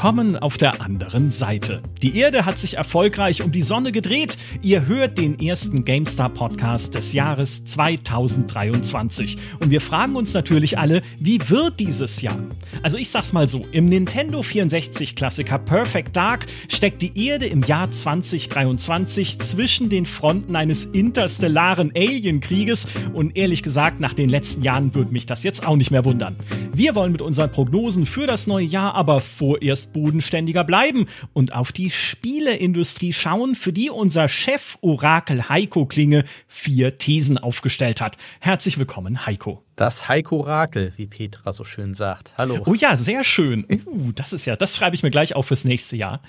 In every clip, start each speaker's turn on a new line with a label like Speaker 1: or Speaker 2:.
Speaker 1: Willkommen auf der anderen Seite. Die Erde hat sich erfolgreich um die Sonne gedreht. Ihr hört den ersten GameStar Podcast des Jahres 2023. Und wir fragen uns natürlich alle, wie wird dieses Jahr? Also ich sag's mal so, im Nintendo 64 Klassiker Perfect Dark steckt die Erde im Jahr 2023 zwischen den Fronten eines interstellaren Alienkrieges und ehrlich gesagt, nach den letzten Jahren würde mich das jetzt auch nicht mehr wundern. Wir wollen mit unseren Prognosen für das neue Jahr aber vorerst bodenständiger bleiben und auf die Spieleindustrie schauen, für die unser Chef Orakel Heiko Klinge vier Thesen aufgestellt hat. Herzlich willkommen, Heiko.
Speaker 2: Das Heiko Orakel, wie Petra so schön sagt. Hallo.
Speaker 1: Oh ja, sehr schön. Uh, das ist ja, das schreibe ich mir gleich auf fürs nächste Jahr.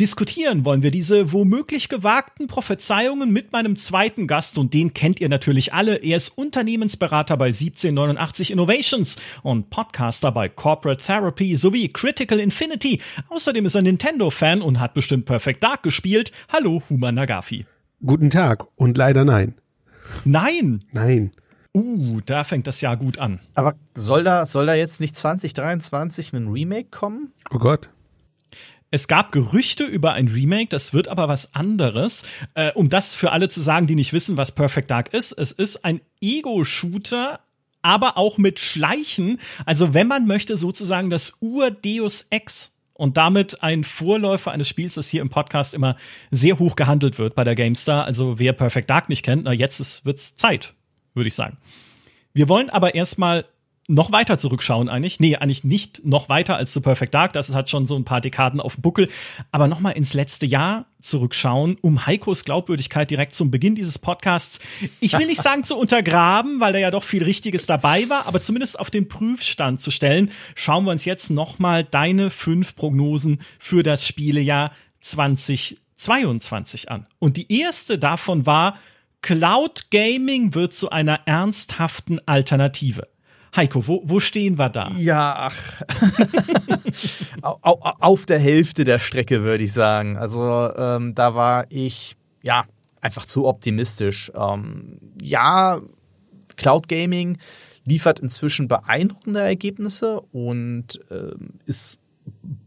Speaker 1: Diskutieren wollen wir diese womöglich gewagten Prophezeiungen mit meinem zweiten Gast und den kennt ihr natürlich alle. Er ist Unternehmensberater bei 1789 Innovations und Podcaster bei Corporate Therapy sowie Critical Infinity. Außerdem ist er Nintendo-Fan und hat bestimmt Perfect Dark gespielt. Hallo, Huma Nagafi.
Speaker 3: Guten Tag und leider nein.
Speaker 1: Nein.
Speaker 3: Nein.
Speaker 1: Uh, da fängt das Jahr gut an.
Speaker 2: Aber soll da, soll da jetzt nicht 2023 ein Remake kommen?
Speaker 3: Oh Gott.
Speaker 1: Es gab Gerüchte über ein Remake, das wird aber was anderes. Äh, um das für alle zu sagen, die nicht wissen, was Perfect Dark ist. Es ist ein Ego-Shooter, aber auch mit Schleichen. Also wenn man möchte, sozusagen das Ur-Deus Ex. Und damit ein Vorläufer eines Spiels, das hier im Podcast immer sehr hoch gehandelt wird bei der GameStar. Also wer Perfect Dark nicht kennt, na jetzt wird es Zeit, würde ich sagen. Wir wollen aber erstmal noch weiter zurückschauen eigentlich. Nee, eigentlich nicht noch weiter als zu Perfect Dark. Das hat schon so ein paar Dekaden auf dem Buckel. Aber noch mal ins letzte Jahr zurückschauen, um Heikos Glaubwürdigkeit direkt zum Beginn dieses Podcasts. Ich will nicht sagen zu untergraben, weil da ja doch viel Richtiges dabei war, aber zumindest auf den Prüfstand zu stellen. Schauen wir uns jetzt noch mal deine fünf Prognosen für das Spielejahr 2022 an. Und die erste davon war, Cloud Gaming wird zu einer ernsthaften Alternative. Heiko, wo, wo stehen wir da?
Speaker 2: Ja, ach. Auf der Hälfte der Strecke, würde ich sagen. Also ähm, da war ich, ja, einfach zu optimistisch. Ähm, ja, Cloud Gaming liefert inzwischen beeindruckende Ergebnisse und äh, ist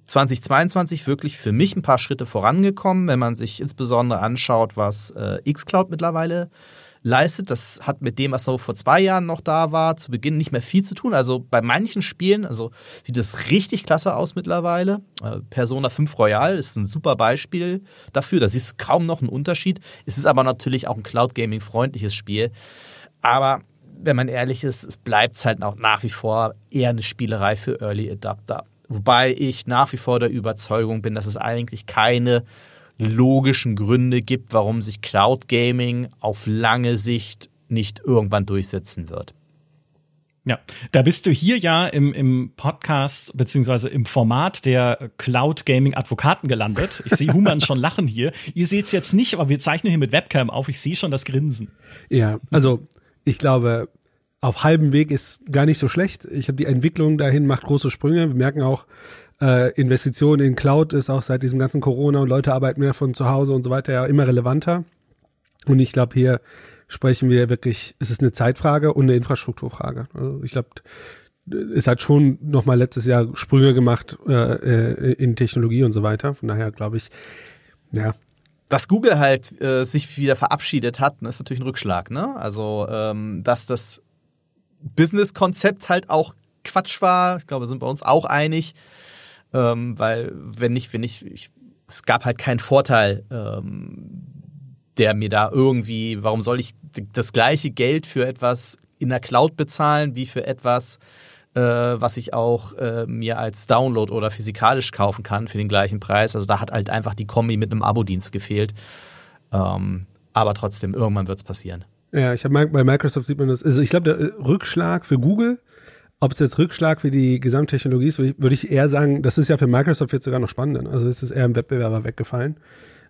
Speaker 2: 2022 wirklich für mich ein paar Schritte vorangekommen, wenn man sich insbesondere anschaut, was äh, xCloud mittlerweile äh, leistet. Das hat mit dem, was so vor zwei Jahren noch da war, zu Beginn nicht mehr viel zu tun. Also bei manchen Spielen, also sieht es richtig klasse aus mittlerweile. Äh, Persona 5 Royal ist ein super Beispiel dafür. Da siehst du kaum noch einen Unterschied. Es ist aber natürlich auch ein Cloud Gaming freundliches Spiel. Aber wenn man ehrlich ist, es bleibt halt auch nach wie vor eher eine Spielerei für Early Adapter. Wobei ich nach wie vor der Überzeugung bin, dass es eigentlich keine logischen Gründe gibt, warum sich Cloud Gaming auf lange Sicht nicht irgendwann durchsetzen wird.
Speaker 1: Ja, da bist du hier ja im, im Podcast beziehungsweise im Format der Cloud Gaming Advokaten gelandet. Ich sehe Human schon lachen hier. Ihr seht es jetzt nicht, aber wir zeichnen hier mit Webcam auf. Ich sehe schon das Grinsen.
Speaker 3: Ja, also ich glaube, auf halbem Weg ist gar nicht so schlecht. Ich habe die Entwicklung dahin macht große Sprünge. Wir merken auch, äh, Investitionen in Cloud ist auch seit diesem ganzen Corona und Leute arbeiten mehr von zu Hause und so weiter ja immer relevanter. Und ich glaube, hier sprechen wir wirklich, es ist eine Zeitfrage und eine Infrastrukturfrage. Also ich glaube, es hat schon noch mal letztes Jahr Sprünge gemacht äh, äh, in Technologie und so weiter. Von daher glaube ich, ja.
Speaker 2: Dass Google halt äh, sich wieder verabschiedet hat, ist natürlich ein Rückschlag. Ne? Also, ähm, dass das Business-Konzept halt auch Quatsch war, ich glaube, sind wir uns auch einig ähm, weil wenn nicht, wenn ich, ich, es gab halt keinen Vorteil, ähm, der mir da irgendwie, warum soll ich das gleiche Geld für etwas in der Cloud bezahlen, wie für etwas, äh, was ich auch äh, mir als Download oder physikalisch kaufen kann für den gleichen Preis. Also da hat halt einfach die Kombi mit einem Abo-Dienst gefehlt. Ähm, aber trotzdem, irgendwann wird es passieren.
Speaker 3: Ja, ich habe bei Microsoft sieht man das. Also ich glaube, der Rückschlag für Google ob es jetzt Rückschlag für die Gesamttechnologie ist, würde ich eher sagen, das ist ja für Microsoft jetzt sogar noch spannender. Also es ist eher im Wettbewerber weggefallen.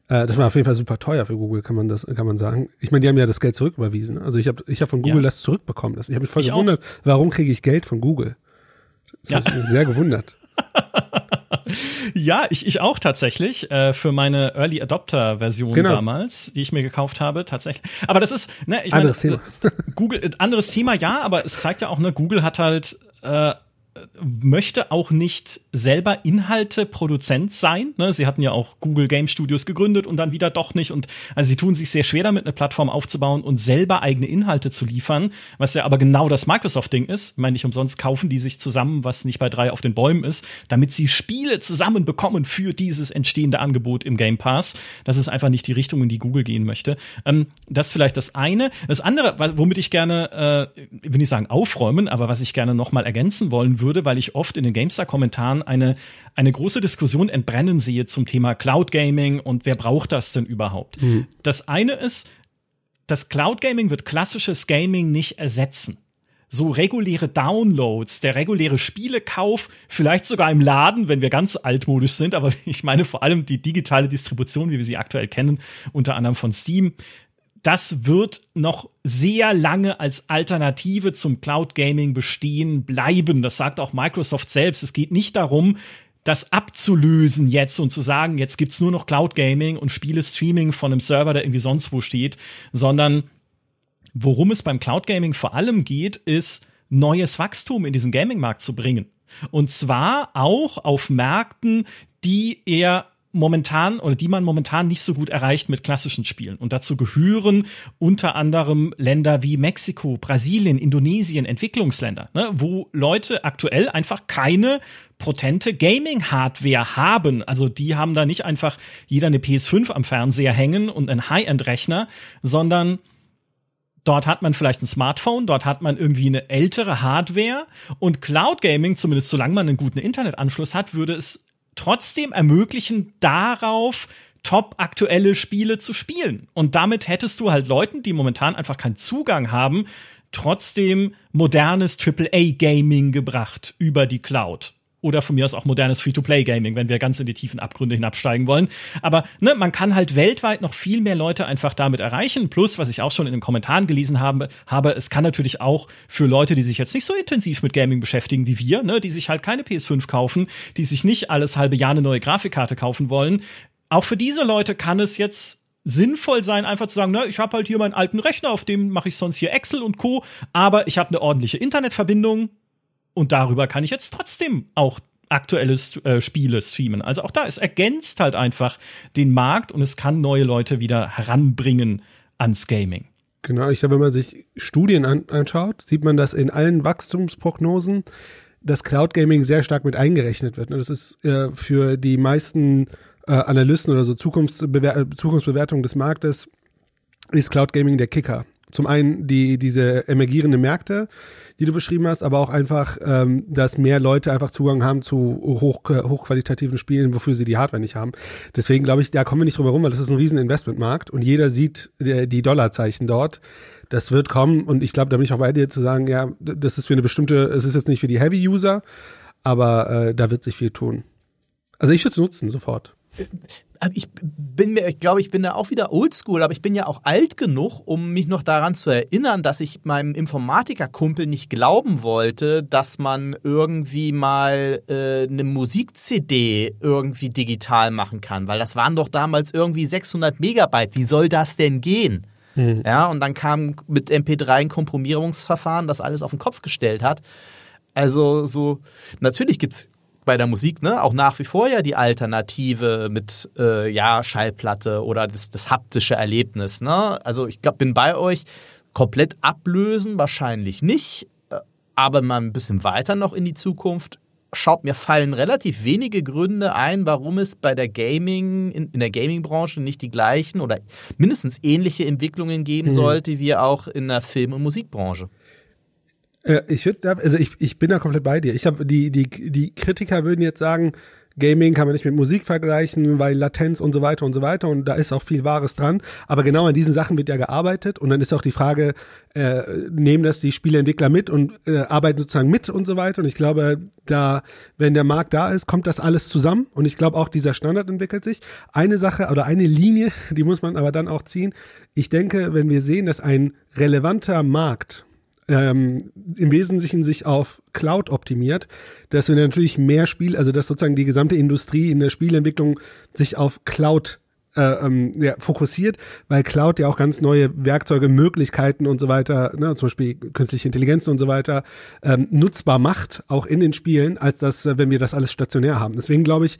Speaker 3: Äh, das war auf jeden Fall super teuer für Google, kann man das, kann man sagen. Ich meine, die haben ja das Geld zurücküberwiesen. Also ich habe ich hab von Google ja. das zurückbekommen. Das, ich habe mich voll ich gewundert, auch. warum kriege ich Geld von Google? Das ja. habe ich sehr gewundert.
Speaker 1: ja, ich, ich auch tatsächlich äh, für meine Early Adopter Version genau. damals, die ich mir gekauft habe, tatsächlich. Aber das ist, ne, ich
Speaker 3: anderes meine, Thema.
Speaker 1: Google, äh, anderes Thema, ja, aber es zeigt ja auch, ne, Google hat halt äh, möchte auch nicht selber Inhalte-Produzent sein. Ne? Sie hatten ja auch Google Game Studios gegründet und dann wieder doch nicht. Und also sie tun sich sehr schwer damit, eine Plattform aufzubauen und selber eigene Inhalte zu liefern, was ja aber genau das Microsoft-Ding ist. Ich meine, nicht umsonst kaufen die sich zusammen, was nicht bei drei auf den Bäumen ist, damit sie Spiele zusammen bekommen für dieses entstehende Angebot im Game Pass. Das ist einfach nicht die Richtung, in die Google gehen möchte. Ähm, das vielleicht das eine. Das andere, womit ich gerne, äh, will nicht sagen aufräumen, aber was ich gerne noch mal ergänzen wollen würde, weil ich oft in den GameStar-Kommentaren eine, eine große Diskussion entbrennen sehe zum Thema Cloud Gaming und wer braucht das denn überhaupt? Mhm. Das eine ist, das Cloud Gaming wird klassisches Gaming nicht ersetzen so reguläre Downloads, der reguläre Spielekauf, vielleicht sogar im Laden, wenn wir ganz altmodisch sind, aber ich meine vor allem die digitale Distribution, wie wir sie aktuell kennen, unter anderem von Steam, das wird noch sehr lange als Alternative zum Cloud Gaming bestehen bleiben. Das sagt auch Microsoft selbst. Es geht nicht darum, das abzulösen jetzt und zu sagen, jetzt gibt's nur noch Cloud Gaming und Spiele Streaming von einem Server, der irgendwie sonst wo steht, sondern worum es beim Cloud Gaming vor allem geht, ist neues Wachstum in diesen Gaming-Markt zu bringen. Und zwar auch auf Märkten, die eher momentan oder die man momentan nicht so gut erreicht mit klassischen Spielen. Und dazu gehören unter anderem Länder wie Mexiko, Brasilien, Indonesien, Entwicklungsländer, ne, wo Leute aktuell einfach keine potente Gaming-Hardware haben. Also die haben da nicht einfach jeder eine PS5 am Fernseher hängen und einen High-End-Rechner, sondern Dort hat man vielleicht ein Smartphone, dort hat man irgendwie eine ältere Hardware und Cloud Gaming, zumindest solange man einen guten Internetanschluss hat, würde es trotzdem ermöglichen, darauf top aktuelle Spiele zu spielen. Und damit hättest du halt Leuten, die momentan einfach keinen Zugang haben, trotzdem modernes AAA-Gaming gebracht über die Cloud oder von mir aus auch modernes Free-to-Play-Gaming, wenn wir ganz in die tiefen Abgründe hinabsteigen wollen. Aber ne, man kann halt weltweit noch viel mehr Leute einfach damit erreichen. Plus, was ich auch schon in den Kommentaren gelesen habe, habe es kann natürlich auch für Leute, die sich jetzt nicht so intensiv mit Gaming beschäftigen wie wir, ne, die sich halt keine PS5 kaufen, die sich nicht alles halbe Jahr eine neue Grafikkarte kaufen wollen, auch für diese Leute kann es jetzt sinnvoll sein, einfach zu sagen, na, ich habe halt hier meinen alten Rechner, auf dem mache ich sonst hier Excel und Co, aber ich habe eine ordentliche Internetverbindung, und darüber kann ich jetzt trotzdem auch aktuelle äh, Spiele streamen. Also auch da, es ergänzt halt einfach den Markt und es kann neue Leute wieder heranbringen ans Gaming.
Speaker 3: Genau, ich glaube, wenn man sich Studien an, anschaut, sieht man, dass in allen Wachstumsprognosen das Cloud Gaming sehr stark mit eingerechnet wird. Das ist äh, für die meisten äh, Analysten oder so Zukunftsbewer Zukunftsbewertungen des Marktes ist Cloud Gaming der Kicker. Zum einen die, diese emergierenden Märkte, die du beschrieben hast, aber auch einfach, ähm, dass mehr Leute einfach Zugang haben zu hoch, hochqualitativen Spielen, wofür sie die Hardware nicht haben. Deswegen glaube ich, da kommen wir nicht drum herum, weil das ist ein riesen Investmentmarkt und jeder sieht die, die Dollarzeichen dort. Das wird kommen und ich glaube, da bin ich auch bei dir zu sagen, ja, das ist für eine bestimmte, es ist jetzt nicht für die Heavy-User, aber äh, da wird sich viel tun. Also ich würde es nutzen, sofort.
Speaker 2: Also ich bin mir, ich glaube, ich bin da auch wieder oldschool, aber ich bin ja auch alt genug, um mich noch daran zu erinnern, dass ich meinem Informatikerkumpel nicht glauben wollte, dass man irgendwie mal äh, eine Musik-CD irgendwie digital machen kann, weil das waren doch damals irgendwie 600 Megabyte. Wie soll das denn gehen? Mhm. Ja, und dann kam mit MP3 ein Komprimierungsverfahren, das alles auf den Kopf gestellt hat. Also so, natürlich gibt's bei der Musik, ne, auch nach wie vor ja die Alternative mit äh, ja Schallplatte oder das, das haptische Erlebnis, ne? Also ich glaube, bin bei euch komplett ablösen wahrscheinlich nicht, äh, aber mal ein bisschen weiter noch in die Zukunft schaut mir fallen relativ wenige Gründe ein, warum es bei der Gaming in, in der Gaming Branche nicht die gleichen oder mindestens ähnliche Entwicklungen geben mhm. sollte wie auch in der Film- und Musikbranche.
Speaker 3: Ich würde, also ich, ich bin da komplett bei dir. Ich habe die, die, die Kritiker würden jetzt sagen, Gaming kann man nicht mit Musik vergleichen, weil Latenz und so weiter und so weiter und da ist auch viel Wahres dran. Aber genau an diesen Sachen wird ja gearbeitet und dann ist auch die Frage, äh, nehmen das die Spieleentwickler mit und äh, arbeiten sozusagen mit und so weiter. Und ich glaube, da, wenn der Markt da ist, kommt das alles zusammen und ich glaube auch dieser Standard entwickelt sich. Eine Sache oder eine Linie, die muss man aber dann auch ziehen. Ich denke, wenn wir sehen, dass ein relevanter Markt ähm, im Wesentlichen sich auf Cloud optimiert, dass wir natürlich mehr Spiel, also dass sozusagen die gesamte Industrie in der Spielentwicklung sich auf Cloud äh, ähm, ja, fokussiert, weil Cloud ja auch ganz neue Werkzeuge, Möglichkeiten und so weiter, ne, zum Beispiel künstliche Intelligenz und so weiter, ähm, nutzbar macht, auch in den Spielen, als das, äh, wenn wir das alles stationär haben. Deswegen glaube ich,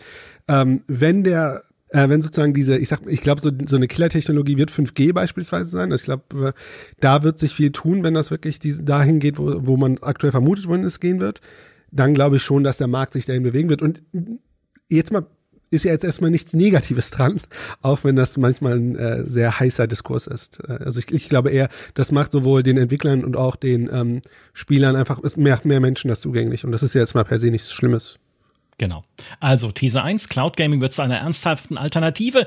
Speaker 3: ähm, wenn der äh, wenn sozusagen diese, ich sag, ich glaube, so, so eine Killer-Technologie wird 5G beispielsweise sein. Also ich glaube, äh, da wird sich viel tun, wenn das wirklich diese, dahin geht, wo, wo man aktuell vermutet, wohin es gehen wird. Dann glaube ich schon, dass der Markt sich dahin bewegen wird. Und jetzt mal ist ja jetzt erstmal nichts Negatives dran, auch wenn das manchmal ein äh, sehr heißer Diskurs ist. Äh, also ich, ich glaube eher, das macht sowohl den Entwicklern und auch den ähm, Spielern einfach, es macht mehr Menschen das zugänglich und das ist ja jetzt mal per se nichts Schlimmes.
Speaker 1: Genau. Also Teaser 1, Cloud Gaming wird zu einer ernsthaften Alternative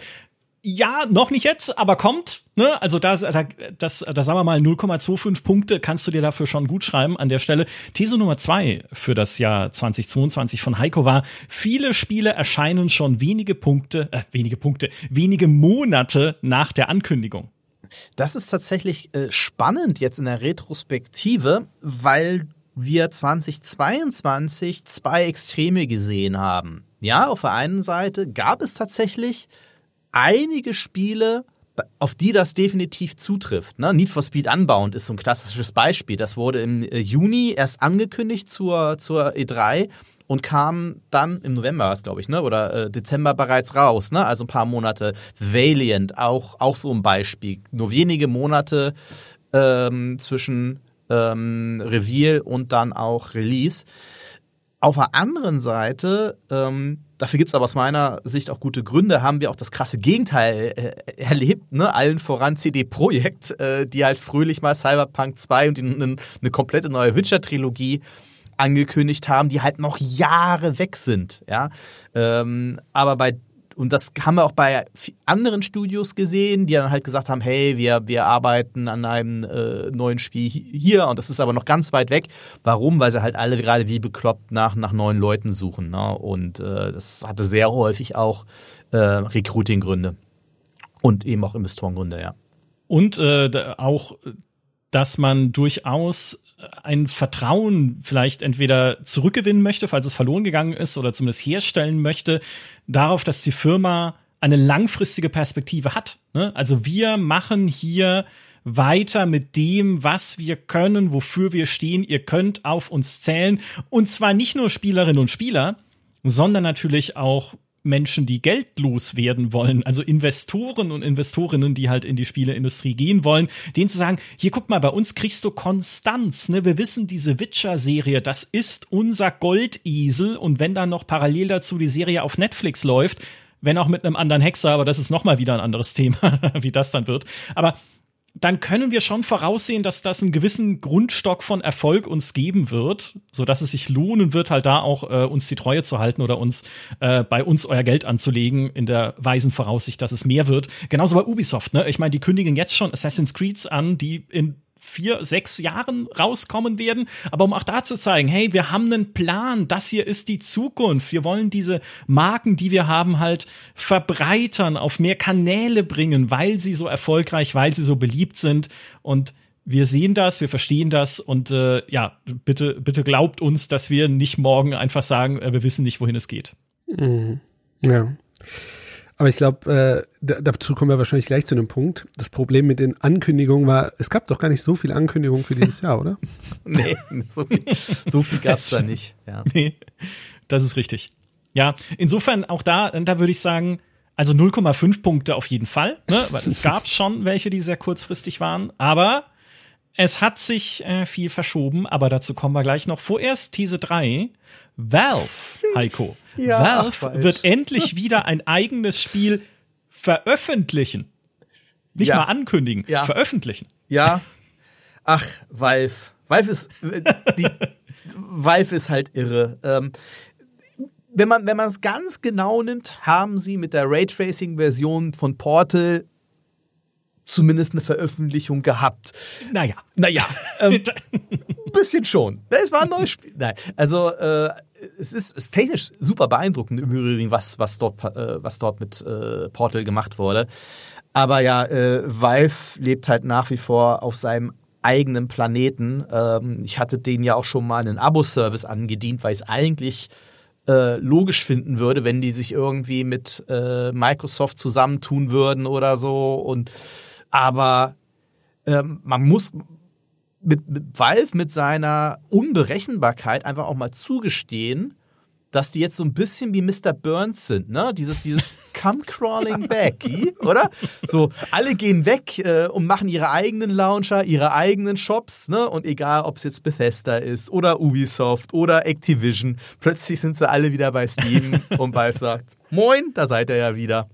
Speaker 1: ja, noch nicht jetzt, aber kommt. Ne? Also da, da, das, da sagen wir mal 0,25 Punkte kannst du dir dafür schon gut schreiben an der Stelle. These Nummer zwei für das Jahr 2022 von Heiko war, viele Spiele erscheinen schon wenige Punkte, äh, wenige Punkte, wenige Monate nach der Ankündigung.
Speaker 2: Das ist tatsächlich äh, spannend jetzt in der Retrospektive, weil wir 2022 zwei Extreme gesehen haben. Ja, auf der einen Seite gab es tatsächlich einige Spiele, auf die das definitiv zutrifft. Ne? Need for Speed Unbound ist so ein klassisches Beispiel. Das wurde im äh, Juni erst angekündigt zur, zur E3 und kam dann im November, glaube ich, ne? oder äh, Dezember bereits raus. Ne? Also ein paar Monate. Valiant, auch, auch so ein Beispiel. Nur wenige Monate ähm, zwischen ähm, Reveal und dann auch Release. Auf der anderen Seite, ähm, dafür gibt es aber aus meiner Sicht auch gute Gründe, haben wir auch das krasse Gegenteil äh, erlebt, ne? Allen voran CD Projekt, äh, die halt fröhlich mal Cyberpunk 2 und eine, eine komplette neue Witcher-Trilogie angekündigt haben, die halt noch Jahre weg sind, ja. Ähm, aber bei und das haben wir auch bei anderen Studios gesehen, die dann halt gesagt haben, hey, wir, wir arbeiten an einem äh, neuen Spiel hier und das ist aber noch ganz weit weg. Warum? Weil sie halt alle gerade wie bekloppt nach, nach neuen Leuten suchen. Ne? Und äh, das hatte sehr häufig auch äh, Recruiting-Gründe und eben auch Investorengründe, ja.
Speaker 1: Und äh, auch, dass man durchaus ein Vertrauen vielleicht entweder zurückgewinnen möchte, falls es verloren gegangen ist, oder zumindest herstellen möchte, darauf, dass die Firma eine langfristige Perspektive hat. Ne? Also wir machen hier weiter mit dem, was wir können, wofür wir stehen. Ihr könnt auf uns zählen. Und zwar nicht nur Spielerinnen und Spieler, sondern natürlich auch Menschen, die Geld loswerden wollen, also Investoren und Investorinnen, die halt in die Spieleindustrie gehen wollen, denen zu sagen, hier guck mal, bei uns kriegst du Konstanz, ne? Wir wissen, diese Witcher-Serie, das ist unser Goldesel und wenn dann noch parallel dazu die Serie auf Netflix läuft, wenn auch mit einem anderen Hexer, aber das ist noch mal wieder ein anderes Thema, wie das dann wird. Aber dann können wir schon voraussehen, dass das einen gewissen Grundstock von Erfolg uns geben wird, so dass es sich lohnen wird, halt da auch äh, uns die Treue zu halten oder uns äh, bei uns euer Geld anzulegen in der weisen Voraussicht, dass es mehr wird. Genauso bei Ubisoft, ne? Ich meine, die kündigen jetzt schon Assassin's Creeds an, die in vier, sechs Jahren rauskommen werden. Aber um auch da zu zeigen, hey, wir haben einen Plan, das hier ist die Zukunft. Wir wollen diese Marken, die wir haben, halt verbreitern, auf mehr Kanäle bringen, weil sie so erfolgreich, weil sie so beliebt sind. Und wir sehen das, wir verstehen das und äh, ja, bitte, bitte glaubt uns, dass wir nicht morgen einfach sagen, äh, wir wissen nicht, wohin es geht.
Speaker 3: Mhm. Ja. Aber ich glaube, äh, dazu kommen wir wahrscheinlich gleich zu einem Punkt. Das Problem mit den Ankündigungen war, es gab doch gar nicht so viele Ankündigungen für dieses Jahr, oder?
Speaker 2: nee, so viel, so viel gab es da nicht. Ja. Nee,
Speaker 1: das ist richtig. Ja, insofern auch da, da würde ich sagen, also 0,5 Punkte auf jeden Fall, ne? weil es gab schon welche, die sehr kurzfristig waren, aber es hat sich äh, viel verschoben, aber dazu kommen wir gleich noch. Vorerst These 3. Valve, Heiko. ja, Valve ach, wird endlich wieder ein eigenes Spiel veröffentlichen. Nicht ja. mal ankündigen, ja. veröffentlichen.
Speaker 2: Ja. Ach, Valve. Valve ist, die, Valve ist halt irre. Ähm, wenn man wenn man es ganz genau nimmt, haben sie mit der Raytracing-Version von Portal zumindest eine Veröffentlichung gehabt.
Speaker 1: Naja.
Speaker 2: Naja. Ähm, bisschen schon. Es war ein neues Spiel. Nein. Also äh, es ist, ist technisch super beeindruckend im Übrigen, was, was, dort, äh, was dort mit äh, Portal gemacht wurde. Aber ja, äh, Valve lebt halt nach wie vor auf seinem eigenen Planeten. Ähm, ich hatte den ja auch schon mal einen Abo-Service angedient, weil ich es eigentlich äh, logisch finden würde, wenn die sich irgendwie mit äh, Microsoft zusammentun würden oder so. Und aber ähm, man muss mit, mit Valve mit seiner Unberechenbarkeit einfach auch mal zugestehen, dass die jetzt so ein bisschen wie Mr. Burns sind, ne? Dieses, dieses Come crawling back, oder? So, alle gehen weg äh, und machen ihre eigenen Launcher, ihre eigenen Shops, ne? Und egal, ob es jetzt Bethesda ist oder Ubisoft oder Activision, plötzlich sind sie alle wieder bei Steam und Valve sagt, moin, da seid ihr ja wieder.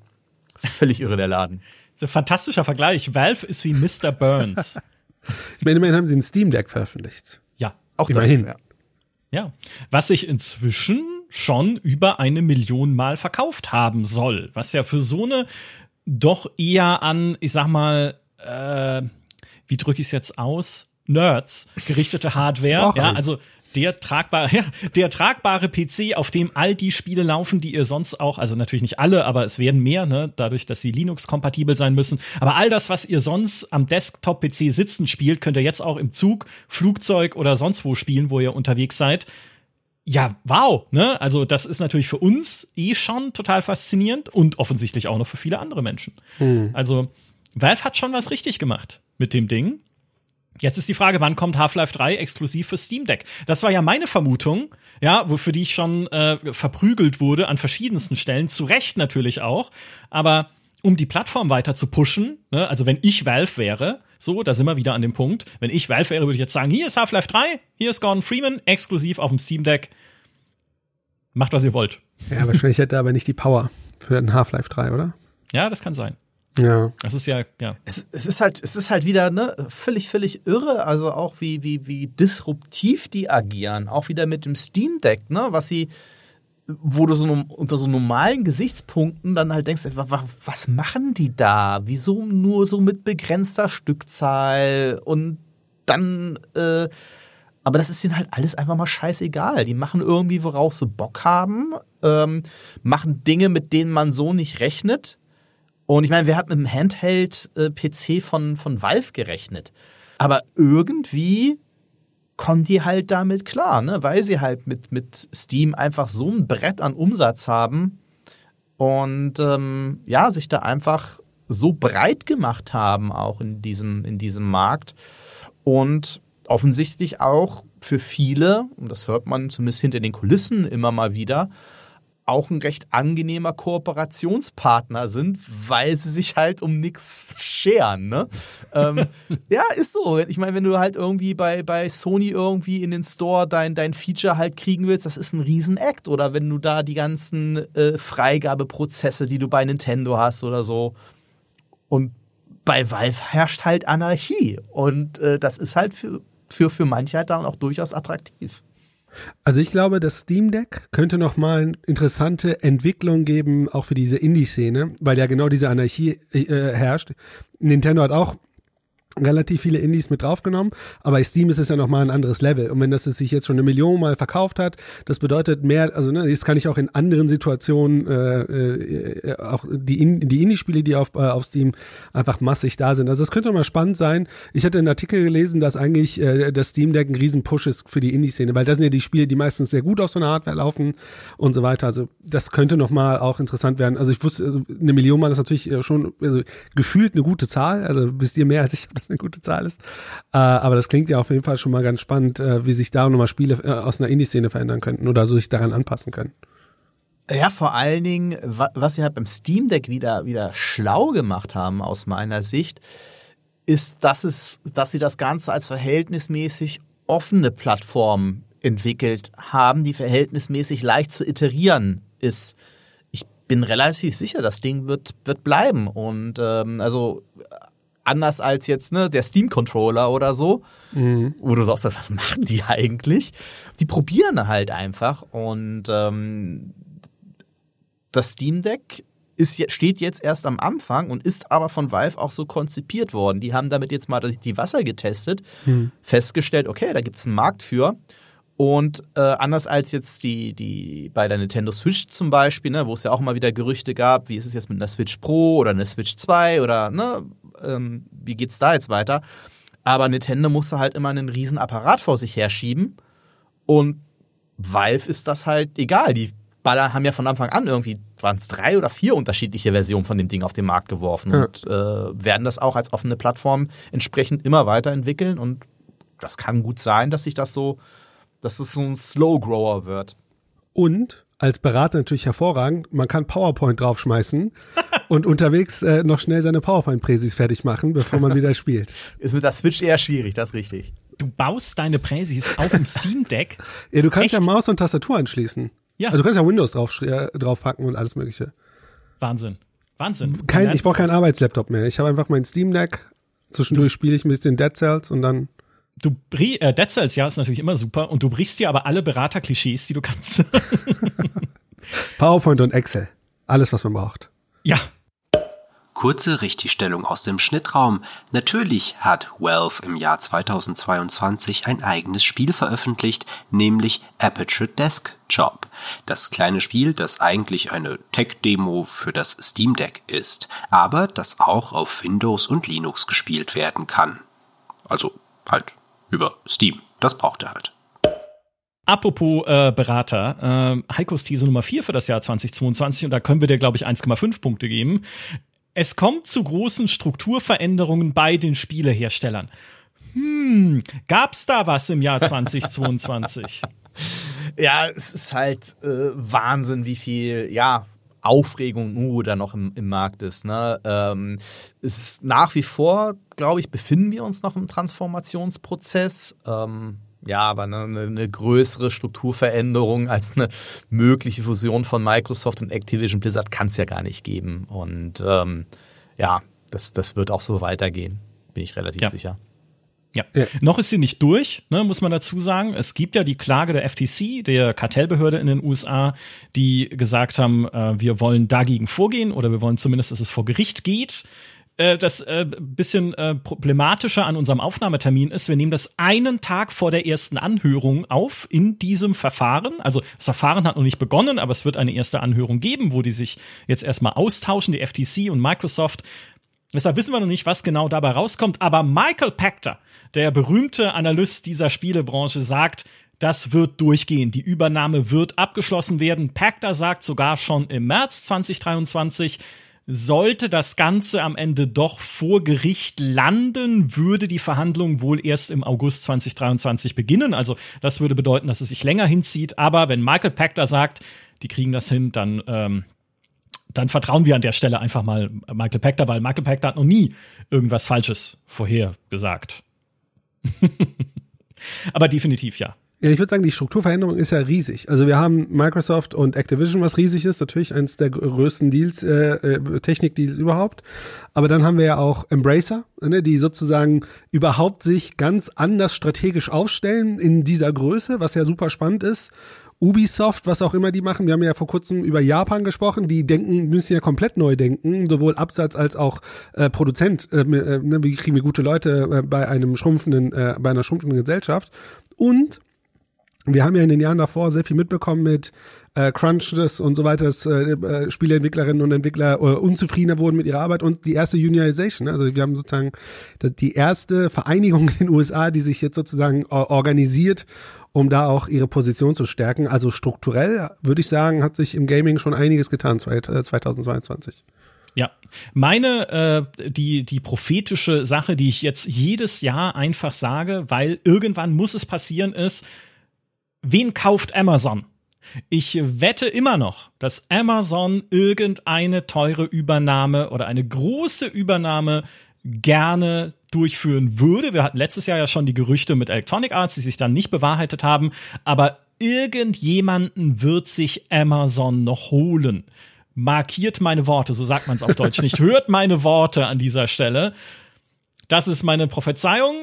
Speaker 2: Völlig irre der Laden.
Speaker 1: ein fantastischer Vergleich. Valve ist wie Mr. Burns.
Speaker 3: Ich meine, immerhin haben sie ein Steam Deck veröffentlicht.
Speaker 1: Ja.
Speaker 2: Auch immerhin. Das,
Speaker 1: ja. ja. Was sich inzwischen schon über eine Million Mal verkauft haben soll. Was ja für so eine doch eher an, ich sag mal, äh, wie drücke ich es jetzt aus? Nerds gerichtete Hardware. ja, also der tragbare, ja, der tragbare PC, auf dem all die Spiele laufen, die ihr sonst auch, also natürlich nicht alle, aber es werden mehr, ne, dadurch, dass sie Linux-kompatibel sein müssen. Aber all das, was ihr sonst am Desktop-PC sitzen spielt, könnt ihr jetzt auch im Zug, Flugzeug oder sonst wo spielen, wo ihr unterwegs seid ja, wow, ne? Also, das ist natürlich für uns eh schon total faszinierend und offensichtlich auch noch für viele andere Menschen. Mhm. Also, Valve hat schon was richtig gemacht mit dem Ding. Jetzt ist die Frage, wann kommt Half-Life 3 exklusiv für Steam Deck? Das war ja meine Vermutung, ja, wofür die ich schon äh, verprügelt wurde an verschiedensten Stellen, zu Recht natürlich auch. Aber um die Plattform weiter zu pushen, ne, also wenn ich Valve wäre, so, da sind wir wieder an dem Punkt. Wenn ich Valve wäre, würde ich jetzt sagen, hier ist Half-Life 3, hier ist Gordon Freeman, exklusiv auf dem Steam Deck. Macht, was ihr wollt.
Speaker 3: Ja, wahrscheinlich hätte er aber nicht die Power für ein Half-Life 3, oder?
Speaker 1: Ja, das kann sein.
Speaker 3: Ja.
Speaker 1: Das ist ja, ja.
Speaker 2: Es, es, ist halt, es ist halt wieder, ne, völlig, völlig irre, also auch wie, wie, wie disruptiv die agieren. Auch wieder mit dem Steam Deck, ne, was sie, wo du so unter so normalen Gesichtspunkten dann halt denkst, was machen die da? Wieso nur so mit begrenzter Stückzahl und dann, äh, aber das ist ihnen halt alles einfach mal scheißegal. Die machen irgendwie, worauf sie Bock haben, ähm, machen Dinge, mit denen man so nicht rechnet. Und ich meine, wir hatten mit dem Handheld-PC äh, von, von Valve gerechnet. Aber irgendwie kommen die halt damit klar, ne? weil sie halt mit, mit Steam einfach so ein Brett an Umsatz haben und ähm, ja, sich da einfach so breit gemacht haben, auch in diesem, in diesem Markt. Und offensichtlich auch für viele, und das hört man zumindest hinter den Kulissen immer mal wieder, auch ein recht angenehmer Kooperationspartner sind, weil sie sich halt um nichts scheren. Ne? ähm, ja, ist so. Ich meine, wenn du halt irgendwie bei, bei Sony irgendwie in den Store dein, dein Feature halt kriegen willst, das ist ein Riesen-Act. Oder wenn du da die ganzen äh, Freigabeprozesse, die du bei Nintendo hast oder so. Und bei Valve herrscht halt Anarchie. Und äh, das ist halt für, für, für manche halt dann auch durchaus attraktiv.
Speaker 3: Also ich glaube, das Steam Deck könnte noch mal eine interessante Entwicklung geben, auch für diese Indie-Szene, weil ja genau diese Anarchie äh, herrscht. Nintendo hat auch relativ viele Indies mit draufgenommen, aber bei Steam ist es ja nochmal ein anderes Level. Und wenn das sich jetzt schon eine Million Mal verkauft hat, das bedeutet mehr, also ne, jetzt kann ich auch in anderen Situationen äh, äh, auch die, in, die Indie-Spiele, die auf, äh, auf Steam einfach massig da sind. Also es könnte mal spannend sein. Ich hatte einen Artikel gelesen, dass eigentlich äh, das Steam Deck ein Riesen-Push ist für die Indie-Szene, weil das sind ja die Spiele, die meistens sehr gut auf so einer Hardware laufen und so weiter. Also das könnte nochmal auch interessant werden. Also ich wusste, also eine Million Mal ist natürlich äh, schon also gefühlt eine gute Zahl. Also wisst ihr mehr als ich eine gute Zahl ist. Äh, aber das klingt ja auf jeden Fall schon mal ganz spannend, äh, wie sich da nochmal Spiele äh, aus einer Indie-Szene verändern könnten oder so sich daran anpassen können.
Speaker 2: Ja, vor allen Dingen, was sie halt beim Steam Deck wieder, wieder schlau gemacht haben, aus meiner Sicht, ist, dass, es, dass sie das Ganze als verhältnismäßig offene Plattform entwickelt haben, die verhältnismäßig leicht zu iterieren ist. Ich bin relativ sicher, das Ding wird, wird bleiben. Und ähm, also anders als jetzt ne, der Steam-Controller oder so, mhm. wo du sagst, was machen die eigentlich? Die probieren halt einfach und ähm, das Steam Deck ist, steht jetzt erst am Anfang und ist aber von Valve auch so konzipiert worden. Die haben damit jetzt mal die Wasser getestet, mhm. festgestellt, okay, da gibt es einen Markt für. Und äh, anders als jetzt die, die bei der Nintendo Switch zum Beispiel, ne, wo es ja auch mal wieder Gerüchte gab, wie ist es jetzt mit einer Switch Pro oder einer Switch 2 oder ne, ähm, wie geht's da jetzt weiter? Aber Nintendo musste halt immer einen riesen Apparat vor sich herschieben und Valve ist das halt egal. Die Baller haben ja von Anfang an irgendwie, waren es drei oder vier unterschiedliche Versionen von dem Ding auf den Markt geworfen
Speaker 3: Ja.
Speaker 2: und äh, werden das auch als offene Plattform entsprechend immer weiterentwickeln. Und das kann gut sein, dass sich das so, dass es so ein Slow Grower wird.
Speaker 3: Und als Berater natürlich hervorragend, man kann PowerPoint draufschmeißen und unterwegs äh, noch schnell seine PowerPoint-Präsis fertig machen, bevor man wieder spielt.
Speaker 2: Ist mit der Switch eher schwierig, das ist richtig.
Speaker 1: Du baust deine Präsis auf dem Steam Deck.
Speaker 3: Ja, du kannst ja
Speaker 1: Echt?
Speaker 3: Maus und Tastatur anschließen.
Speaker 1: Ja.
Speaker 3: Also du kannst ja Windows drauf, äh, draufpacken und alles mögliche.
Speaker 1: Wahnsinn. Wahnsinn.
Speaker 3: Kein, ich brauche keinen. Arbeitslaptop mehr. Ich habe einfach mein Steam Deck. Zwischendurch spiele ich ein bisschen Dead Cells und dann
Speaker 1: Du äh, Dead Cells, ja, ist natürlich immer super. Und du brichst dir aber alle Beraterklischees, die du kannst.
Speaker 3: PowerPoint und Excel. Alles, was man braucht.
Speaker 1: ja.
Speaker 4: Kurze Richtigstellung aus dem Schnittraum. Natürlich hat Valve im Jahr 2022 ein eigenes Spiel veröffentlicht, nämlich Aperture Desk Job. Das kleine Spiel, das eigentlich eine Tech-Demo für das Steam Deck ist, aber das auch auf Windows und Linux gespielt werden kann. Also halt über Steam. Das braucht er halt.
Speaker 1: Apropos äh, Berater, äh, Heikos These Nummer 4 für das Jahr 2022 und da können wir dir, glaube ich, 1,5 Punkte geben. Es kommt zu großen Strukturveränderungen bei den Spieleherstellern. Hm, gab's da was im Jahr 2022?
Speaker 2: Ja, es ist halt äh, Wahnsinn, wie viel, ja, Aufregung nur da noch im, im Markt ist. Ne? Ähm, ist nach wie vor, glaube ich, befinden wir uns noch im Transformationsprozess. Ähm, ja, aber eine, eine größere Strukturveränderung als eine mögliche Fusion von Microsoft und Activision Blizzard kann es ja gar nicht geben. Und ähm, ja, das, das wird auch so weitergehen, bin ich relativ
Speaker 1: Ja.
Speaker 2: sicher.
Speaker 1: Ja.
Speaker 3: Ja.
Speaker 1: Noch ist sie nicht durch, ne, muss man dazu sagen. Es gibt ja die Klage der FTC, der Kartellbehörde in den USA, die gesagt haben, äh, wir wollen dagegen vorgehen oder wir wollen zumindest, dass es vor Gericht geht. Äh, das äh, bisschen äh, problematische an unserem Aufnahmetermin ist, wir nehmen das einen Tag vor der ersten Anhörung auf in diesem Verfahren. Also das Verfahren hat noch nicht begonnen, aber es wird eine erste Anhörung geben, wo die sich jetzt erstmal austauschen, die FTC und Microsoft. Deshalb wissen wir noch nicht, was genau dabei rauskommt. Aber Michael Pachter, der berühmte Analyst dieser Spielebranche, sagt, das wird durchgehen. Die Übernahme wird abgeschlossen werden. Pachter sagt sogar schon im März 2023, sollte das Ganze am Ende doch vor Gericht landen, würde die Verhandlung wohl erst im August 2023 beginnen. Also das würde bedeuten, dass es sich länger hinzieht. Aber wenn Michael Pachter sagt, die kriegen das hin, dann ähm, dann vertrauen wir an der Stelle einfach mal Michael Pachter, weil Michael Pachter hat noch nie irgendwas Falsches vorhergesagt. Aber definitiv ja.
Speaker 3: Ja, ich würde sagen, die Strukturveränderung ist ja riesig. Also wir haben Microsoft und Activision, was riesig ist, natürlich eines der größten Deals, äh, äh, Technikdeals überhaupt. Aber dann haben wir ja auch Embracer, ne, die sozusagen überhaupt sich ganz anders strategisch aufstellen in dieser Größe, was ja super spannend ist. Ubisoft, was auch immer die machen. Wir haben ja vor kurzem über Japan gesprochen. Die denken, müssen ja komplett neu denken, sowohl Absatz als auch äh, Produzent. Äh, äh, ne, wie kriegen wir gute Leute äh, bei einem schrumpfenden, äh, bei einer schrumpfenden Gesellschaft? Und wir haben ja in den Jahren davor sehr viel mitbekommen mit äh, Crunches und so weiter, dass äh, äh, Spieleentwicklerinnen und Entwickler äh, unzufriedener wurden mit ihrer Arbeit und die erste Unionization. Also wir haben sozusagen die erste Vereinigung in den USA, die sich jetzt sozusagen or- organisiert, um da auch ihre Position zu stärken. Also strukturell würde ich sagen, hat sich im Gaming schon einiges getan zweit- äh, 2022.
Speaker 1: Ja, meine, äh, die, die prophetische Sache, die ich jetzt jedes Jahr einfach sage, weil irgendwann muss es passieren, ist, wen kauft Amazon? Ich wette immer noch, dass Amazon irgendeine teure Übernahme oder eine große Übernahme gerne durchführen würde. Wir hatten letztes Jahr ja schon die Gerüchte mit Electronic Arts, die sich dann nicht bewahrheitet haben, aber irgendjemanden wird sich Amazon noch holen. Markiert meine Worte, so sagt man es auf Deutsch nicht. Hört meine Worte an dieser Stelle. Das ist meine Prophezeiung.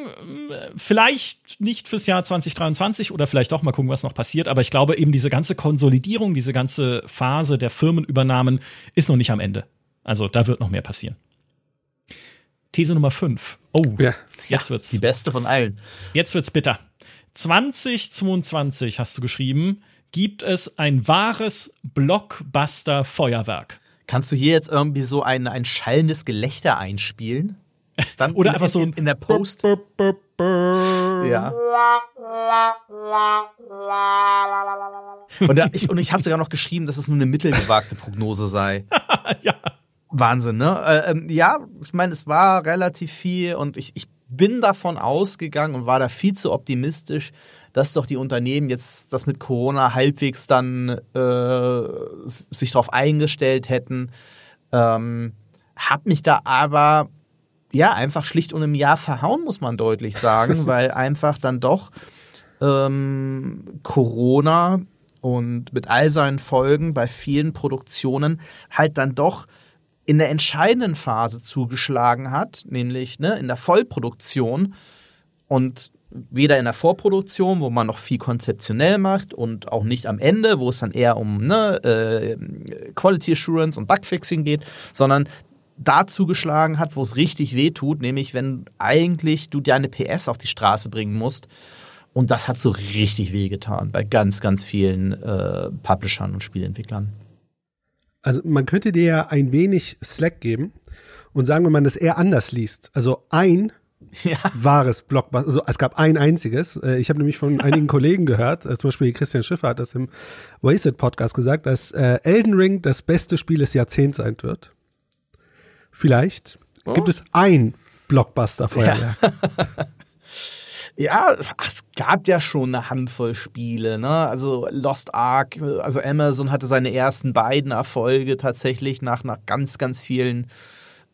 Speaker 1: Vielleicht nicht fürs Jahr 2023 oder vielleicht doch mal gucken, was noch passiert. Aber ich glaube eben diese ganze Konsolidierung, diese ganze Phase der Firmenübernahmen ist noch nicht am Ende. Also da wird noch mehr passieren. These Nummer 5. Oh,
Speaker 3: Ja.
Speaker 1: jetzt wird's.
Speaker 2: Die beste von allen.
Speaker 1: Jetzt wird's bitter. 2022 hast du geschrieben, gibt es ein wahres Blockbuster-Feuerwerk.
Speaker 2: Kannst du hier jetzt irgendwie so ein, ein schallendes Gelächter einspielen? Dann
Speaker 1: Oder
Speaker 2: in,
Speaker 1: einfach so
Speaker 2: in,
Speaker 1: ein
Speaker 2: in, in der Post.
Speaker 1: Burp, burp, burp.
Speaker 2: Ja. Und, da, ich, und ich habe sogar noch geschrieben, dass es nur eine mittelgewagte Prognose sei.
Speaker 1: ja.
Speaker 2: Wahnsinn, ne? Äh, ähm, ja, ich meine, es war relativ viel und ich, ich bin davon ausgegangen und war da viel zu optimistisch, dass doch die Unternehmen jetzt das mit Corona halbwegs dann äh, sich darauf eingestellt hätten. Ähm, hab mich da aber ja einfach schlicht und im Jahr verhauen, muss man deutlich sagen, weil einfach dann doch ähm, Corona und mit all seinen Folgen bei vielen Produktionen halt dann doch in der entscheidenden Phase zugeschlagen hat, nämlich ne, in der Vollproduktion und weder in der Vorproduktion, wo man noch viel konzeptionell macht und auch nicht am Ende, wo es dann eher um ne, äh, Quality Assurance und Bugfixing geht, sondern da zugeschlagen hat, wo es richtig weh tut, nämlich wenn eigentlich du deine PS auf die Straße bringen musst. Und das hat so richtig weh getan bei ganz, ganz vielen äh, Publishern und Spielentwicklern.
Speaker 3: Also man könnte dir ja ein wenig Slack geben und sagen, wenn man das eher anders liest. Also ein ja. wahres Blockbuster, also es gab ein einziges. Äh, ich habe nämlich von einigen Kollegen gehört, äh, zum Beispiel Christian Schiffer hat das im Wasted Podcast gesagt, dass äh, Elden Ring das beste Spiel des Jahrzehnts sein wird. Vielleicht oh. gibt es ein Blockbuster-Feuerwerk.
Speaker 2: Ja. Ja, es gab ja schon eine Handvoll Spiele, ne? Also Lost Ark, also Amazon hatte seine ersten beiden Erfolge tatsächlich nach, nach ganz, ganz vielen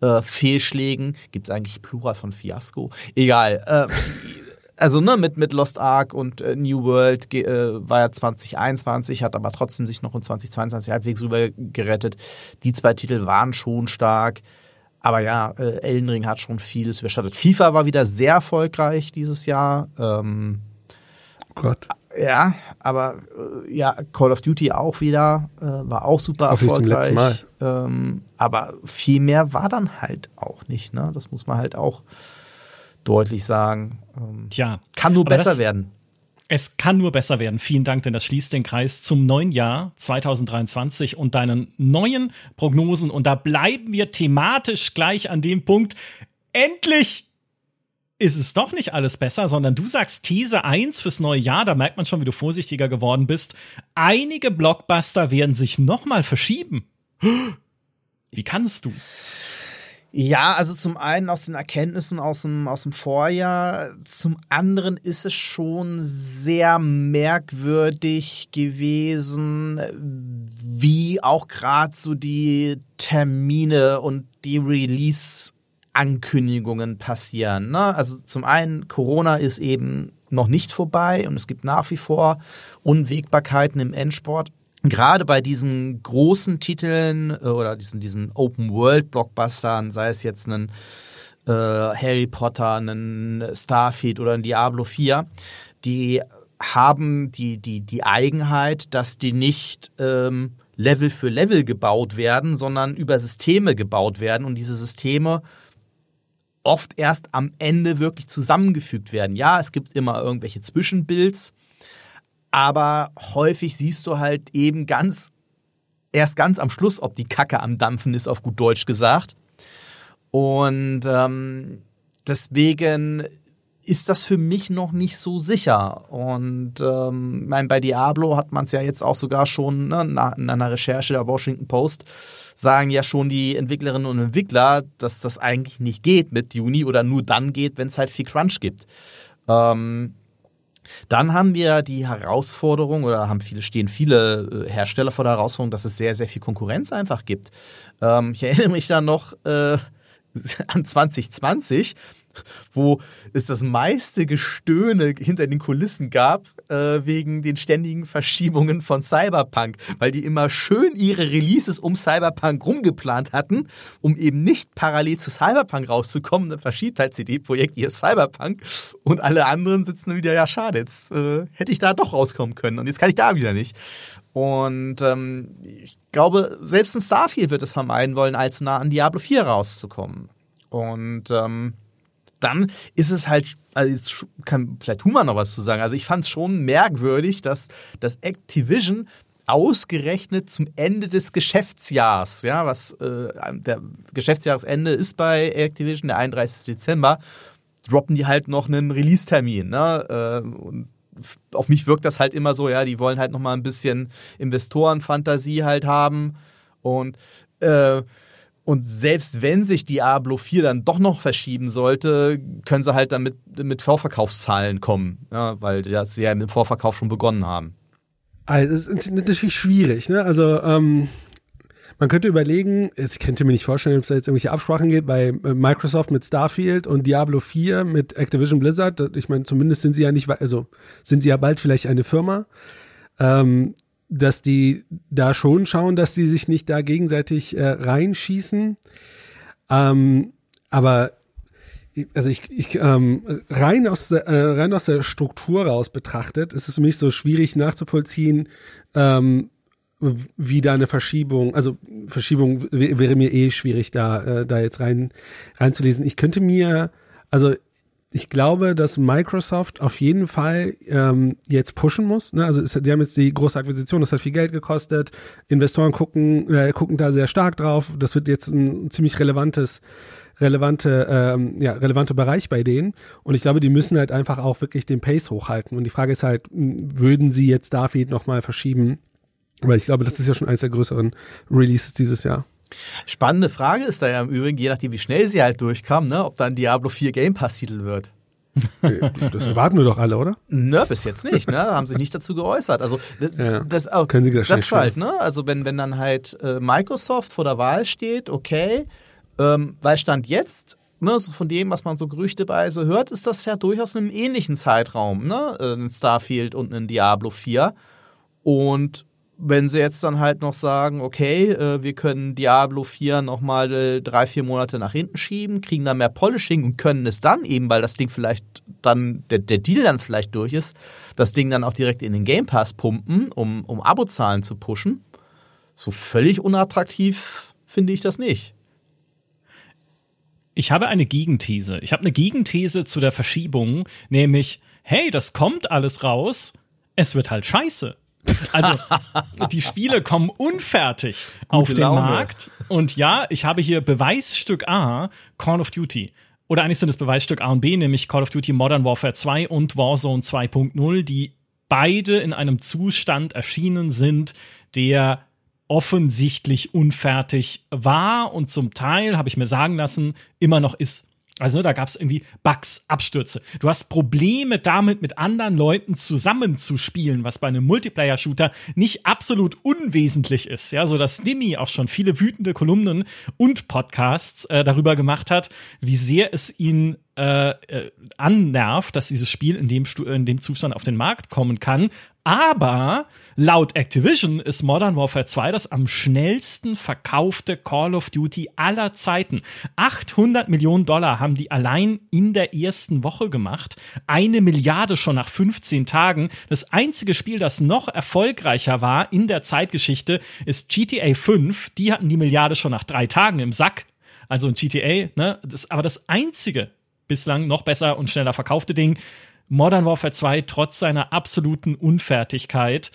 Speaker 2: äh, Fehlschlägen. Gibt es eigentlich Plural von Fiasco? Egal. Äh, also ne, mit, mit Lost Ark und äh, New World äh, war ja 2021, hat aber trotzdem sich noch in 2022 halbwegs rüber gerettet. Die zwei Titel waren schon stark. Aber ja, äh, Elden Ring hat schon vieles überschattet. FIFA war wieder sehr erfolgreich dieses Jahr. Ähm,
Speaker 3: oh Gott.
Speaker 2: Ja, aber äh, ja, Call of Duty auch wieder, äh, war auch super auch erfolgreich. Mal. Ähm, aber viel mehr war dann halt auch nicht, ne? Das muss man halt auch deutlich sagen.
Speaker 1: Ähm, Tja.
Speaker 2: Kann nur besser werden.
Speaker 1: Es kann nur besser werden. Vielen Dank, denn das schließt den Kreis zum neuen Jahr 2023 und deinen neuen Prognosen. Und da bleiben wir thematisch gleich an dem Punkt. Endlich ist es doch nicht alles besser, sondern du sagst These 1 fürs neue Jahr, da merkt man schon, wie du vorsichtiger geworden bist. Einige Blockbuster werden sich nochmal verschieben. Wie kannst du?
Speaker 2: Ja, also zum einen aus den Erkenntnissen aus dem, aus dem Vorjahr, zum anderen ist es schon sehr merkwürdig gewesen, wie auch gerade so die Termine und die Release-Ankündigungen passieren. Ne? Also zum einen, Corona ist eben noch nicht vorbei und es gibt nach wie vor Unwägbarkeiten im Endsport gerade bei diesen großen Titeln äh, oder diesen, diesen Open-World-Blockbustern, sei es jetzt ein äh, Harry Potter, ein Starfield oder ein Diablo 4, die haben die, die, die Eigenheit, dass die nicht ähm, Level für Level gebaut werden, sondern über Systeme gebaut werden und diese Systeme oft erst am Ende wirklich zusammengefügt werden. Ja, es gibt immer irgendwelche Zwischenbuilds, aber häufig siehst du halt eben ganz, erst ganz am Schluss, ob die Kacke am Dampfen ist, auf gut Deutsch gesagt. Und ähm, deswegen ist das für mich noch nicht so sicher. Und ähm, mein, bei Diablo hat man es ja jetzt auch sogar schon ne, in einer Recherche der Washington Post sagen ja schon die Entwicklerinnen und Entwickler, dass das eigentlich nicht geht mit Juni oder nur dann geht, wenn es halt viel Crunch gibt. Ähm, dann haben wir die Herausforderung oder haben viele, stehen viele äh, Hersteller vor der Herausforderung, dass es sehr, sehr viel Konkurrenz einfach gibt. Ähm, ich erinnere mich da noch äh, an 2020, wo es das meiste Gestöhne hinter den Kulissen gab, äh, wegen den ständigen Verschiebungen von Cyberpunk, weil die immer schön ihre Releases um Cyberpunk rumgeplant hatten, um eben nicht parallel zu Cyberpunk rauszukommen. Dann verschiebt halt CD-Projekt ihr Cyberpunk und alle anderen sitzen wieder, ja schade, jetzt äh, hätte ich da doch rauskommen können und jetzt kann ich da wieder nicht. Und ähm, ich glaube, selbst ein Starfield wird es vermeiden wollen, allzu nah an Diablo 4 rauszukommen. Und ähm, dann ist es halt, also kann vielleicht Human noch was zu sagen. Also ich fand es schon merkwürdig, dass, dass Activision ausgerechnet zum Ende des Geschäftsjahrs, ja, was äh, der Geschäftsjahresende ist bei Activision, der 31. Dezember, droppen die halt noch einen Release-Termin. Ne? Äh, und auf mich wirkt das halt immer so, ja, die wollen halt noch mal ein bisschen Investorenfantasie halt haben und äh, und selbst wenn sich Diablo 4 dann doch noch verschieben sollte, können sie halt dann mit, mit Vorverkaufszahlen kommen, ja, weil sie ja im Vorverkauf schon begonnen haben.
Speaker 3: Also, es ist natürlich schwierig, ne? Also, ähm, man könnte überlegen, ich könnte mir nicht vorstellen, ob es da jetzt irgendwelche Absprachen geht bei äh, Microsoft mit Starfield und Diablo 4 mit Activision Blizzard. Ich meine, zumindest sind sie ja nicht, also sind sie ja bald vielleicht eine Firma. Ähm, dass die da schon schauen, dass sie sich nicht da gegenseitig äh, reinschießen. Ähm, aber also ich, ich ähm, rein aus der, äh, rein aus der Struktur raus betrachtet, ist es für mich so schwierig nachzuvollziehen, ähm, wie da eine Verschiebung, also Verschiebung wäre mir eh schwierig da äh, da jetzt rein reinzulesen. Ich könnte mir, also ich glaube, dass Microsoft auf jeden Fall ähm, jetzt pushen muss. Ne? Also es, die haben jetzt die große Akquisition, das hat viel Geld gekostet. Investoren gucken, äh, gucken da sehr stark drauf. Das wird jetzt ein ziemlich relevantes, relevante, ähm, ja, relevante Bereich bei denen. Und ich glaube, die müssen halt einfach auch wirklich den Pace hochhalten. Und die Frage ist halt, würden sie jetzt David nochmal verschieben? Weil ich glaube, das ist ja schon eines der größeren Releases dieses Jahr.
Speaker 2: Spannende Frage ist da ja im Übrigen, je nachdem, wie schnell sie halt durchkam, ne, ob dann Diablo 4 Game Pass-Titel wird.
Speaker 3: Das erwarten wir doch alle, oder?
Speaker 2: Nö, bis jetzt nicht, ne? Haben sich nicht dazu geäußert. Also
Speaker 3: ja,
Speaker 2: das, auch,
Speaker 3: können Sie das,
Speaker 2: das halt, ne? Also wenn, wenn dann halt äh, Microsoft vor der Wahl steht, okay, ähm, weil Stand jetzt, ne, so von dem, was man so gerüchteweise hört, ist das ja durchaus in einem ähnlichen Zeitraum, ne? Äh, ein Starfield und ein Diablo 4. Und wenn sie jetzt dann halt noch sagen, okay, äh, wir können Diablo 4 nochmal äh, drei, vier Monate nach hinten schieben, kriegen dann mehr Polishing und können es dann eben, weil das Ding vielleicht dann, der, der Deal dann vielleicht durch ist, das Ding dann auch direkt in den Game Pass pumpen, um, um Abozahlen zu pushen. So völlig unattraktiv finde ich das nicht.
Speaker 1: Ich habe eine Gegenthese. Ich habe eine Gegenthese zu der Verschiebung, nämlich, hey, das kommt alles raus, es wird halt scheiße. Also die Spiele kommen unfertig Gute auf den Laune. Markt. Und ja, ich habe hier Beweisstück A, Call of Duty. Oder eigentlich sind es Beweisstück A und B, nämlich Call of Duty Modern Warfare 2 und Warzone 2.0, die beide in einem Zustand erschienen sind, der offensichtlich unfertig war und zum Teil, habe ich mir sagen lassen, immer noch ist. Also ne, da gab es irgendwie Bugs, Abstürze. Du hast Probleme damit, mit anderen Leuten zusammenzuspielen, was bei einem Multiplayer-Shooter nicht absolut unwesentlich ist. Ja, so dass Nimi auch schon viele wütende Kolumnen und Podcasts äh, darüber gemacht hat, wie sehr es ihn äh, äh, annervt, dass dieses Spiel in dem, in dem Zustand auf den Markt kommen kann. Aber laut Activision ist Modern Warfare 2 das am schnellsten verkaufte Call of Duty aller Zeiten. 800 Millionen Dollar haben die allein in der ersten Woche gemacht. Eine Milliarde schon nach 15 Tagen. Das einzige Spiel, das noch erfolgreicher war in der Zeitgeschichte, ist GTA 5. Die hatten die Milliarde schon nach drei Tagen im Sack. Also ein GTA, ne? Das, aber das einzige bislang noch besser und schneller verkaufte Ding. Modern Warfare 2 trotz seiner absoluten Unfertigkeit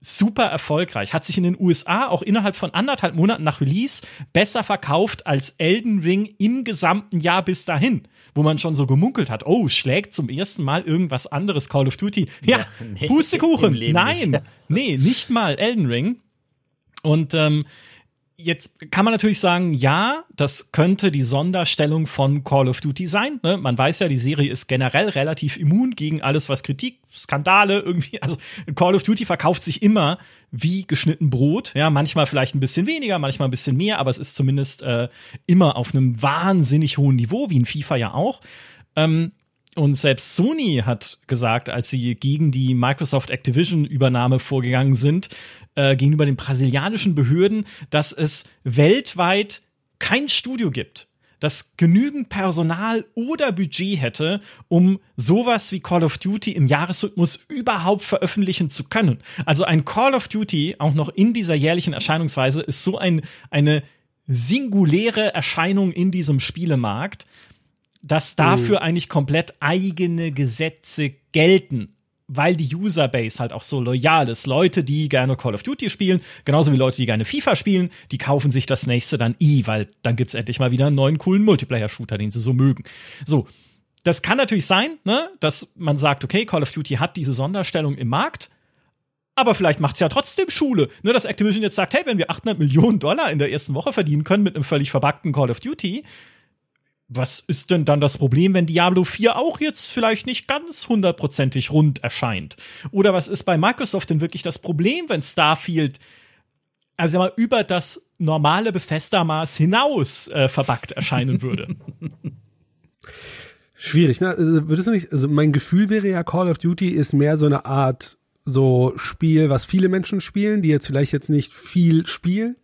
Speaker 1: super erfolgreich. Hat sich in den USA auch innerhalb von anderthalb Monaten nach Release besser verkauft als Elden Ring im gesamten Jahr bis dahin. Wo man schon so gemunkelt hat, oh, schlägt zum ersten Mal irgendwas anderes Call of Duty. Ja, ja nee, Pustekuchen. Nein, nicht. nee, nicht mal Elden Ring. Und ähm, Jetzt kann man natürlich sagen, ja, das könnte die Sonderstellung von Call of Duty sein. Ne? Man weiß ja, die Serie ist generell relativ immun gegen alles, was Kritik, Skandale irgendwie. Also Call of Duty verkauft sich immer wie geschnitten Brot. Ja, manchmal vielleicht ein bisschen weniger, manchmal ein bisschen mehr, aber es ist zumindest äh, immer auf einem wahnsinnig hohen Niveau, wie in FIFA ja auch. Ähm, und selbst Sony hat gesagt, als sie gegen die Microsoft Activision Übernahme vorgegangen sind, äh, gegenüber den brasilianischen Behörden, dass es weltweit kein Studio gibt, das genügend Personal oder Budget hätte, um sowas wie Call of Duty im Jahresrhythmus überhaupt veröffentlichen zu können. Also ein Call of Duty, auch noch in dieser jährlichen Erscheinungsweise, ist so ein, eine singuläre Erscheinung in diesem Spielemarkt, dass dafür mhm. eigentlich komplett eigene Gesetze gelten weil die Userbase halt auch so loyal ist. Leute, die gerne Call of Duty spielen, genauso wie Leute, die gerne FIFA spielen, die kaufen sich das nächste dann i, weil dann gibt's endlich mal wieder einen neuen coolen Multiplayer-Shooter, den sie so mögen. So. das kann natürlich sein, ne, dass man sagt, okay, Call of Duty hat diese Sonderstellung im Markt, aber vielleicht macht es ja trotzdem Schule. Ne, dass Activision jetzt sagt, hey, wenn wir 800 Millionen Dollar in der ersten Woche verdienen können mit einem völlig verbackten Call of Duty, was ist denn dann das Problem, wenn Diablo 4 auch jetzt vielleicht nicht ganz hundertprozentig rund erscheint? Oder was ist bei Microsoft denn wirklich das Problem, wenn Starfield also mal über das normale Bethesda-Maß hinaus äh, verbackt erscheinen würde?
Speaker 3: Schwierig, ne? Also, würdest du nicht, also mein Gefühl wäre ja, Call of Duty ist mehr so eine Art so Spiel, was viele Menschen spielen, die jetzt vielleicht jetzt nicht viel spielen.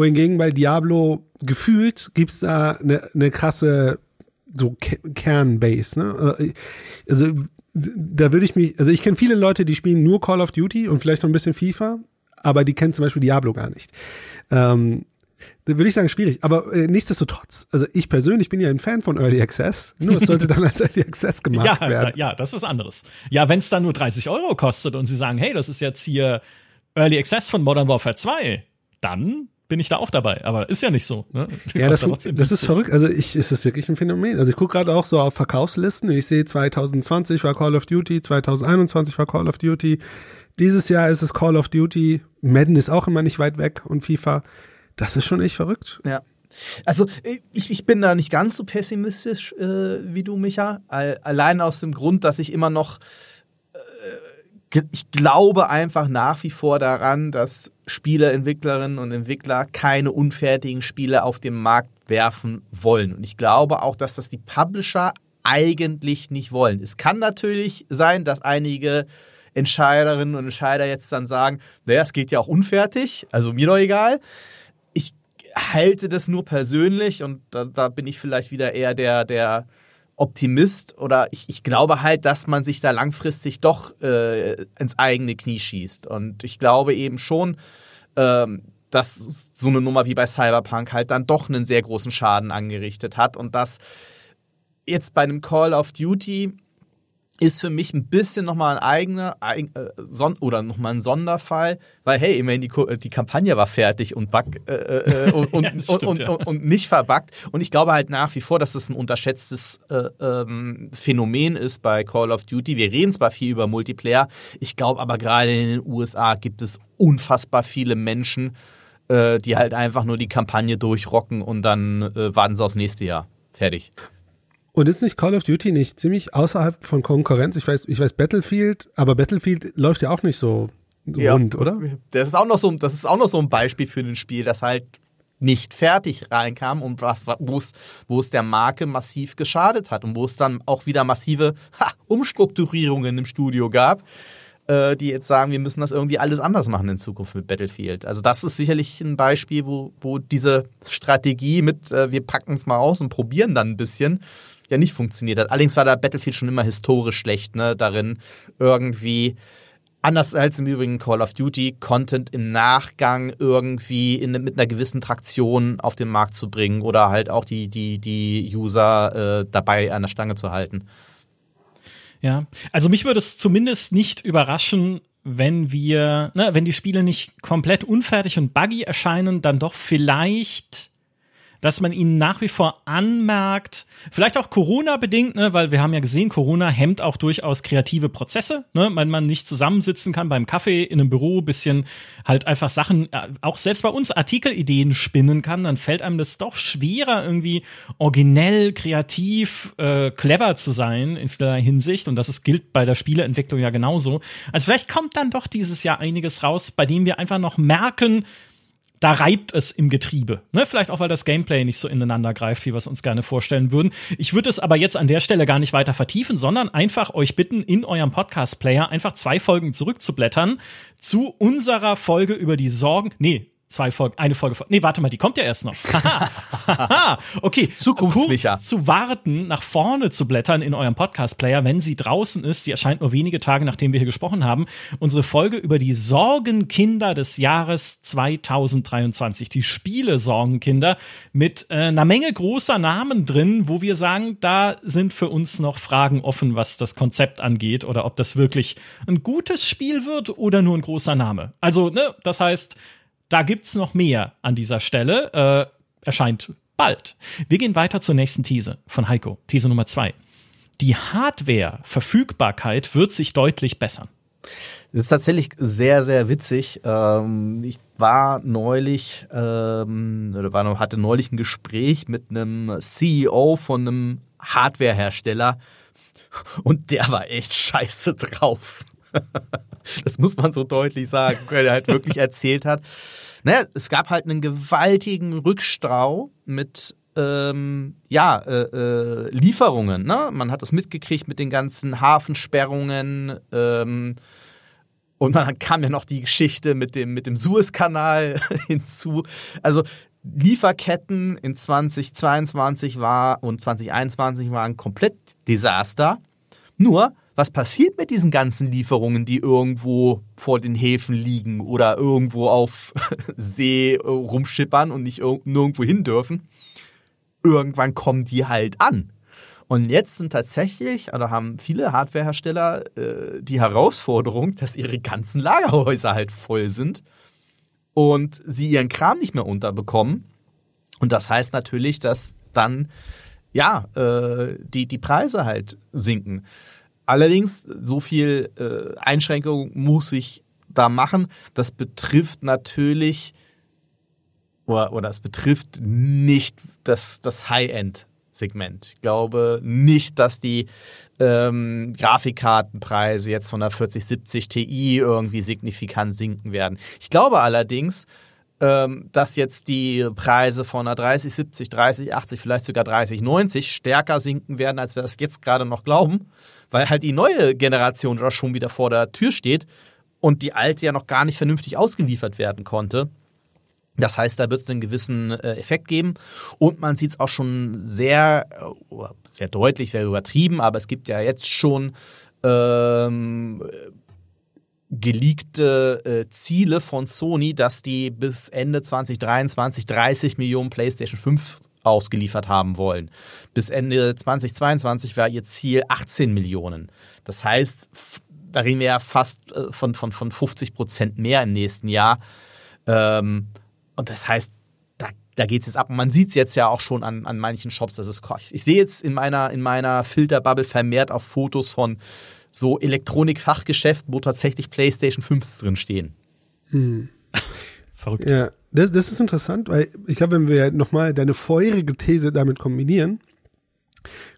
Speaker 3: Wohingegen bei Diablo gefühlt gibt's da eine ne krasse so Kernbase. Ne? Äh, also da würde ich mich, also ich kenne viele Leute, die spielen nur Call of Duty und vielleicht noch ein bisschen FIFA, aber die kennen zum Beispiel Diablo gar nicht. Ähm, da würde ich sagen, schwierig. Aber äh, nichtsdestotrotz, also ich persönlich bin ja ein Fan von Early Access. Nur es sollte dann als Early Access gemacht
Speaker 1: ja,
Speaker 3: werden.
Speaker 1: Da, ja, das ist was anderes. Ja, wenn es dann nur 30 Euro kostet und sie sagen, hey, das ist jetzt hier Early Access von Modern Warfare 2, dann bin ich da auch dabei. Aber ist ja nicht so. Ne?
Speaker 3: Ja, das, das ist verrückt. Also ich, ist das wirklich ein Phänomen. Also ich gucke gerade auch so auf Verkaufslisten. Ich sehe 2020 war Call of Duty, 2021 war Call of Duty. Dieses Jahr ist es Call of Duty. Madden ist auch immer nicht weit weg und FIFA. Das ist schon echt verrückt.
Speaker 2: Ja. Also ich, ich bin da nicht ganz so pessimistisch äh, wie du, Micha. Allein aus dem Grund, dass ich immer noch äh, ich glaube einfach nach wie vor daran, dass Spieleentwicklerinnen und Entwickler keine unfertigen Spiele auf den Markt werfen wollen. Und ich glaube auch, dass das die Publisher eigentlich nicht wollen. Es kann natürlich sein, dass einige Entscheiderinnen und Entscheider jetzt dann sagen, naja, es geht ja auch unfertig, also mir doch egal halte das nur persönlich und da, da bin ich vielleicht wieder eher der, der Optimist oder ich, ich glaube halt, dass man sich da langfristig doch äh, ins eigene Knie schießt. Und ich glaube eben schon, ähm, dass so eine Nummer wie bei Cyberpunk halt dann doch einen sehr großen Schaden angerichtet hat und dass jetzt bei einem Call of Duty ist für mich ein bisschen nochmal ein eigener äh, Son oder nochmal ein Sonderfall, weil hey, immerhin die, die Kampagne war fertig und bug äh, äh, und, und, ja, stimmt, und, ja. und, nicht verbuggt. Und ich glaube halt nach wie vor, dass es ein unterschätztes äh, ähm, Phänomen ist bei Call of Duty. Wir reden zwar viel über Multiplayer, ich glaube aber gerade in den USA gibt es unfassbar viele Menschen, äh, die halt einfach nur die Kampagne durchrocken und dann äh, warten sie aufs nächste Jahr. Fertig.
Speaker 3: Und ist nicht Call of Duty nicht ziemlich außerhalb von Konkurrenz? Ich weiß, ich weiß Battlefield, aber Battlefield läuft ja auch nicht so ja, rund, oder?
Speaker 2: Das ist auch noch so, das ist auch noch so ein Beispiel für ein Spiel, das halt nicht fertig reinkam und was, wo es, wo es der Marke massiv geschadet hat und wo es dann auch wieder massive ha, Umstrukturierungen im Studio gab, äh, die jetzt sagen, wir müssen das irgendwie alles anders machen in Zukunft mit Battlefield. Also das ist sicherlich ein Beispiel, wo, wo diese Strategie mit, äh, wir packen es mal aus und probieren dann ein bisschen, ja nicht funktioniert hat. Allerdings war da Battlefield schon immer historisch schlecht, ne, darin irgendwie anders als im übrigen Call of Duty, Content im Nachgang irgendwie in, mit einer gewissen Traktion auf den Markt zu bringen oder halt auch die, die, die User äh, dabei an der Stange zu halten.
Speaker 1: Ja, also mich würde es zumindest nicht überraschen, wenn wir, ne, wenn die Spiele nicht komplett unfertig und buggy erscheinen, dann doch vielleicht dass man ihnen nach wie vor anmerkt, vielleicht auch Corona-bedingt, ne, weil wir haben ja gesehen, Corona hemmt auch durchaus kreative Prozesse, ne, wenn man nicht zusammensitzen kann beim Kaffee in einem Büro, bisschen halt einfach Sachen, äh, auch selbst bei uns Artikelideen spinnen kann, dann fällt einem das doch schwerer, irgendwie originell, kreativ, äh, clever zu sein in vielerlei Hinsicht. Und das ist, gilt bei der Spieleentwicklung ja genauso. Also vielleicht kommt dann doch dieses Jahr einiges raus, bei dem wir einfach noch merken, da reibt es im Getriebe. Ne? Vielleicht auch, weil das Gameplay nicht so ineinander greift, wie wir es uns gerne vorstellen würden. Ich würde es aber jetzt an der Stelle gar nicht weiter vertiefen, sondern einfach euch bitten, in eurem Podcast-Player einfach zwei Folgen zurückzublättern zu unserer Folge über die Sorgen. Nee, zwei Folgen, eine Folge. Nee, warte mal, die kommt ja erst noch. Okay,
Speaker 2: zukunftssicher.
Speaker 1: Kurz zu warten, nach vorne zu blättern in eurem Podcast-Player, wenn sie draußen ist. Die erscheint nur wenige Tage, nachdem wir hier gesprochen haben. Unsere Folge über die Sorgenkinder des Jahres 2023. Die Spiele-Sorgenkinder mit äh, einer Menge großer Namen drin, wo wir sagen, da sind für uns noch Fragen offen, was das Konzept angeht oder ob das wirklich ein gutes Spiel wird oder nur ein großer Name. Also, ne, das heißt, da gibt's noch mehr an dieser Stelle. Äh, erscheint bald. Wir gehen weiter zur nächsten These von Heiko. These Nummer zwei. die Hardware-Verfügbarkeit wird sich deutlich bessern.
Speaker 2: Das ist tatsächlich sehr, sehr witzig. Ähm, ich war neulich, ähm, oder war, hatte neulich ein Gespräch mit einem CEO von einem Hardwarehersteller und der war echt scheiße drauf. das muss man so deutlich sagen, weil er halt wirklich erzählt hat. Naja, es gab halt einen gewaltigen Rückstau mit ähm, ja, äh, äh, Lieferungen. Ne? Man hat das mitgekriegt mit den ganzen Hafensperrungen. Ähm, und dann kam ja noch die Geschichte mit dem, mit dem Suezkanal hinzu. Also Lieferketten in 2022 war und 2021 waren komplett Desaster. Nur, was passiert mit diesen ganzen Lieferungen, die irgendwo vor den Häfen liegen oder irgendwo auf See äh, rumschippern und nicht nirgendwo hin dürfen? Irgendwann kommen die halt an. Und jetzt sind tatsächlich, oder haben viele Hardwarehersteller äh, die Herausforderung, dass ihre ganzen Lagerhäuser halt voll sind und sie ihren Kram nicht mehr unterbekommen. Und das heißt natürlich, dass dann ja äh, die, die Preise halt sinken. Allerdings, so viel äh, Einschränkung muss ich da machen. Das betrifft natürlich oder, oder es betrifft nicht das, das High-End Segment. Ich glaube nicht, dass die ähm, Grafikkartenpreise jetzt von der 4070 Ti irgendwie signifikant sinken werden. Ich glaube allerdings, dass jetzt die Preise von einer 3070, 3080, vielleicht sogar 3090 stärker sinken werden, als wir das jetzt gerade noch glauben, weil halt die neue Generation da schon wieder vor der Tür steht und die alte ja noch gar nicht vernünftig ausgeliefert werden konnte. Das heißt, da wird es einen gewissen äh, Effekt geben. Und man sieht es auch schon sehr, äh, sehr deutlich, wäre übertrieben, aber es gibt ja jetzt schon ähm, geleakte äh, Ziele von Sony, dass die bis Ende 2023 30 Millionen PlayStation 5 ausgeliefert haben wollen. Bis Ende 2022 war ihr Ziel 18 Millionen. Das heißt, da reden wir ja fast äh, von, von, von 50 Prozent mehr im nächsten Jahr. Ähm, und das heißt, da, da geht es jetzt ab. Und man sieht es jetzt ja auch schon an, an manchen Shops. Das ist, ich sehe jetzt in meiner, in meiner Filterbubble vermehrt auf Fotos von so Elektronikfachgeschäften, wo tatsächlich PlayStation 5 drin stehen.
Speaker 3: Hm. Verrückt. Ja, das, das ist interessant, weil ich glaube, wenn wir nochmal deine vorherige These damit kombinieren,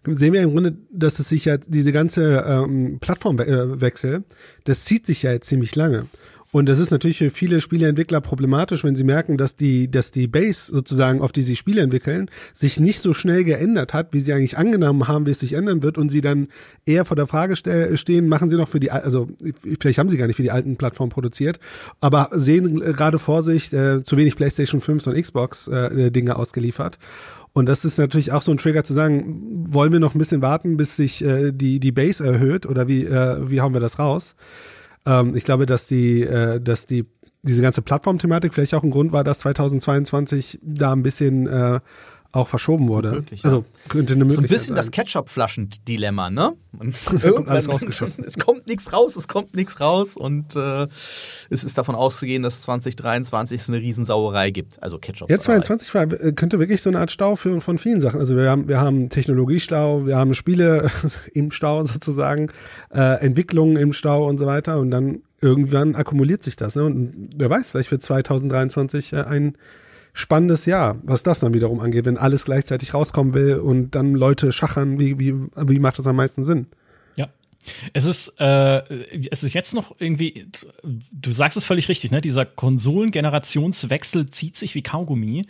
Speaker 3: sehen wir im Grunde, dass es sich ja diese ganze ähm, Plattformwechsel, das zieht sich ja jetzt ziemlich lange. Und das ist natürlich für viele Spieleentwickler problematisch, wenn sie merken, dass die, dass die Base sozusagen, auf die sie Spiele entwickeln, sich nicht so schnell geändert hat, wie sie eigentlich angenommen haben, wie es sich ändern wird und sie dann eher vor der Frage stehen, machen sie noch für die, also vielleicht haben sie gar nicht für die alten Plattformen produziert, aber sehen gerade vor sich äh, zu wenig PlayStation 5 und Xbox äh, Dinge ausgeliefert. Und das ist natürlich auch so ein Trigger zu sagen, wollen wir noch ein bisschen warten, bis sich äh, die, die Base erhöht oder wie, äh, wie hauen wir das raus? Ähm, ich glaube, dass die, äh, dass die diese ganze Plattformthematik vielleicht auch ein Grund war, dass 2022 da ein bisschen äh, auch verschoben wurde.
Speaker 2: Möglich. Also könnte eine Möglichkeit So ein bisschen sein. das Ketchup-Flaschen-Dilemma, ne? kommt alles rausgeschossen. es kommt nichts raus, es kommt nichts raus und äh, es ist davon auszugehen, dass 2023 es eine Riesensauerei gibt. Also Ketchup.
Speaker 3: Ja, 2022 war, äh, könnte wirklich so eine Art Stau führen von vielen Sachen. Also wir haben, wir haben Technologiestau, wir haben Spiele im Stau sozusagen, äh, Entwicklungen im Stau und so weiter und dann irgendwann akkumuliert sich das. Ne? Und wer weiß, vielleicht wird 2023 äh, ein spannendes Jahr, was das dann wiederum angeht, wenn alles gleichzeitig rauskommen will und dann Leute schachern, wie, wie, wie macht das am meisten Sinn?
Speaker 1: Ja. Es ist, äh, es ist jetzt noch irgendwie, du sagst es völlig richtig, ne? Dieser Konsolengenerationswechsel zieht sich wie Kaugummi.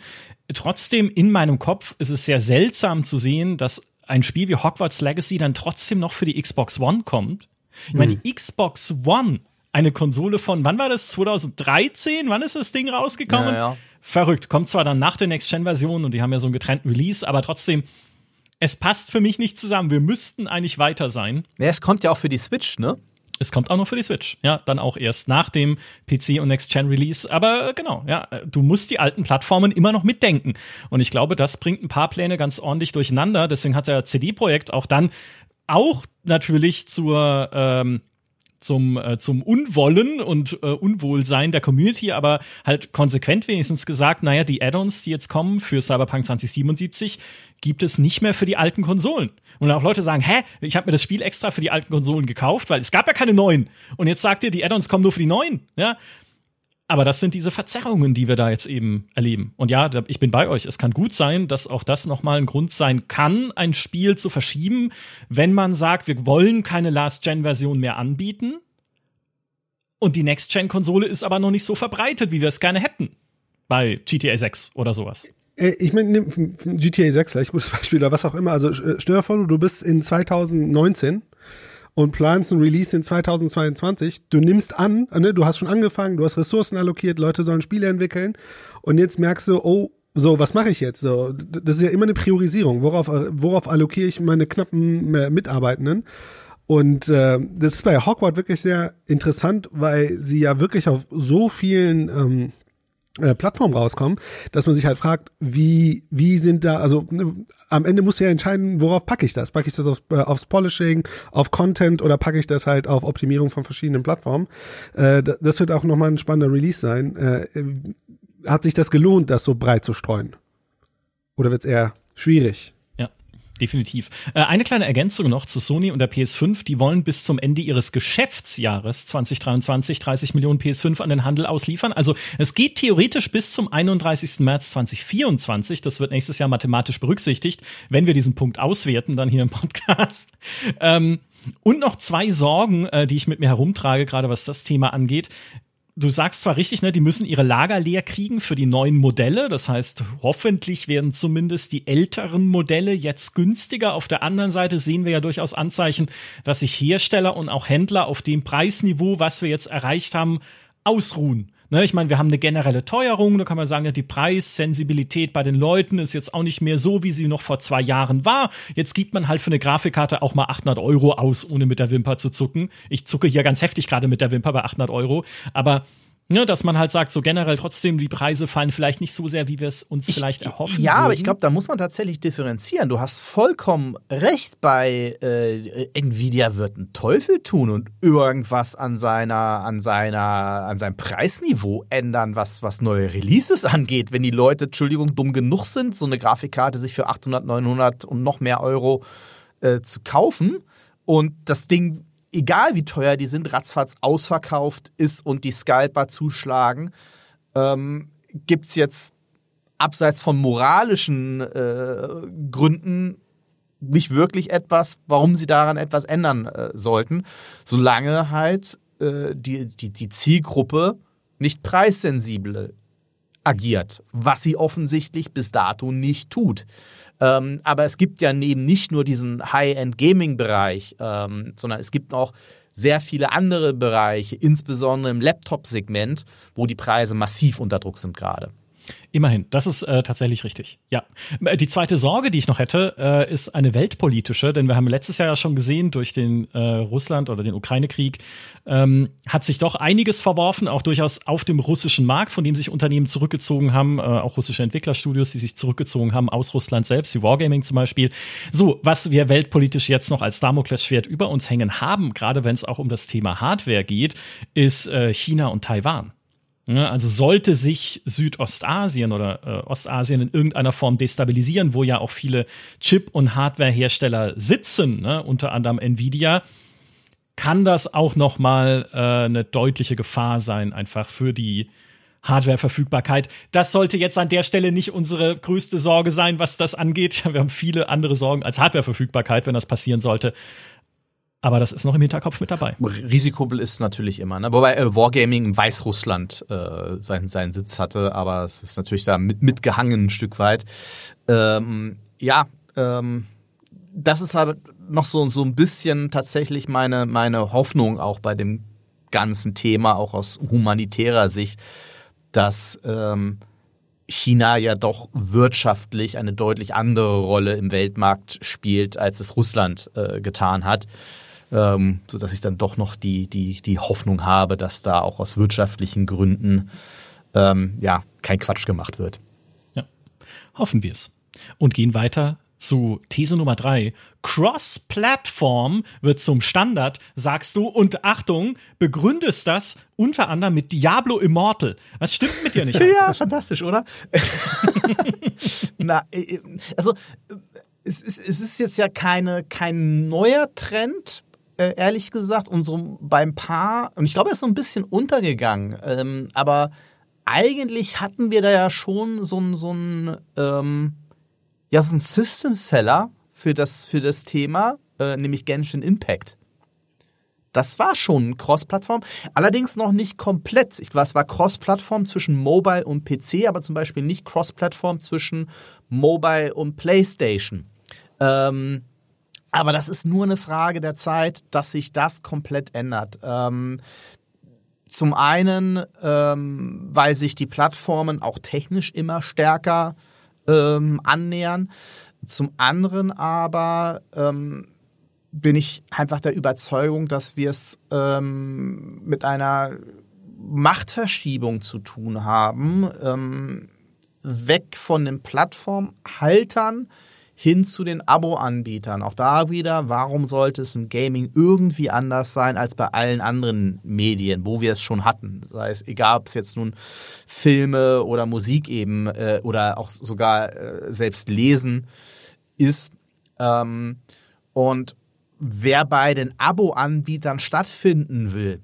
Speaker 1: Trotzdem in meinem Kopf ist es sehr seltsam zu sehen, dass ein Spiel wie Hogwarts Legacy dann trotzdem noch für die Xbox One kommt. Ich meine, hm. die Xbox One, eine Konsole von, wann war das? 2013? Wann ist das Ding rausgekommen? Ja, ja verrückt. Kommt zwar dann nach der Next-Gen-Version und die haben ja so einen getrennten Release, aber trotzdem, es passt für mich nicht zusammen. Wir müssten eigentlich weiter sein.
Speaker 2: Ja, es kommt ja auch für die Switch, ne?
Speaker 1: Es kommt auch noch für die Switch. Ja, dann auch erst nach dem PC und Next Gen Release. Aber genau, ja, du musst die alten Plattformen immer noch mitdenken. Und ich glaube, das bringt ein paar Pläne ganz ordentlich durcheinander. Deswegen hat der CD-Projekt auch dann auch natürlich zur ähm, zum, äh, zum Unwollen und äh, Unwohlsein der Community, aber halt konsequent wenigstens gesagt, naja, die Add-ons, die jetzt kommen für Cyberpunk 2077, gibt es nicht mehr für die alten Konsolen. Und auch Leute sagen, hä, ich habe mir das Spiel extra für die alten Konsolen gekauft, weil es gab ja keine neuen. Und jetzt sagt ihr, die Add-ons kommen nur für die neuen. Ja, aber das sind diese Verzerrungen, die wir da jetzt eben erleben. Und ja, ich bin bei euch. Es kann gut sein, dass auch das nochmal ein Grund sein kann, ein Spiel zu verschieben, wenn man sagt, wir wollen keine Last-Gen-Version mehr anbieten. Und die Next-Gen-Konsole ist aber noch nicht so verbreitet, wie wir es gerne hätten. Bei GTA 6 oder sowas.
Speaker 3: Äh, ich meine, GTA 6 vielleicht gutes Beispiel oder was auch immer. Also stell dir vor, du bist in 2019 und planst ein Release in 2022. Du nimmst an, ne, du hast schon angefangen, du hast Ressourcen allokiert, Leute sollen Spiele entwickeln und jetzt merkst du, oh, so, was mache ich jetzt? So, das ist ja immer eine Priorisierung. Worauf, worauf allokiere ich meine knappen äh, Mitarbeitenden? Und äh, das ist bei Hogwarts wirklich sehr interessant, weil sie ja wirklich auf so vielen ähm, äh, Plattform rauskommen, dass man sich halt fragt, wie, wie sind da, also ne, am Ende muss ja entscheiden, worauf packe ich das? Packe ich das auf, äh, aufs Polishing, auf Content oder packe ich das halt auf Optimierung von verschiedenen Plattformen? Äh, das wird auch nochmal ein spannender Release sein. Äh, hat sich das gelohnt, das so breit zu streuen? Oder wird es eher schwierig?
Speaker 1: Definitiv. Äh, eine kleine Ergänzung noch zu Sony und der PS5. Die wollen bis zum Ende ihres Geschäftsjahres 2023 30 Millionen PS5 an den Handel ausliefern. Also es geht theoretisch bis zum 31. März 2024. Das wird nächstes Jahr mathematisch berücksichtigt, wenn wir diesen Punkt auswerten, dann hier im Podcast. Ähm, und noch zwei Sorgen, äh, die ich mit mir herumtrage, gerade was das Thema angeht du sagst zwar richtig, ne, die müssen ihre Lager leer kriegen für die neuen Modelle. Das heißt, hoffentlich werden zumindest die älteren Modelle jetzt günstiger. Auf der anderen Seite sehen wir ja durchaus Anzeichen, dass sich Hersteller und auch Händler auf dem Preisniveau, was wir jetzt erreicht haben, ausruhen. Ne, ich meine, wir haben eine generelle Teuerung, da kann man sagen, ja, die Preissensibilität bei den Leuten ist jetzt auch nicht mehr so, wie sie noch vor zwei Jahren war. Jetzt gibt man halt für eine Grafikkarte auch mal 800 Euro aus, ohne mit der Wimper zu zucken. Ich zucke hier ganz heftig gerade mit der Wimper bei 800 Euro, aber Ne, dass man halt sagt, so generell trotzdem, die Preise fallen vielleicht nicht so sehr, wie wir es uns ich, vielleicht erhoffen.
Speaker 2: Ja,
Speaker 1: würden.
Speaker 2: aber ich glaube, da muss man tatsächlich differenzieren. Du hast vollkommen recht bei äh, Nvidia wird einen Teufel tun und irgendwas an seiner, an seiner, an seinem Preisniveau ändern, was, was neue Releases angeht. Wenn die Leute, Entschuldigung, dumm genug sind, so eine Grafikkarte sich für 800, 900 und noch mehr Euro äh, zu kaufen und das Ding egal wie teuer die sind, ratzfatz ausverkauft ist und die Scalper zuschlagen, ähm, gibt es jetzt abseits von moralischen äh, Gründen nicht wirklich etwas, warum sie daran etwas ändern äh, sollten, solange halt äh, die, die, die Zielgruppe nicht preissensibel agiert, was sie offensichtlich bis dato nicht tut. Ähm, aber es gibt ja neben nicht nur diesen High-End-Gaming-Bereich, ähm, sondern es gibt auch sehr viele andere Bereiche, insbesondere im Laptop-Segment, wo die Preise massiv unter Druck sind gerade.
Speaker 1: Immerhin, das ist äh, tatsächlich richtig. Ja. Äh, die zweite Sorge, die ich noch hätte, äh, ist eine weltpolitische, denn wir haben letztes Jahr ja schon gesehen, durch den äh, Russland- oder den Ukraine-Krieg ähm, hat sich doch einiges verworfen, auch durchaus auf dem russischen Markt, von dem sich Unternehmen zurückgezogen haben, äh, auch russische Entwicklerstudios, die sich zurückgezogen haben aus Russland selbst, wie Wargaming zum Beispiel. So, was wir weltpolitisch jetzt noch als Damoklesschwert über uns hängen haben, gerade wenn es auch um das Thema Hardware geht, ist äh, China und Taiwan. Ja, also sollte sich Südostasien oder äh, Ostasien in irgendeiner Form destabilisieren, wo ja auch viele Chip- und Hardwarehersteller sitzen, ne, unter anderem Nvidia, kann das auch noch mal äh, eine deutliche Gefahr sein, einfach für die Hardwareverfügbarkeit. Das sollte jetzt an der Stelle nicht unsere größte Sorge sein, was das angeht. Wir haben viele andere Sorgen als Hardwareverfügbarkeit, wenn das passieren sollte. Aber das ist noch im Hinterkopf mit dabei.
Speaker 2: Risiko ist natürlich immer. Ne? Wobei äh, Wargaming in Weißrussland äh, seinen, seinen Sitz hatte, aber es ist natürlich da mit, mitgehangen ein Stück weit. Ähm, ja, ähm, das ist halt noch so, so ein bisschen tatsächlich meine, meine Hoffnung auch bei dem ganzen Thema, auch aus humanitärer Sicht, dass ähm, China ja doch wirtschaftlich eine deutlich andere Rolle im Weltmarkt spielt, als es Russland äh, getan hat ähm, sodass ich dann doch noch die, die, die Hoffnung habe, dass da auch aus wirtschaftlichen Gründen ähm, ja, kein Quatsch gemacht wird.
Speaker 1: Ja, hoffen wir es. Und gehen weiter zu These Nummer drei. Cross-Plattform wird zum Standard, sagst du, und Achtung, begründest das unter anderem mit Diablo Immortal. Was stimmt mit dir nicht?
Speaker 2: ja, fantastisch, oder? Na, äh, also es ist, es ist jetzt ja keine, kein neuer Trend, äh, ehrlich gesagt, und so beim Paar, und ich glaube, er ist so ein bisschen untergegangen, ähm, aber eigentlich hatten wir da ja schon so ein, so ein, ähm, ja, so ein System Seller für das, für das Thema, äh, nämlich Genshin Impact. Das war schon Cross-Plattform, allerdings noch nicht komplett. Ich weiß, es war Cross-Plattform zwischen Mobile und PC, aber zum Beispiel nicht Cross-Plattform zwischen Mobile und PlayStation. Ähm, aber das ist nur eine Frage der Zeit, dass sich das komplett ändert. Ähm, zum einen, ähm, weil sich die Plattformen auch technisch immer stärker ähm, annähern. Zum anderen aber ähm, bin ich einfach der Überzeugung, dass wir es ähm, mit einer Machtverschiebung zu tun haben, ähm, weg von den Plattformhaltern hin zu den Abo-Anbietern. Auch da wieder, warum sollte es im Gaming irgendwie anders sein als bei allen anderen Medien, wo wir es schon hatten? Sei es egal, ob es jetzt nun Filme oder Musik eben äh, oder auch sogar äh, selbst Lesen ist. Ähm, und wer bei den Abo-Anbietern stattfinden will,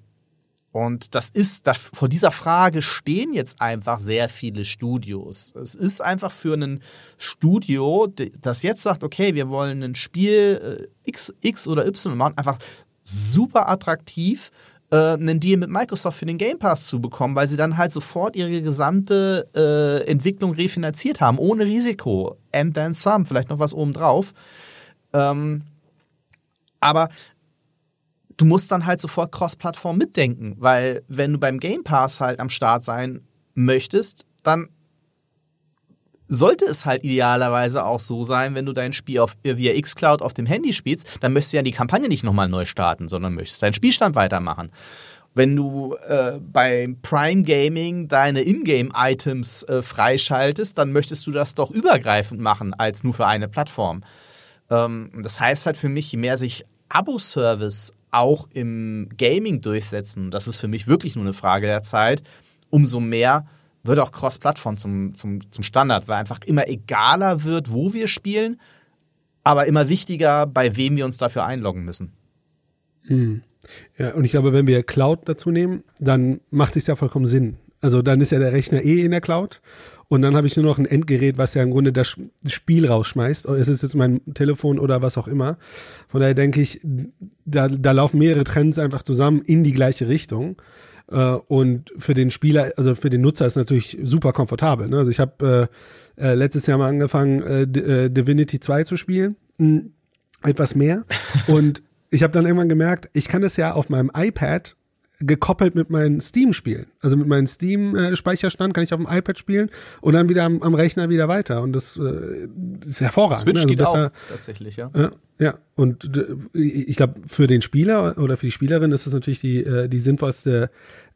Speaker 2: und das ist, das, vor dieser Frage stehen jetzt einfach sehr viele Studios. Es ist einfach für ein Studio, das jetzt sagt, okay, wir wollen ein Spiel äh, X, X oder Y machen, einfach super attraktiv, äh, einen Deal mit Microsoft für den Game Pass zu bekommen, weil sie dann halt sofort ihre gesamte äh, Entwicklung refinanziert haben, ohne Risiko. And then some, vielleicht noch was obendrauf. Ähm, aber du musst dann halt sofort Cross-Plattform mitdenken, weil wenn du beim Game Pass halt am Start sein möchtest, dann sollte es halt idealerweise auch so sein, wenn du dein Spiel auf, via xCloud auf dem Handy spielst, dann möchtest du ja die Kampagne nicht nochmal neu starten, sondern möchtest deinen Spielstand weitermachen. Wenn du äh, beim Prime Gaming deine Ingame-Items äh, freischaltest, dann möchtest du das doch übergreifend machen als nur für eine Plattform. Ähm, das heißt halt für mich, je mehr sich Abo-Service auch im Gaming durchsetzen, das ist für mich wirklich nur eine Frage der Zeit, umso mehr wird auch Cross-Plattform zum, zum, zum Standard, weil einfach immer egaler wird, wo wir spielen, aber immer wichtiger, bei wem wir uns dafür einloggen müssen.
Speaker 3: Hm. Ja, und ich glaube, wenn wir Cloud dazu nehmen, dann macht es ja vollkommen Sinn. Also dann ist ja der Rechner eh in der Cloud und dann habe ich nur noch ein Endgerät, was ja im Grunde das Spiel rausschmeißt. Es ist jetzt mein Telefon oder was auch immer. Von daher denke ich, da, da laufen mehrere Trends einfach zusammen in die gleiche Richtung. Äh, und für den Spieler, also für den Nutzer ist natürlich super komfortabel. Ne? Also ich habe äh, äh, letztes Jahr mal angefangen, äh, äh Divinity 2 zu spielen. Hm, etwas mehr. Und ich habe dann irgendwann gemerkt, ich kann das ja auf meinem iPad gekoppelt mit meinen Steam-Spielen. Also mit meinem Steam-Speicherstand kann ich auf dem iPad spielen und dann wieder am, am Rechner wieder weiter. Und das äh, ist hervorragend.
Speaker 2: Switch
Speaker 3: ne? also
Speaker 2: geht
Speaker 3: besser,
Speaker 2: auch, tatsächlich, ja.
Speaker 3: Ja, ja. und äh, ich glaube, für den Spieler oder für die Spielerin ist das natürlich die, äh, die sinnvollste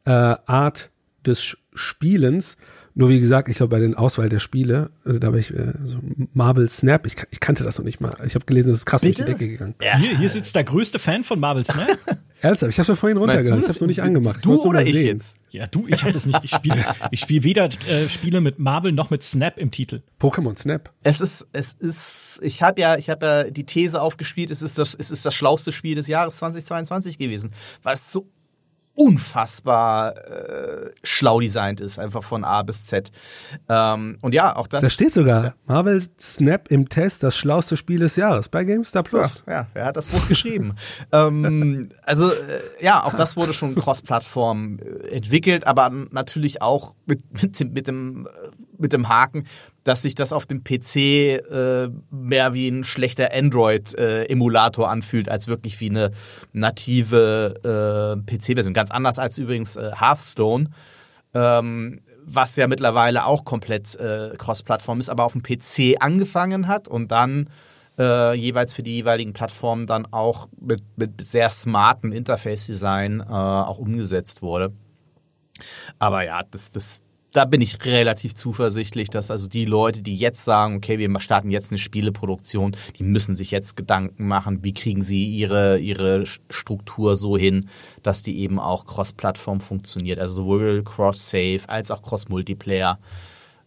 Speaker 3: äh, Art des Spielens. Nur wie gesagt, ich glaube, bei den Auswahl der Spiele, also da war ich äh, so Marvel Snap, ich, ich kannte das noch nicht mal. Ich habe gelesen, das ist krass Bitte? durch die Decke gegangen.
Speaker 1: Ja. Hier, hier sitzt der größte Fan von Marvel Snap.
Speaker 3: Ernsthaft, ich habe schon vorhin runtergeladen, ich habe noch nicht angemacht.
Speaker 2: Du oder ich sehen. jetzt?
Speaker 1: Ja, du, ich habe das nicht. Ich spiele ich spiel weder äh, Spiele mit Marvel noch mit Snap im Titel.
Speaker 3: Pokémon Snap.
Speaker 2: Es ist, es ist, ich habe ja, ich habe ja die These aufgespielt, es ist das, es ist das schlauste Spiel des Jahres 2022 gewesen, weil es so unfassbar äh, schlau designt ist, einfach von A bis Z. Ähm, und ja, auch das.
Speaker 3: Da steht sogar Marvel Snap im Test das schlauste Spiel des Jahres bei GameStar Plus.
Speaker 2: Ja, ja wer hat das Buch geschrieben? ähm, also äh, ja, auch das wurde schon Cross-Plattform äh, entwickelt, aber natürlich auch mit, mit, mit dem mit dem Haken, dass sich das auf dem PC äh, mehr wie ein schlechter Android-Emulator äh, anfühlt, als wirklich wie eine native äh, PC-Version. Ganz anders als übrigens äh, Hearthstone, ähm, was ja mittlerweile auch komplett äh, Cross-Plattform ist, aber auf dem PC angefangen hat und dann äh, jeweils für die jeweiligen Plattformen dann auch mit, mit sehr smartem Interface-Design auch umgesetzt wurde. Aber ja, das, das da bin ich relativ zuversichtlich, dass also die Leute, die jetzt sagen, okay, wir starten jetzt eine Spieleproduktion, die müssen sich jetzt Gedanken machen, wie kriegen sie ihre, ihre Struktur so hin, dass die eben auch cross-Plattform funktioniert, also sowohl cross-save als auch cross-Multiplayer.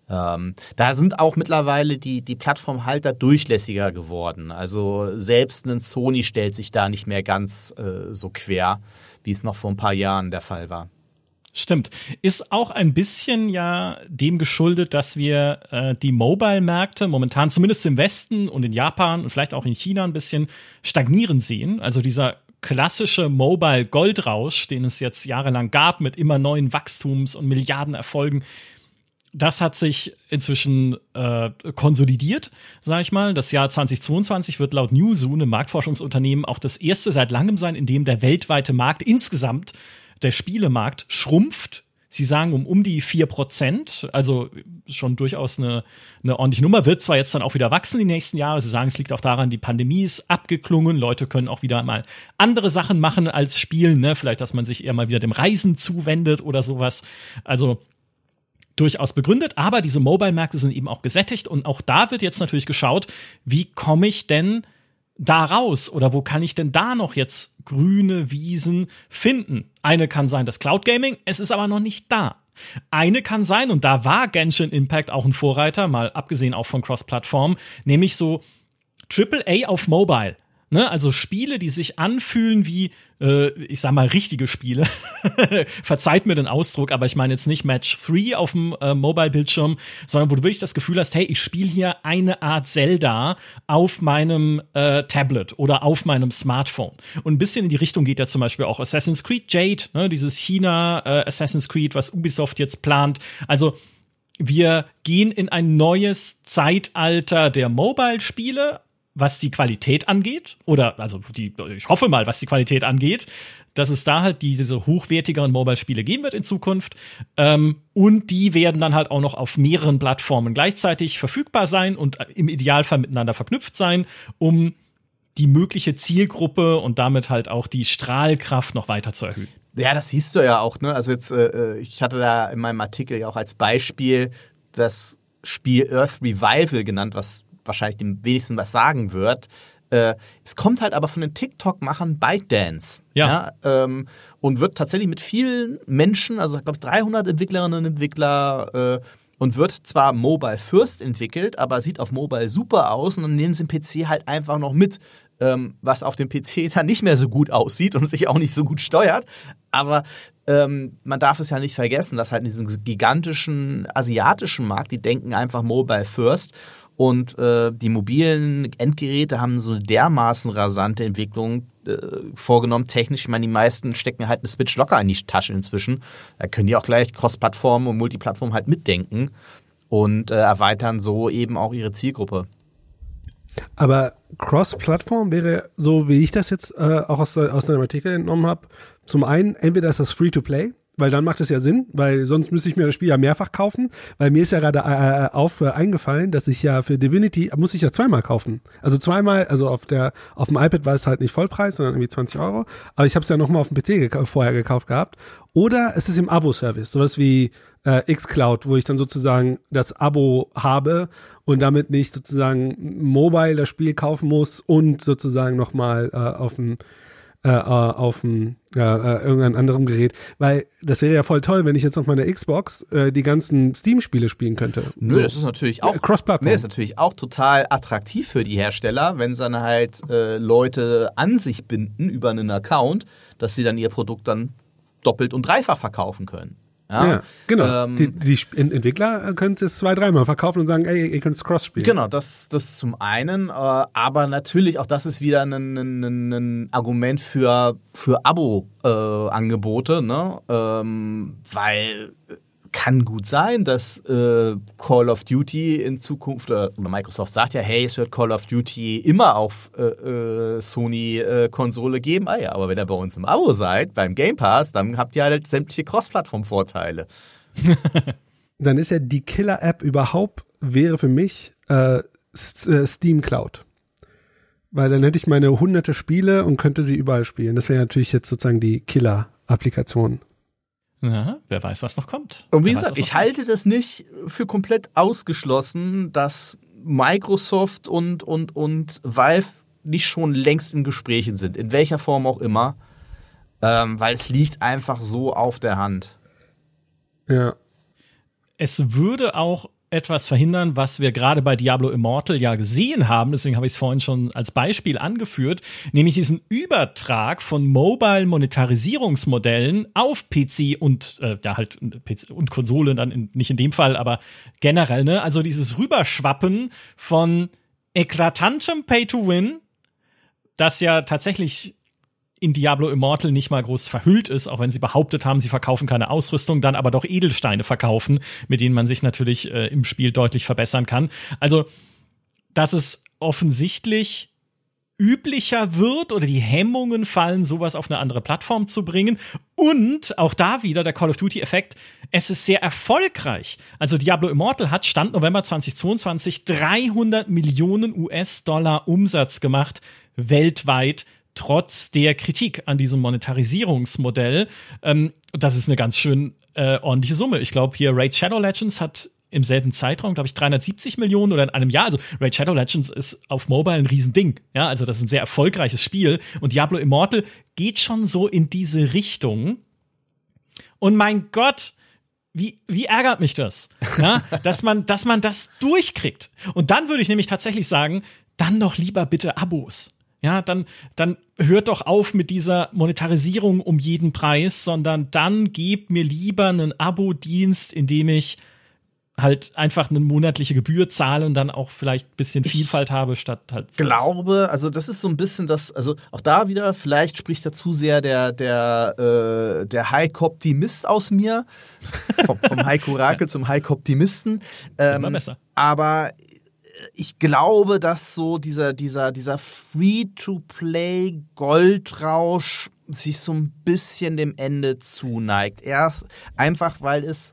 Speaker 2: Ähm, da sind auch mittlerweile die, die Plattformhalter durchlässiger geworden. Also selbst ein Sony stellt sich da nicht mehr ganz äh, so quer, wie es noch vor ein paar Jahren der Fall war.
Speaker 1: Stimmt. Ist auch ein bisschen ja dem geschuldet, dass wir äh, die Mobile-Märkte momentan zumindest im Westen und in Japan und vielleicht auch in China ein bisschen stagnieren sehen. Also dieser klassische Mobile-Goldrausch, den es jetzt jahrelang gab mit immer neuen Wachstums- und Milliardenerfolgen, das hat sich inzwischen äh, konsolidiert, sage ich mal. Das Jahr 2022 wird laut Newzoo, einem Marktforschungsunternehmen, auch das erste seit langem sein, in dem der weltweite Markt insgesamt der Spielemarkt schrumpft. Sie sagen um um die vier Prozent, also schon durchaus eine, eine ordentliche Nummer, wird zwar jetzt dann auch wieder wachsen die nächsten Jahre. Sie sagen, es liegt auch daran, die Pandemie ist abgeklungen, Leute können auch wieder mal andere Sachen machen als spielen, ne? vielleicht, dass man sich eher mal wieder dem Reisen zuwendet oder sowas. Also durchaus begründet, aber diese Mobile-Märkte sind eben auch gesättigt und auch da wird jetzt natürlich geschaut, wie komme ich denn da raus oder wo kann ich denn da noch jetzt grüne Wiesen finden? Eine kann sein das Cloud Gaming, es ist aber noch nicht da. Eine kann sein, und da war Genshin Impact auch ein Vorreiter, mal abgesehen auch von Cross-Plattform, nämlich so AAA auf Mobile. Ne? Also Spiele, die sich anfühlen wie, äh, ich sag mal, richtige Spiele. Verzeiht mir den Ausdruck, aber ich meine jetzt nicht Match 3 auf dem äh, Mobile-Bildschirm, sondern wo du wirklich das Gefühl hast, hey, ich spiele hier eine Art Zelda auf meinem äh, Tablet oder auf meinem Smartphone. Und ein bisschen in die Richtung geht ja zum Beispiel auch Assassin's Creed Jade, ne? dieses China äh, Assassin's Creed, was Ubisoft jetzt plant. Also wir gehen in ein neues Zeitalter der Mobile-Spiele, was die Qualität angeht, oder also die, ich hoffe mal, was die Qualität angeht, dass es da halt diese hochwertigeren Mobile-Spiele geben wird in Zukunft. Ähm, und die werden dann halt auch noch auf mehreren Plattformen gleichzeitig verfügbar sein und im Idealfall miteinander verknüpft sein, um die mögliche Zielgruppe und damit halt auch die Strahlkraft noch weiter zu erhöhen.
Speaker 2: Ja, das siehst du ja auch, ne? Also jetzt, äh, äh ich hatte da in meinem Artikel ja auch als Beispiel das Spiel Earth Revival genannt, was wahrscheinlich dem wenigsten was sagen wird. Äh, es kommt halt aber von den TikTok-Machern ByteDance. Ja. ja ähm, und wird tatsächlich mit vielen Menschen, also glaube ich 300 Entwicklerinnen und Entwickler, äh, und wird zwar Mobile First entwickelt, aber sieht auf Mobile super aus und dann nehmen sie den PC halt einfach noch mit, ähm, was auf dem PC dann nicht mehr so gut aussieht und sich auch nicht so gut steuert. Aber ähm, man darf es ja nicht vergessen, dass halt in diesem gigantischen asiatischen Markt, die denken einfach Mobile First und äh, die mobilen Endgeräte haben so eine dermaßen rasante Entwicklung äh, vorgenommen, technisch. Ich meine, die meisten stecken halt eine Switch locker in die Tasche inzwischen. Da können die auch gleich Cross-Plattform und Multiplattform halt mitdenken und äh, erweitern so eben auch ihre Zielgruppe.
Speaker 3: Aber Cross-Plattform wäre, so wie ich das jetzt äh, auch aus, aus deinem Artikel entnommen habe, zum einen, entweder ist das Free-to-Play, weil dann macht es ja Sinn, weil sonst müsste ich mir das Spiel ja mehrfach kaufen, weil mir ist ja gerade äh, äh, auf äh, eingefallen, dass ich ja für Divinity muss ich ja zweimal kaufen. Also zweimal, also auf der auf dem iPad war es halt nicht Vollpreis, sondern irgendwie 20 Euro, aber ich habe es ja noch mal auf dem PC gek vorher gekauft gehabt. Oder es ist im Abo-Service, sowas wie äh, xCloud, wo ich dann sozusagen das Abo habe und damit nicht sozusagen mobile das Spiel kaufen muss und sozusagen noch mal äh, auf dem äh, äh, auf dem äh, äh, irgendeinem anderen Gerät, weil das wäre ja voll toll, wenn ich jetzt auf meiner Xbox äh, die ganzen Steam-Spiele spielen könnte.
Speaker 2: Nö, so. das ist natürlich auch Cross-Plattform. Nee, ist natürlich auch total attraktiv für die Hersteller, wenn sie dann halt äh, Leute an sich binden über einen Account, dass sie dann ihr Produkt dann doppelt und dreifach verkaufen können. Ja, ja
Speaker 3: genau. Ähm, die, die, Entwickler können es zwei, dreimal verkaufen und sagen, ey, ihr könnt es cross spielen.
Speaker 2: Genau, das, das zum einen. Äh, aber natürlich, auch das ist wieder ein, ein, ein Argument für, für Abo-Angebote, äh, ne? Ähm, weil kann gut sein, dass äh, Call of Duty in Zukunft, äh, oder Microsoft sagt ja, hey, es wird Call of Duty immer auf äh, äh, Sony-Konsole äh, geben. Ah ja, aber wenn ihr bei uns im Abo seid, beim Game Pass, dann habt ihr halt sämtliche Cross-Plattform-Vorteile.
Speaker 3: dann ist ja die Killer-App überhaupt, wäre für mich äh, Steam Cloud. Weil dann hätte ich meine hunderte Spiele und könnte sie überall spielen. Das wäre natürlich jetzt sozusagen die Killer-Applikation.
Speaker 1: Ja, wer weiß, was noch kommt.
Speaker 2: Und wie
Speaker 1: Wer weiß,
Speaker 2: gesagt,
Speaker 1: noch
Speaker 2: ich halte das nicht für komplett ausgeschlossen, dass Microsoft und, und, und Valve nicht schon längst in Gesprächen sind, in welcher Form auch immer, ähm, weil es liegt einfach so auf der Hand.
Speaker 3: Ja.
Speaker 1: es würde auch etwas verhindern, was wir gerade bei Diablo Immortal ja gesehen haben, deswegen habe ich es vorhin schon als Beispiel angeführt, nämlich diesen Übertrag von Mobile Monetarisierungsmodellen auf PC und äh, ja halt PC und Konsole dann in, nicht in dem Fall, aber generell, ne? Also dieses Rüberschwappen von eklatantem Pay to Win, das ja tatsächlich in Diablo Immortal nicht mal groß verhüllt ist, auch wenn sie behauptet haben, sie verkaufen keine Ausrüstung, dann aber doch Edelsteine verkaufen, mit denen man sich natürlich äh, im Spiel deutlich verbessern kann. Also, dass es offensichtlich üblicher wird oder die Hemmungen fallen, sowas auf eine andere Plattform zu bringen. Und auch da wieder der Call of Duty-Effekt, es ist sehr erfolgreich. Also Diablo Immortal hat Stand November 2022 300 Millionen US-Dollar Umsatz gemacht weltweit trotz der Kritik an diesem Monetarisierungsmodell. Ähm, das ist eine ganz schön äh, ordentliche Summe. Ich glaube, hier Raid Shadow Legends hat im selben Zeitraum, glaube ich, 370 Millionen oder in einem Jahr. Also Raid Shadow Legends ist auf Mobile ein Riesending. Ja, also das ist ein sehr erfolgreiches Spiel. Und Diablo Immortal geht schon so in diese Richtung. Und mein Gott, wie, wie ärgert mich das? Ja, dass man, dass man das durchkriegt. Und dann würde ich nämlich tatsächlich sagen, dann doch lieber bitte Abos. Ja, dann, dann hört doch auf mit dieser Monetarisierung um jeden Preis, sondern dann gebt mir lieber einen Abo-Dienst, in dem ich halt einfach eine monatliche Gebühr zahle und dann auch vielleicht ein bisschen Vielfalt habe, statt halt so
Speaker 2: glaube, also das ist so ein bisschen das, also auch da wieder, vielleicht spricht da zu sehr der, der, äh, der Heiko-Optimist aus mir, vom, vom Heiko Rakel zum Heiko-Optimisten. Ähm,
Speaker 1: Immer besser.
Speaker 2: Aber ich glaube, dass so dieser, dieser, dieser Free-to-Play Goldrausch sich so ein bisschen dem Ende zuneigt. Erst einfach, weil es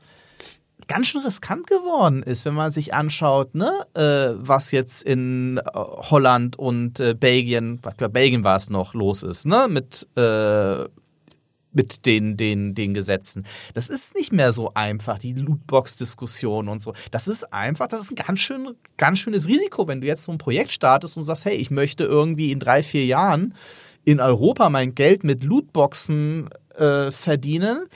Speaker 2: ganz schön riskant geworden ist, wenn man sich anschaut, ne, äh, was jetzt in äh, Holland und äh, Belgien, ich glaube Belgien war es noch, los ist, ne, mit äh, mit den, den, den Gesetzen. Das ist nicht mehr so einfach, die Lootbox-Diskussion und so. Das ist einfach, das ist ein ganz, schön, ganz schönes Risiko, wenn du jetzt so ein Projekt startest und sagst, hey, ich möchte irgendwie in drei, vier Jahren in Europa mein Geld mit Lootboxen äh, verdienen.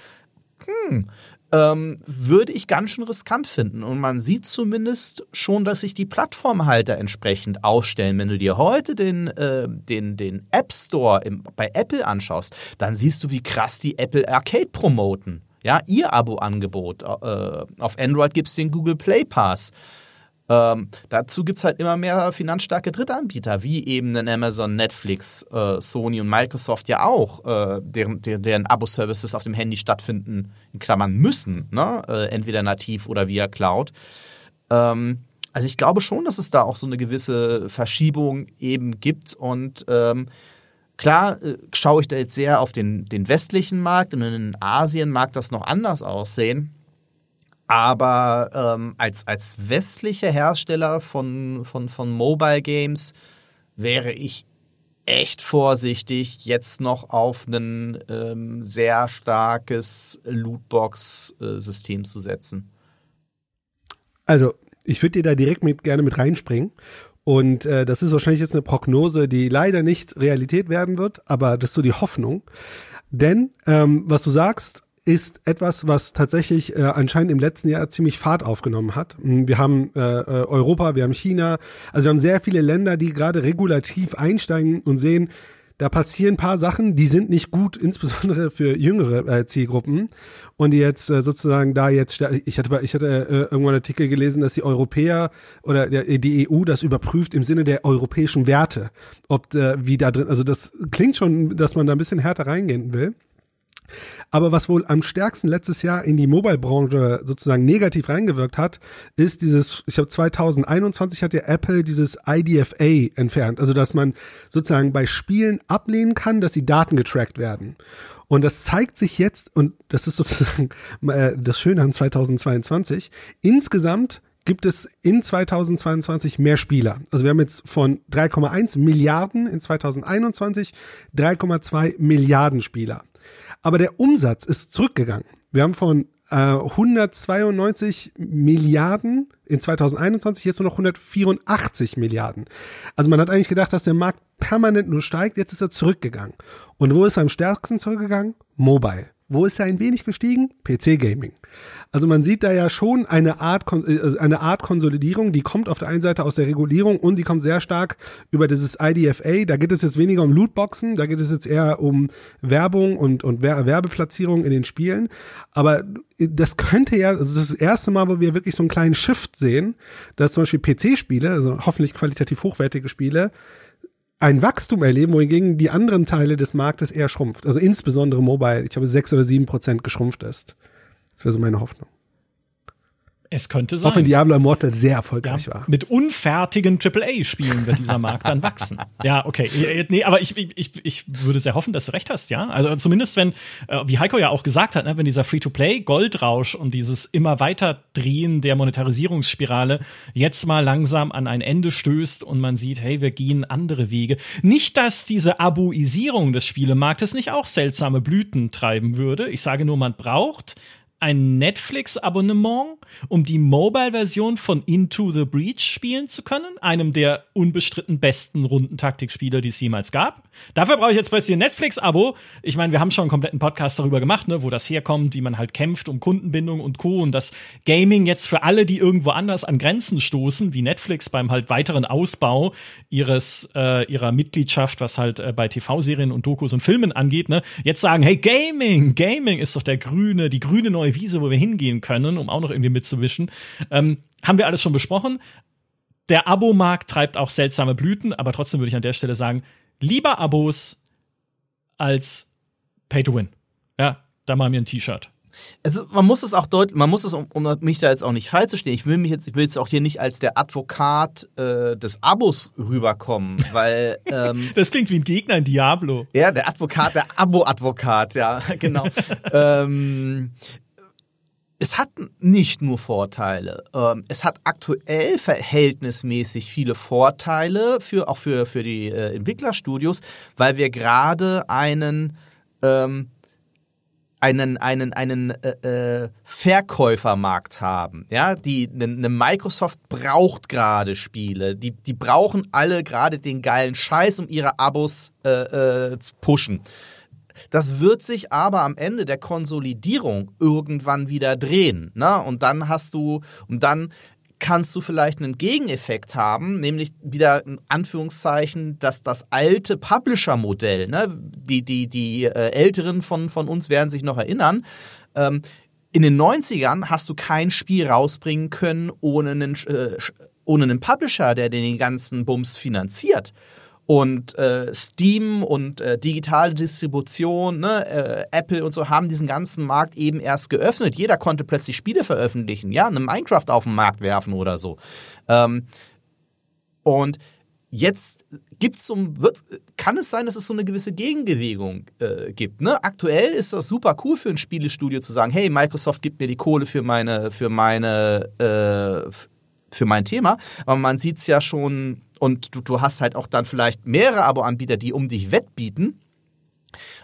Speaker 2: Hm, ähm, würde ich ganz schön riskant finden. Und man sieht zumindest schon, dass sich die Plattformhalter entsprechend aufstellen. Wenn du dir heute den, äh, den, den App Store im, bei Apple anschaust, dann siehst du, wie krass die Apple Arcade promoten. Ja, ihr Abo-Angebot. Äh, auf Android gibt's den Google Play Pass. Ähm, dazu gibt's halt immer mehr finanzstarke Drittanbieter, wie eben den Amazon, Netflix, äh, Sony und Microsoft ja auch, äh, deren, deren, deren Abo-Services auf dem Handy stattfinden, in Klammern müssen, ne? äh, entweder nativ oder via Cloud. Ähm, also ich glaube schon, dass es da auch so eine gewisse Verschiebung eben gibt und ähm, Klar äh, schaue ich da jetzt sehr auf den, den westlichen Markt und in Asien mag das noch anders aussehen. Aber ähm, als, als westlicher Hersteller von, von, von Mobile Games wäre ich echt vorsichtig, jetzt noch auf ein ähm, sehr starkes Lootbox-System zu setzen.
Speaker 3: Also, ich würde dir da direkt mit, gerne mit reinspringen. Und äh, das ist wahrscheinlich jetzt eine Prognose, die leider nicht Realität werden wird, aber das ist so die Hoffnung. Denn ähm, was du sagst, ist etwas, was tatsächlich äh, anscheinend im letzten Jahr ziemlich Fahrt aufgenommen hat. Wir haben äh, äh, Europa, wir haben China, also wir haben sehr viele Länder, die gerade regulativ einsteigen und sehen, da passieren ein paar Sachen, die sind nicht gut, insbesondere für jüngere äh, Zielgruppen. Und jetzt äh, sozusagen da jetzt, ich hatte, ich hatte äh, irgendwann einen Artikel gelesen, dass die Europäer oder der, die EU das überprüft im Sinne der europäischen Werte, ob äh, wie da drin, also das klingt schon, dass man da ein bisschen härter reingehen will. Aber was wohl am stärksten letztes Jahr in die Mobile-Branche sozusagen negativ reingewirkt hat, ist dieses, ich glaube 2021 hat ja Apple dieses IDFA entfernt. Also dass man sozusagen bei Spielen ablehnen kann, dass die Daten getrackt werden. Und das zeigt sich jetzt, und das ist sozusagen äh, das Schöne an 2022, insgesamt gibt es in 2022 mehr Spieler. Also wir haben jetzt von 3,1 Milliarden in 2021 3,2 Milliarden Spieler. Aber der Umsatz ist zurückgegangen. Wir haben von äh, 192 Milliarden in 2021 jetzt nur noch 184 Milliarden. Also man hat eigentlich gedacht, dass der Markt permanent nur steigt, jetzt ist er zurückgegangen. Und wo ist er am stärksten zurückgegangen? Mobile. Wo ist er ein wenig gestiegen? PC-Gaming. Also man sieht da ja schon eine Art, äh, eine Art Konsolidierung, die kommt auf der einen Seite aus der Regulierung und die kommt sehr stark über dieses IDFA. Da geht es jetzt weniger um Lootboxen, da geht es jetzt eher um Werbung und, und Werbeplatzierung in den Spielen. Aber das könnte ja, also das das erste Mal, wo wir wirklich so einen kleinen Shift sehen, dass zum Beispiel PC-Spiele, also hoffentlich qualitativ hochwertige Spiele, ein Wachstum erleben, wohingegen die anderen Teile des Marktes eher schrumpft. Also insbesondere Mobile, ich glaube, sechs oder sieben Prozent geschrumpft ist. Das wäre so meine Hoffnung.
Speaker 1: Es könnte sein.
Speaker 3: Auch wenn Diablo Immortal sehr erfolgreich
Speaker 1: ja,
Speaker 3: war.
Speaker 1: Mit unfertigen AAA-Spielen wird dieser Markt dann wachsen. Ja, okay. Nee, aber ich, ich, ich würde sehr hoffen, dass du recht hast, ja. Also zumindest wenn, äh, wie Heiko ja auch gesagt hat, ne, wenn dieser Free-to-Play-Goldrausch und dieses immer weiter Drehen der Monetarisierungsspirale jetzt mal langsam an ein Ende stößt und man sieht, hey, wir gehen andere Wege. Nicht, dass diese Abuisierung des Spielemarktes nicht auch seltsame Blüten treiben würde. Ich sage nur, man braucht ein Netflix-Abonnement, um die Mobile-Version von Into the Breach spielen zu können, einem der unbestritten besten Rundentaktikspiele, die es jemals gab. Dafür brauche ich jetzt plötzlich ein Netflix-Abo. Ich meine, wir haben schon einen kompletten Podcast darüber gemacht, ne, wo das herkommt, wie man halt kämpft um Kundenbindung und Co. Und das Gaming jetzt für alle, die irgendwo anders an Grenzen stoßen, wie Netflix beim halt weiteren Ausbau ihres äh, ihrer Mitgliedschaft, was halt äh, bei TV-Serien und Dokus und Filmen angeht, ne, jetzt sagen, hey, Gaming, Gaming ist doch der grüne, die grüne neue Wiese, wo wir hingehen können, um auch noch irgendwie mitzuwischen. Ähm, haben wir alles schon besprochen. Der Abo-Markt treibt auch seltsame Blüten, aber trotzdem würde ich an der Stelle sagen, lieber Abos als Pay to Win. Ja, da mal mir ein T-Shirt.
Speaker 2: Also man muss es auch deutlich, man muss es, um, um, mich da jetzt auch nicht falsch zu stehen, ich will mich jetzt, ich will jetzt auch hier nicht als der Advokat äh, des Abos rüberkommen, weil ähm,
Speaker 1: das klingt wie ein Gegner in Diablo.
Speaker 2: Ja, der Advokat, der Abo-Advokat, ja, genau. ähm, es hat nicht nur Vorteile. Ähm, es hat aktuell verhältnismäßig viele Vorteile für auch für für die äh, Entwicklerstudios, weil wir gerade einen ähm, einen einen einen äh, äh Verkäufermarkt haben. Ja, die eine ne Microsoft braucht gerade Spiele. Die die brauchen alle gerade den geilen Scheiß, um ihre Abos äh, äh, zu pushen. Das wird sich aber am Ende der Konsolidierung irgendwann wieder drehen. Ne? Und dann hast du, und dann kannst du vielleicht einen Gegeneffekt haben, nämlich wieder in Anführungszeichen, dass das alte Publisher-Modell, ne, die, die, die äh, Älteren von, von uns werden sich noch erinnern, ähm, in den 90ern hast du kein Spiel rausbringen können ohne einen, äh, ohne einen Publisher, der den ganzen Bums finanziert und äh, Steam und äh, digitale Distribution, ne, äh, Apple und so haben diesen ganzen Markt eben erst geöffnet. Jeder konnte plötzlich Spiele veröffentlichen, ja, eine Minecraft auf den Markt werfen oder so. Ähm, und jetzt gibt's so, wird, kann es sein, dass es so eine gewisse Gegenbewegung äh, gibt. Ne? Aktuell ist das super cool für ein Spielestudio zu sagen, hey, Microsoft gibt mir die Kohle für meine, für meine, äh, für mein Thema. Aber man sieht's ja schon und du, du hast halt auch dann vielleicht mehrere Abo-Anbieter, die um dich wettbieten.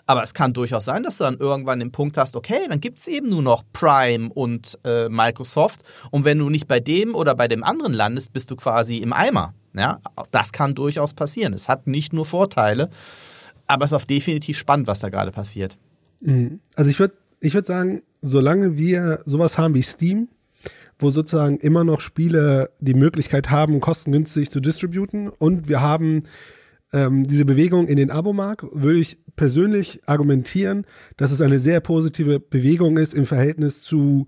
Speaker 2: Aber es kann durchaus sein, dass du dann irgendwann den Punkt hast, okay, dann gibt es eben nur noch Prime und äh, Microsoft. Und wenn du nicht bei dem oder bei dem anderen landest, bist du quasi im Eimer. Ja, das kann durchaus passieren. Es hat nicht nur Vorteile, aber es ist auch definitiv spannend, was da gerade passiert.
Speaker 3: Mhm. Also ich würde ich würd sagen, solange wir sowas haben wie Steam, wo sozusagen immer noch Spiele die Möglichkeit haben, kostengünstig zu distributen. Und wir haben ähm, diese Bewegung in den Abomarkt, würde ich persönlich argumentieren, dass es eine sehr positive Bewegung ist im Verhältnis zu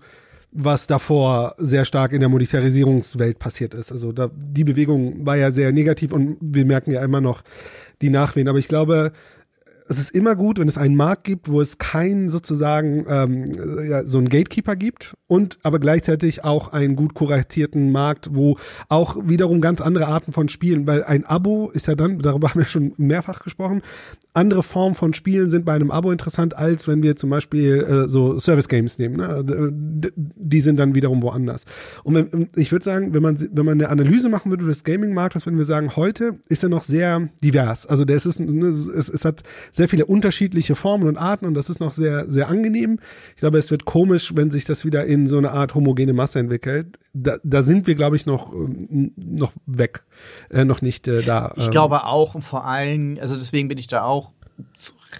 Speaker 3: was davor sehr stark in der Monetarisierungswelt passiert ist. Also da, die Bewegung war ja sehr negativ und wir merken ja immer noch die Nachwehen. Aber ich glaube, es ist immer gut, wenn es einen Markt gibt, wo es keinen sozusagen ähm, ja, so einen Gatekeeper gibt und aber gleichzeitig auch einen gut kuratierten Markt, wo auch wiederum ganz andere Arten von Spielen, weil ein Abo ist ja dann, darüber haben wir schon mehrfach gesprochen, andere Formen von Spielen sind bei einem Abo interessant, als wenn wir zum Beispiel äh, so Service Games nehmen. Ne? Die sind dann wiederum woanders. Und wenn, ich würde sagen, wenn man, wenn man eine Analyse machen würde des Gaming-Marktes, würden wir sagen, heute ist er noch sehr divers. Also der ist, es, es, es hat sehr viele unterschiedliche Formen und Arten und das ist noch sehr, sehr angenehm. Ich glaube, es wird komisch, wenn sich das wieder in so eine Art homogene Masse entwickelt. Da, da sind wir, glaube ich, noch, ähm, noch weg, äh, noch nicht äh, da.
Speaker 2: Ich glaube auch und vor allem, also deswegen bin ich da auch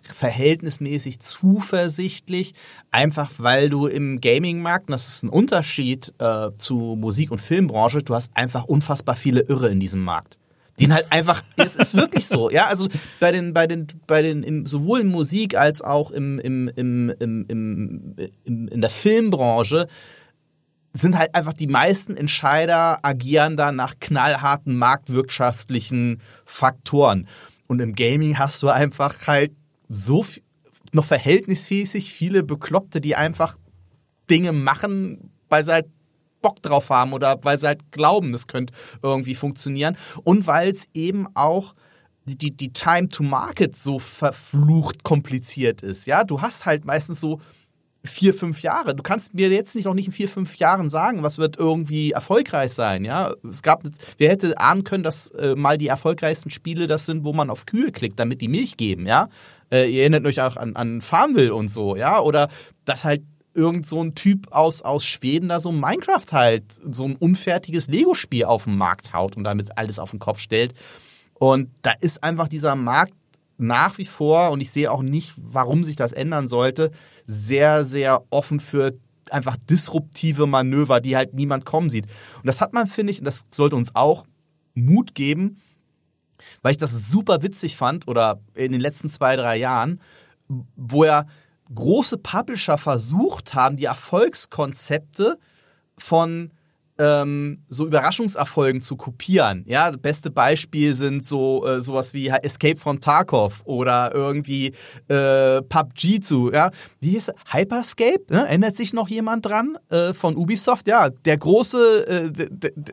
Speaker 2: verhältnismäßig zuversichtlich, einfach weil du im Gaming-Markt, das ist ein Unterschied äh, zu Musik- und Filmbranche, du hast einfach unfassbar viele Irre in diesem Markt. Den halt einfach, es ist wirklich so, ja, also bei den, bei den, bei den, im, sowohl in Musik als auch im, im, im, im, im, im, in der Filmbranche sind halt einfach die meisten Entscheider agieren da nach knallharten marktwirtschaftlichen Faktoren. Und im Gaming hast du einfach halt so viel, noch verhältnismäßig viele Bekloppte, die einfach Dinge machen, weil sie halt Bock drauf haben oder weil sie halt glauben, das könnte irgendwie funktionieren. Und weil es eben auch die, die, Time to Market so verflucht kompliziert ist. Ja, du hast halt meistens so vier, fünf Jahre. Du kannst mir jetzt nicht auch nicht in vier, fünf Jahren sagen, was wird irgendwie erfolgreich sein, ja. Es gab, wer hätte ahnen können, dass äh, mal die erfolgreichsten Spiele das sind, wo man auf Kühe klickt, damit die Milch geben, ja. Äh, ihr erinnert euch auch an, an Farmville und so, ja. Oder dass halt irgend so ein Typ aus, aus Schweden da so Minecraft halt, so ein unfertiges Lego-Spiel auf den Markt haut und damit alles auf den Kopf stellt. Und da ist einfach dieser Markt nach wie vor, und ich sehe auch nicht, warum sich das ändern sollte, sehr, sehr offen für einfach disruptive Manöver, die halt niemand kommen sieht. Und das hat man, finde ich, und das sollte uns auch Mut geben, weil ich das super witzig fand oder in den letzten zwei, drei Jahren, wo ja große Publisher versucht haben, die Erfolgskonzepte von ähm, so Überraschungserfolgen zu kopieren. Ja, das beste Beispiel sind so äh, sowas wie Escape from Tarkov oder irgendwie äh, PUBG zu. Ja, wie hieß Hyperscape? Ne? Erinnert sich noch jemand dran äh, von Ubisoft? Ja, der große,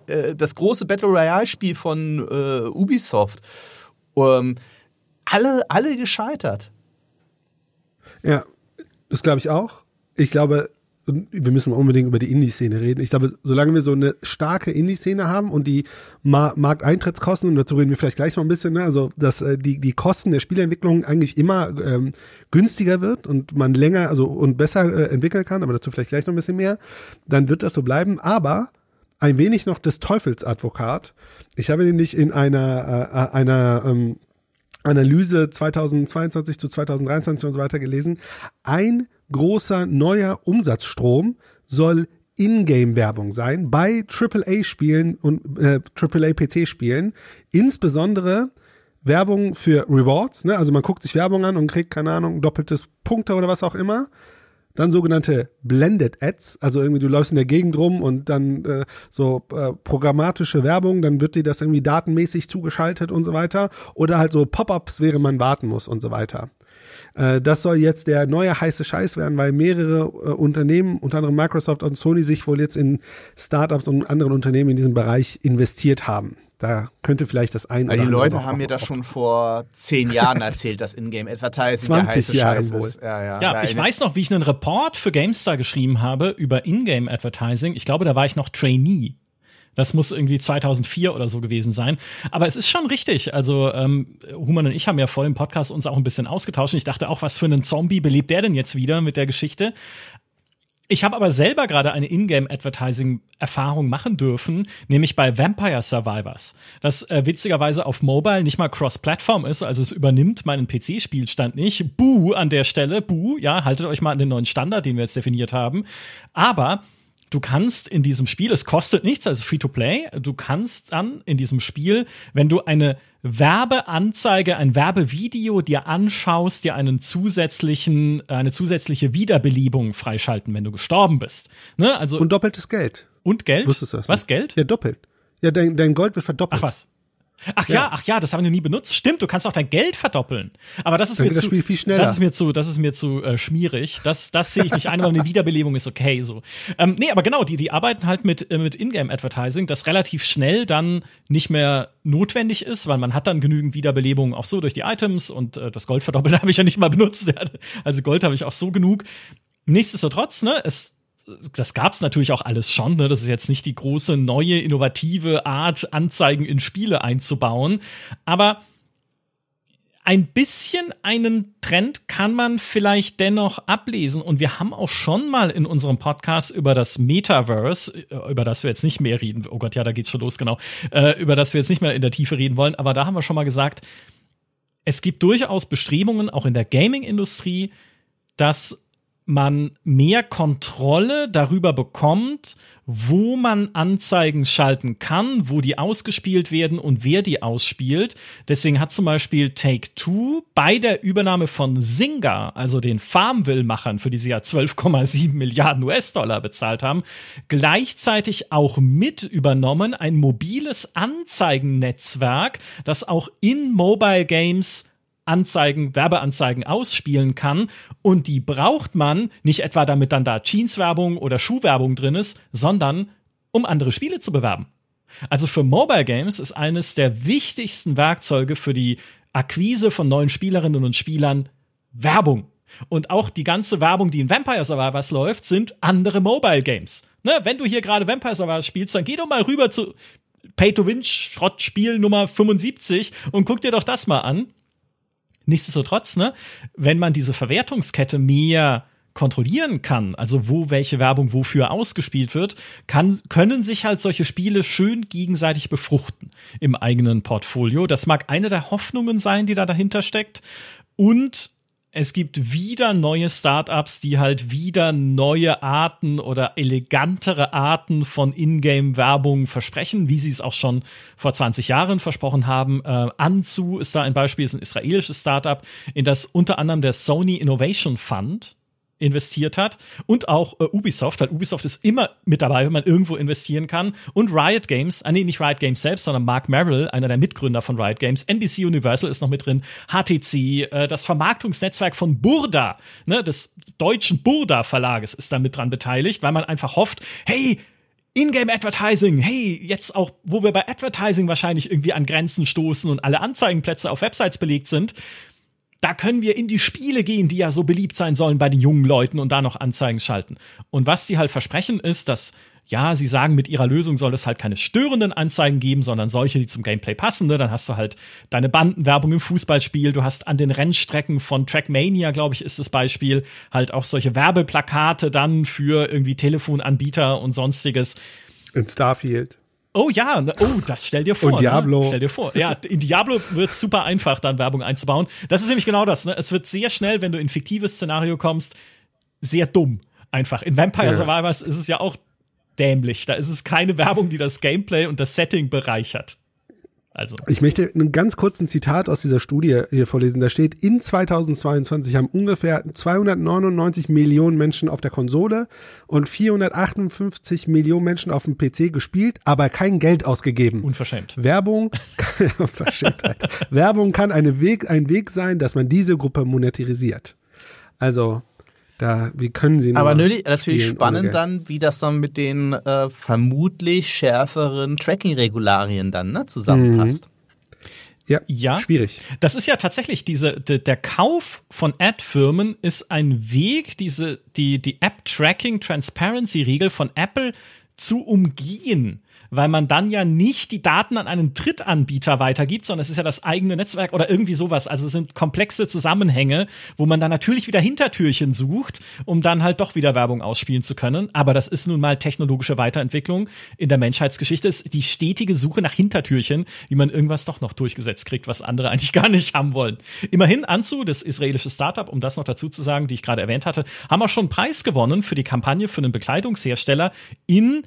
Speaker 2: äh, äh, das große Battle Royale Spiel von äh, Ubisoft. Ähm, alle, alle gescheitert.
Speaker 3: Ja, das glaube ich auch. Ich glaube, wir müssen unbedingt über die Indie-Szene reden. Ich glaube, solange wir so eine starke Indie-Szene haben und die Ma Markteintrittskosten, und dazu reden wir vielleicht gleich noch ein bisschen, ne, also dass äh, die, die Kosten der Spielentwicklung eigentlich immer ähm, günstiger wird und man länger also und besser äh, entwickeln kann, aber dazu vielleicht gleich noch ein bisschen mehr, dann wird das so bleiben. Aber ein wenig noch des Teufelsadvokat. Ich habe nämlich in einer, äh, einer ähm, Analyse 2022 zu 2023 und so weiter gelesen, ein großer neuer Umsatzstrom soll Ingame-Werbung sein bei AAA-Spielen und äh, AAA-PC-Spielen. Insbesondere Werbung für Rewards, ne? also man guckt sich Werbung an und kriegt, keine Ahnung, doppeltes Punkte oder was auch immer. Dann sogenannte Blended Ads, also irgendwie du läufst in der Gegend rum und dann äh, so äh, programmatische Werbung, dann wird dir das irgendwie datenmäßig zugeschaltet und so weiter. Oder halt so Pop-ups, während man warten muss und so weiter. Äh, das soll jetzt der neue heiße Scheiß werden, weil mehrere äh, Unternehmen, unter anderem Microsoft und Sony, sich wohl jetzt in Startups und anderen Unternehmen in diesem Bereich investiert haben. Da könnte vielleicht das ein
Speaker 2: oder Die Leute haben mir das schon vor zehn Jahren erzählt, dass Ingame Advertising der heiße Jahren Scheiß ist.
Speaker 1: Ja, ja, ja ich weiß noch, wie ich einen Report für GameStar geschrieben habe über Ingame Advertising. Ich glaube, da war ich noch Trainee. Das muss irgendwie 2004 oder so gewesen sein. Aber es ist schon richtig. Also ähm, Human und ich haben ja vor dem Podcast uns auch ein bisschen ausgetauscht. Und ich dachte auch, was für einen Zombie belebt der denn jetzt wieder mit der Geschichte? Ich habe aber selber gerade eine Ingame-Advertising-Erfahrung machen dürfen, nämlich bei Vampire Survivors, das äh, witzigerweise auf Mobile nicht mal Cross-Plattform ist, also es übernimmt meinen PC-Spielstand nicht. Buh an der Stelle, buh, ja, haltet euch mal an den neuen Standard, den wir jetzt definiert haben. Aber du kannst in diesem Spiel, es kostet nichts, also free to play, du kannst dann in diesem Spiel, wenn du eine Werbeanzeige, ein Werbevideo dir anschaust, dir einen zusätzlichen, eine zusätzliche Wiederbelebung freischalten, wenn du gestorben bist. Ne? Also
Speaker 3: und doppeltes Geld.
Speaker 1: Und Geld?
Speaker 3: Wusstest du das?
Speaker 1: Was Geld?
Speaker 3: Ja, doppelt. Ja, dein, dein Gold wird verdoppelt.
Speaker 1: Ach was. Ach ja. ja. ach ja, das haben wir noch nie benutzt. Stimmt, du kannst auch dein Geld verdoppeln. Aber das ist Dann mir zu,
Speaker 3: das,
Speaker 1: das ist mir zu, das ist mir zu äh, schmierig. Das, das sehe ich nicht ein, aber eine Wiederbelebung ist okay so. Ähm, nee, aber genau, die, die arbeiten halt mit, äh, mit Ingame-Advertising, das relativ schnell dann nicht mehr notwendig ist, weil man hat dann genügend Wiederbelebung auch so durch die Items und äh, das Gold verdoppeln habe ich ja nicht mal benutzt. Also Gold habe ich auch so genug. Nichtsdestotrotz, ne, es das gab's natürlich auch alles schon. Ne? Das ist jetzt nicht die große, neue, innovative Art, Anzeigen in Spiele einzubauen. Aber ein bisschen einen Trend kann man vielleicht dennoch ablesen. Und wir haben auch schon mal in unserem Podcast über das Metaverse, äh, über das wir jetzt nicht mehr reden, oh Gott, ja, da geht's schon los, genau, äh, über das wir jetzt nicht mehr in der Tiefe reden wollen, aber da haben wir schon mal gesagt, es gibt durchaus Bestrebungen, auch in der Gaming-Industrie, dass man mehr Kontrolle darüber bekommt, wo man Anzeigen schalten kann, wo die ausgespielt werden und wer die ausspielt. Deswegen hat zum Beispiel Take-Two bei der Übernahme von Zynga, also den Farmville-Machern, für die sie ja 12,7 Milliarden US-Dollar bezahlt haben, gleichzeitig auch mit übernommen ein mobiles Anzeigennetzwerk, das auch in Mobile Games Anzeigen, Werbeanzeigen ausspielen kann. Und die braucht man nicht etwa, damit dann da Jeans-Werbung oder Schuhwerbung drin ist, sondern um andere Spiele zu bewerben. Also für Mobile Games ist eines der wichtigsten Werkzeuge für die Akquise von neuen Spielerinnen und Spielern Werbung. Und auch die ganze Werbung, die in Vampire Survivors läuft, sind andere Mobile Games. Ne, wenn du hier gerade Vampire Survivors spielst, dann geh doch mal rüber zu Pay-to-Win-Schrottspiel Nummer 75 und guck dir doch das mal an. Nichtsdestotrotz, ne, wenn man diese Verwertungskette mehr kontrollieren kann, also wo welche Werbung wofür ausgespielt wird, kann, können sich halt solche Spiele schön gegenseitig befruchten im eigenen Portfolio. Das mag eine der Hoffnungen sein, die da dahinter steckt. Und es gibt wieder neue Startups, die halt wieder neue Arten oder elegantere Arten von Ingame-Werbung versprechen, wie sie es auch schon vor 20 Jahren versprochen haben. Äh, Anzu ist da ein Beispiel, ist ein israelisches Startup, in das unter anderem der Sony Innovation Fund investiert hat. Und auch äh, Ubisoft, weil Ubisoft ist immer mit dabei, wenn man irgendwo investieren kann. Und Riot Games, ah nee, nicht Riot Games selbst, sondern Mark Merrill, einer der Mitgründer von Riot Games, NBC Universal ist noch mit drin, HTC, äh, das Vermarktungsnetzwerk von Burda, ne, des deutschen Burda Verlages ist da mit dran beteiligt, weil man einfach hofft, hey, Ingame Advertising, hey, jetzt auch, wo wir bei Advertising wahrscheinlich irgendwie an Grenzen stoßen und alle Anzeigenplätze auf Websites belegt sind, da können wir in die Spiele gehen, die ja so beliebt sein sollen bei den jungen Leuten und da noch Anzeigen schalten. Und was die halt versprechen ist, dass ja, sie sagen, mit ihrer Lösung soll es halt keine störenden Anzeigen geben, sondern solche, die zum Gameplay passen. Ne? Dann hast du halt deine Bandenwerbung im Fußballspiel. Du hast an den Rennstrecken von Trackmania, glaube ich, ist das Beispiel, halt auch solche Werbeplakate dann für irgendwie Telefonanbieter und sonstiges.
Speaker 3: In Starfield.
Speaker 1: Oh ja, ne, oh, das stell dir vor.
Speaker 3: Und Diablo.
Speaker 1: Ne? Stell dir vor. Ja, in Diablo wird es super einfach, dann Werbung einzubauen. Das ist nämlich genau das. Ne? Es wird sehr schnell, wenn du in ein fiktives Szenario kommst, sehr dumm. Einfach. In Vampire ja. Survivors ist es ja auch dämlich. Da ist es keine Werbung, die das Gameplay und das Setting bereichert. Also.
Speaker 3: Ich möchte einen ganz kurzen Zitat aus dieser Studie hier vorlesen. Da steht, in 2022 haben ungefähr 299 Millionen Menschen auf der Konsole und 458 Millionen Menschen auf dem PC gespielt, aber kein Geld ausgegeben.
Speaker 1: Unverschämt.
Speaker 3: Werbung, Werbung kann eine Weg, ein Weg sein, dass man diese Gruppe monetarisiert. Also, da, wie können sie
Speaker 2: Aber natürlich spannend dann, wie das dann mit den äh, vermutlich schärferen Tracking-Regularien dann ne, zusammenpasst. Mhm.
Speaker 3: Ja, ja, schwierig.
Speaker 1: Das ist ja tatsächlich diese, de, der Kauf von Ad-Firmen ist ein Weg, diese, die, die App-Tracking-Transparency-Regel von Apple zu umgehen weil man dann ja nicht die Daten an einen Drittanbieter weitergibt, sondern es ist ja das eigene Netzwerk oder irgendwie sowas. Also es sind komplexe Zusammenhänge, wo man dann natürlich wieder Hintertürchen sucht, um dann halt doch wieder Werbung ausspielen zu können. Aber das ist nun mal technologische Weiterentwicklung in der Menschheitsgeschichte. Ist die stetige Suche nach Hintertürchen, wie man irgendwas doch noch durchgesetzt kriegt, was andere eigentlich gar nicht haben wollen. Immerhin Anzu, das israelische Startup, um das noch dazu zu sagen, die ich gerade erwähnt hatte, haben auch schon einen Preis gewonnen für die Kampagne für einen Bekleidungshersteller in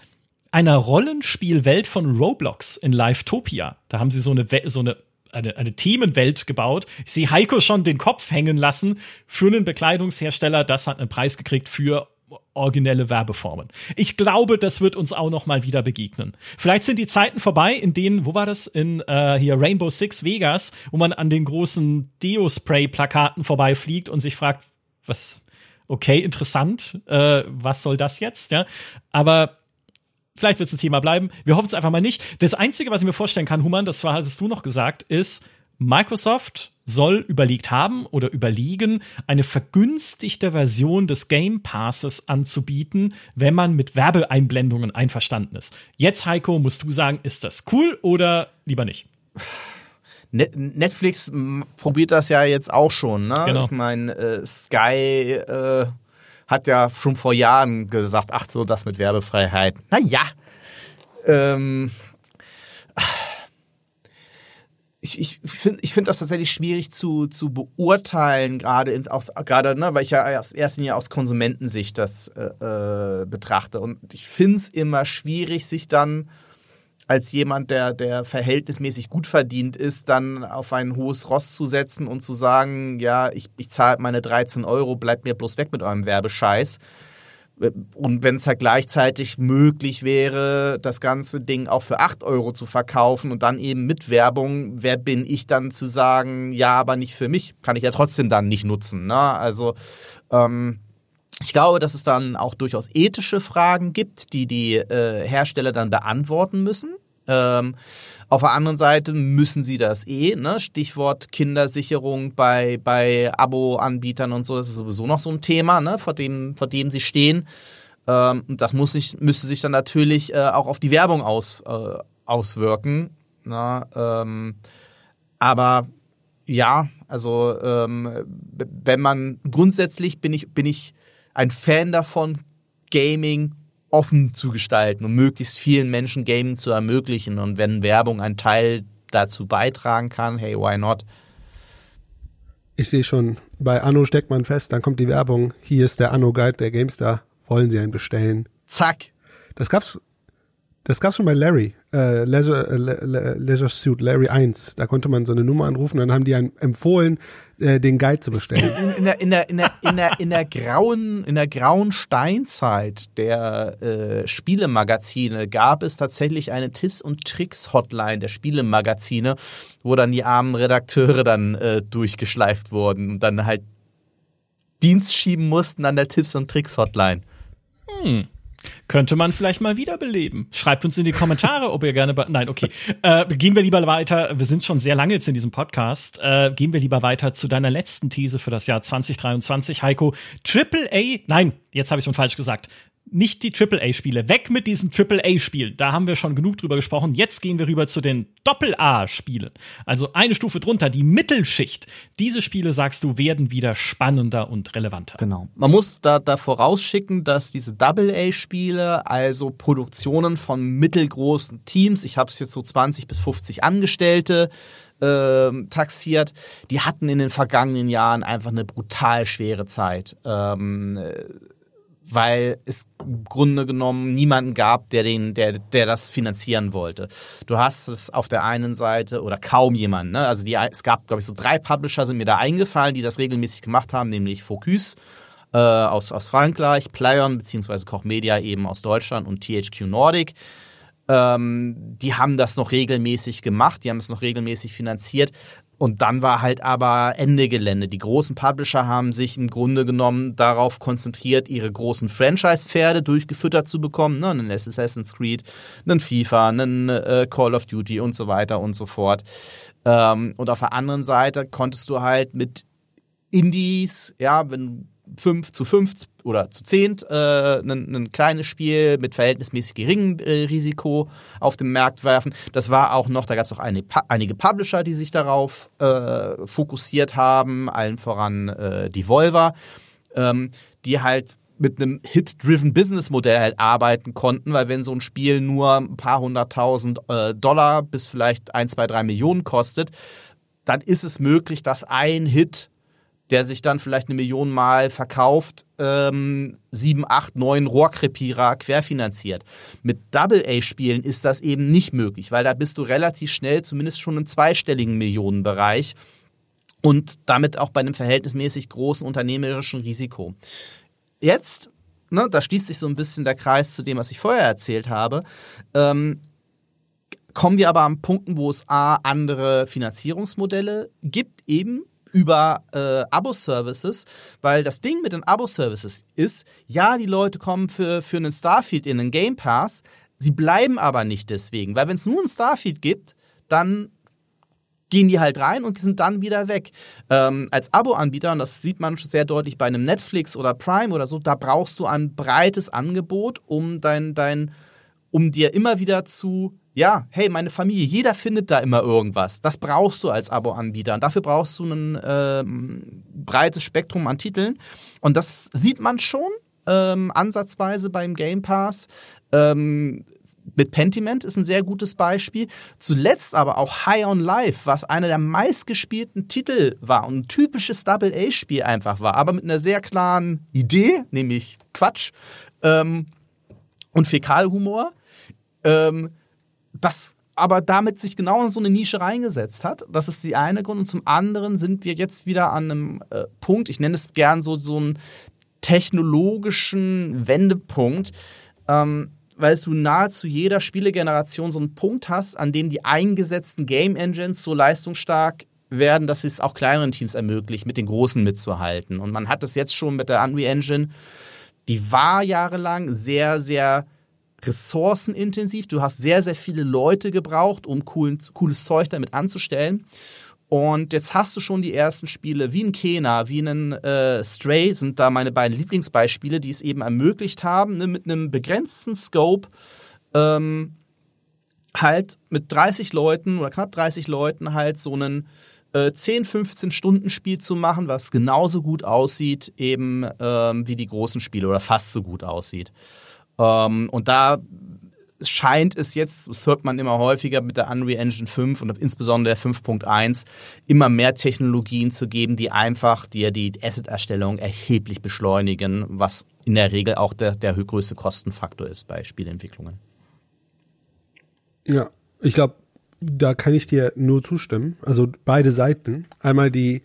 Speaker 1: einer Rollenspielwelt von Roblox in Livetopia. Da haben sie so eine, so eine eine, eine Themenwelt gebaut. Ich sehe Heiko schon den Kopf hängen lassen für einen Bekleidungshersteller. Das hat einen Preis gekriegt für originelle Werbeformen. Ich glaube, das wird uns auch noch mal wieder begegnen. Vielleicht sind die Zeiten vorbei, in denen, wo war das in äh, hier Rainbow Six Vegas, wo man an den großen Deo Spray Plakaten vorbeifliegt und sich fragt, was? Okay, interessant. Äh, was soll das jetzt? Ja, aber Vielleicht wird es ein Thema bleiben. Wir hoffen es einfach mal nicht. Das Einzige, was ich mir vorstellen kann, Human, das war, hattest du noch gesagt, ist, Microsoft soll überlegt haben oder überlegen, eine vergünstigte Version des Game Passes anzubieten, wenn man mit Werbeeinblendungen einverstanden ist. Jetzt, Heiko, musst du sagen, ist das cool oder lieber nicht?
Speaker 2: Netflix probiert das ja jetzt auch schon. Ne?
Speaker 1: Genau.
Speaker 2: Ich meine, äh, Sky äh, hat ja schon vor Jahren gesagt, ach so, das mit Werbefreiheit. Naja, ähm, ich, ich finde ich find das tatsächlich schwierig zu, zu beurteilen, gerade in, gerade, ne, weil ich ja erst, erst Linie aus Konsumentensicht das äh, äh, betrachte. Und ich finde es immer schwierig, sich dann als jemand, der, der verhältnismäßig gut verdient ist, dann auf ein hohes Ross zu setzen und zu sagen, ja, ich, ich zahle meine 13 Euro, bleibt mir bloß weg mit eurem Werbescheiß. Und wenn es halt gleichzeitig möglich wäre, das ganze Ding auch für 8 Euro zu verkaufen und dann eben mit Werbung, wer bin ich dann zu sagen, ja, aber nicht für mich, kann ich ja trotzdem dann nicht nutzen. Ne? Also ähm, ich glaube, dass es dann auch durchaus ethische Fragen gibt, die die äh, Hersteller dann beantworten müssen. Ähm, auf der anderen Seite müssen sie das eh, ne? Stichwort Kindersicherung bei, bei Abo-Anbietern und so, das ist sowieso noch so ein Thema, ne? vor, dem, vor dem sie stehen. Ähm, das muss sich, müsste sich dann natürlich äh, auch auf die Werbung aus, äh, auswirken. Ne? Ähm, aber ja, also ähm, wenn man grundsätzlich bin ich, bin ich ein Fan davon, Gaming offen zu gestalten und möglichst vielen Menschen Gaming zu ermöglichen. Und wenn Werbung einen Teil dazu beitragen kann, hey, why not?
Speaker 3: Ich sehe schon, bei Anno steckt man fest, dann kommt die Werbung, hier ist der Anno-Guide der GameStar, wollen Sie einen bestellen?
Speaker 2: Zack.
Speaker 3: Das gab's, das gab's schon bei Larry, äh, Leisure, äh, Le Leisure Suit Larry 1. Da konnte man so eine Nummer anrufen, dann haben die einen empfohlen, äh, den Guide zu bestellen.
Speaker 2: In, in, der, in, der, in, der, in, der, in, der grauen, in der grauen Steinzeit der äh, Spielemagazine gab es tatsächlich eine Tipps- und Tricks-Hotline der Spielemagazine, wo dann die armen Redakteure dann äh, durchgeschleift wurden und dann halt Dienst schieben mussten an der Tipps- und Tricks-Hotline.
Speaker 1: Hm. Könnte man vielleicht mal wiederbeleben. Schreibt uns in die Kommentare, ob ihr gerne. Nein, okay. Äh, gehen wir lieber weiter. Wir sind schon sehr lange jetzt in diesem Podcast. Äh, gehen wir lieber weiter zu deiner letzten These für das Jahr 2023, Heiko. Triple A. Nein, jetzt habe ich schon falsch gesagt nicht die AAA-Spiele. Weg mit diesen AAA-Spielen. Da haben wir schon genug drüber gesprochen. Jetzt gehen wir rüber zu den Doppel-A-Spielen. Also eine Stufe drunter, die Mittelschicht. Diese Spiele, sagst du, werden wieder spannender und relevanter.
Speaker 2: Genau. Man muss da, da vorausschicken, dass diese Double-A-Spiele, also Produktionen von mittelgroßen Teams, ich habe es jetzt so 20 bis 50 Angestellte, äh, taxiert, die hatten in den vergangenen Jahren einfach eine brutal schwere Zeit. Ähm, weil es im Grunde genommen niemanden gab, der den, der, der das finanzieren wollte. Du hast es auf der einen Seite oder kaum jemanden. Ne? Also die, es gab, glaube ich, so drei Publisher sind mir da eingefallen, die das regelmäßig gemacht haben, nämlich Focus äh, aus, aus Frankreich, Playon beziehungsweise Koch Media eben aus Deutschland und THQ Nordic. Ähm, die haben das noch regelmäßig gemacht, die haben es noch regelmäßig finanziert. Und dann war halt aber Ende Gelände. Die großen Publisher haben sich im Grunde genommen darauf konzentriert, ihre großen Franchise-Pferde durchgefüttert zu bekommen. Ne? Einen Assassin's Creed, einen FIFA, einen äh, Call of Duty und so weiter und so fort. Ähm, und auf der anderen Seite konntest du halt mit Indies, ja, wenn fünf zu fünf oder zu zehnt äh, ein, ein kleines Spiel mit verhältnismäßig geringem äh, Risiko auf den Markt werfen. Das war auch noch, da gab es auch eine, einige Publisher, die sich darauf äh, fokussiert haben, allen voran äh, Devolver, ähm, die halt mit einem Hit-driven Business-Modell halt arbeiten konnten, weil wenn so ein Spiel nur ein paar hunderttausend äh, Dollar bis vielleicht ein, zwei, drei Millionen kostet, dann ist es möglich, dass ein Hit der sich dann vielleicht eine Million Mal verkauft, ähm, sieben, acht, neun Rohrkrepierer querfinanziert. Mit Double-A-Spielen ist das eben nicht möglich, weil da bist du relativ schnell zumindest schon im zweistelligen Millionenbereich und damit auch bei einem verhältnismäßig großen unternehmerischen Risiko. Jetzt, ne, da schließt sich so ein bisschen der Kreis zu dem, was ich vorher erzählt habe, ähm, kommen wir aber an Punkten, wo es A, andere Finanzierungsmodelle gibt, eben über äh, Abo-Services, weil das Ding mit den Abo-Services ist, ja, die Leute kommen für, für einen Starfield in den Game Pass, sie bleiben aber nicht deswegen, weil wenn es nur ein Starfield gibt, dann gehen die halt rein und sind dann wieder weg. Ähm, als Abo-Anbieter, und das sieht man schon sehr deutlich bei einem Netflix oder Prime oder so, da brauchst du ein breites Angebot, um dein, dein um dir immer wieder zu ja, hey, meine Familie, jeder findet da immer irgendwas. Das brauchst du als Abo-Anbieter. Und dafür brauchst du ein ähm, breites Spektrum an Titeln. Und das sieht man schon ähm, ansatzweise beim Game Pass. Ähm, mit Pentiment ist ein sehr gutes Beispiel. Zuletzt aber auch High on Life, was einer der meistgespielten Titel war und ein typisches Double-A-Spiel einfach war, aber mit einer sehr klaren Idee, nämlich Quatsch ähm, und Fäkalhumor. Ähm, das aber damit sich genau in so eine Nische reingesetzt hat. Das ist die eine Grund. Und zum anderen sind wir jetzt wieder an einem äh, Punkt, ich nenne es gern so, so einen technologischen Wendepunkt, ähm, weil du nahezu jeder Spielegeneration so einen Punkt hast, an dem die eingesetzten Game Engines so leistungsstark werden, dass es auch kleineren Teams ermöglicht, mit den großen mitzuhalten. Und man hat es jetzt schon mit der Unreal Engine, die war jahrelang sehr, sehr ressourcenintensiv. Du hast sehr, sehr viele Leute gebraucht, um coolen, cooles Zeug damit anzustellen. Und jetzt hast du schon die ersten Spiele wie ein Kena, wie ein äh, Stray, sind da meine beiden Lieblingsbeispiele, die es eben ermöglicht haben, ne, mit einem begrenzten Scope ähm, halt mit 30 Leuten oder knapp 30 Leuten halt so einen äh, 10, 15 Stunden Spiel zu machen, was genauso gut aussieht eben ähm, wie die großen Spiele oder fast so gut aussieht. Ähm, und da scheint es jetzt, das hört man immer häufiger mit der Unreal Engine 5 und insbesondere der 5.1, immer mehr Technologien zu geben, die einfach dir die Asset-Erstellung erheblich beschleunigen, was in der Regel auch der, der größte Kostenfaktor ist bei Spielentwicklungen.
Speaker 3: Ja, ich glaube, da kann ich dir nur zustimmen. Also beide Seiten. Einmal die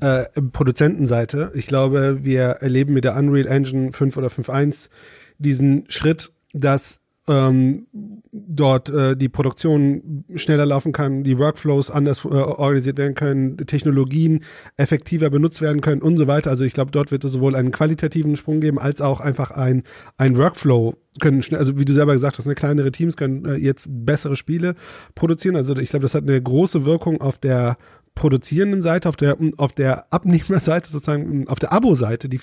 Speaker 3: äh, Produzentenseite. Ich glaube, wir erleben mit der Unreal Engine 5 oder 5.1 diesen Schritt, dass ähm, dort äh, die Produktion schneller laufen kann, die Workflows anders äh, organisiert werden können, Technologien effektiver benutzt werden können und so weiter. Also ich glaube, dort wird es sowohl einen qualitativen Sprung geben, als auch einfach ein, ein Workflow können also wie du selber gesagt hast, ne, kleinere Teams können äh, jetzt bessere Spiele produzieren. Also ich glaube, das hat eine große Wirkung auf der produzierenden Seite, auf der, auf der Abnehmerseite, sozusagen auf der Abo-Seite, die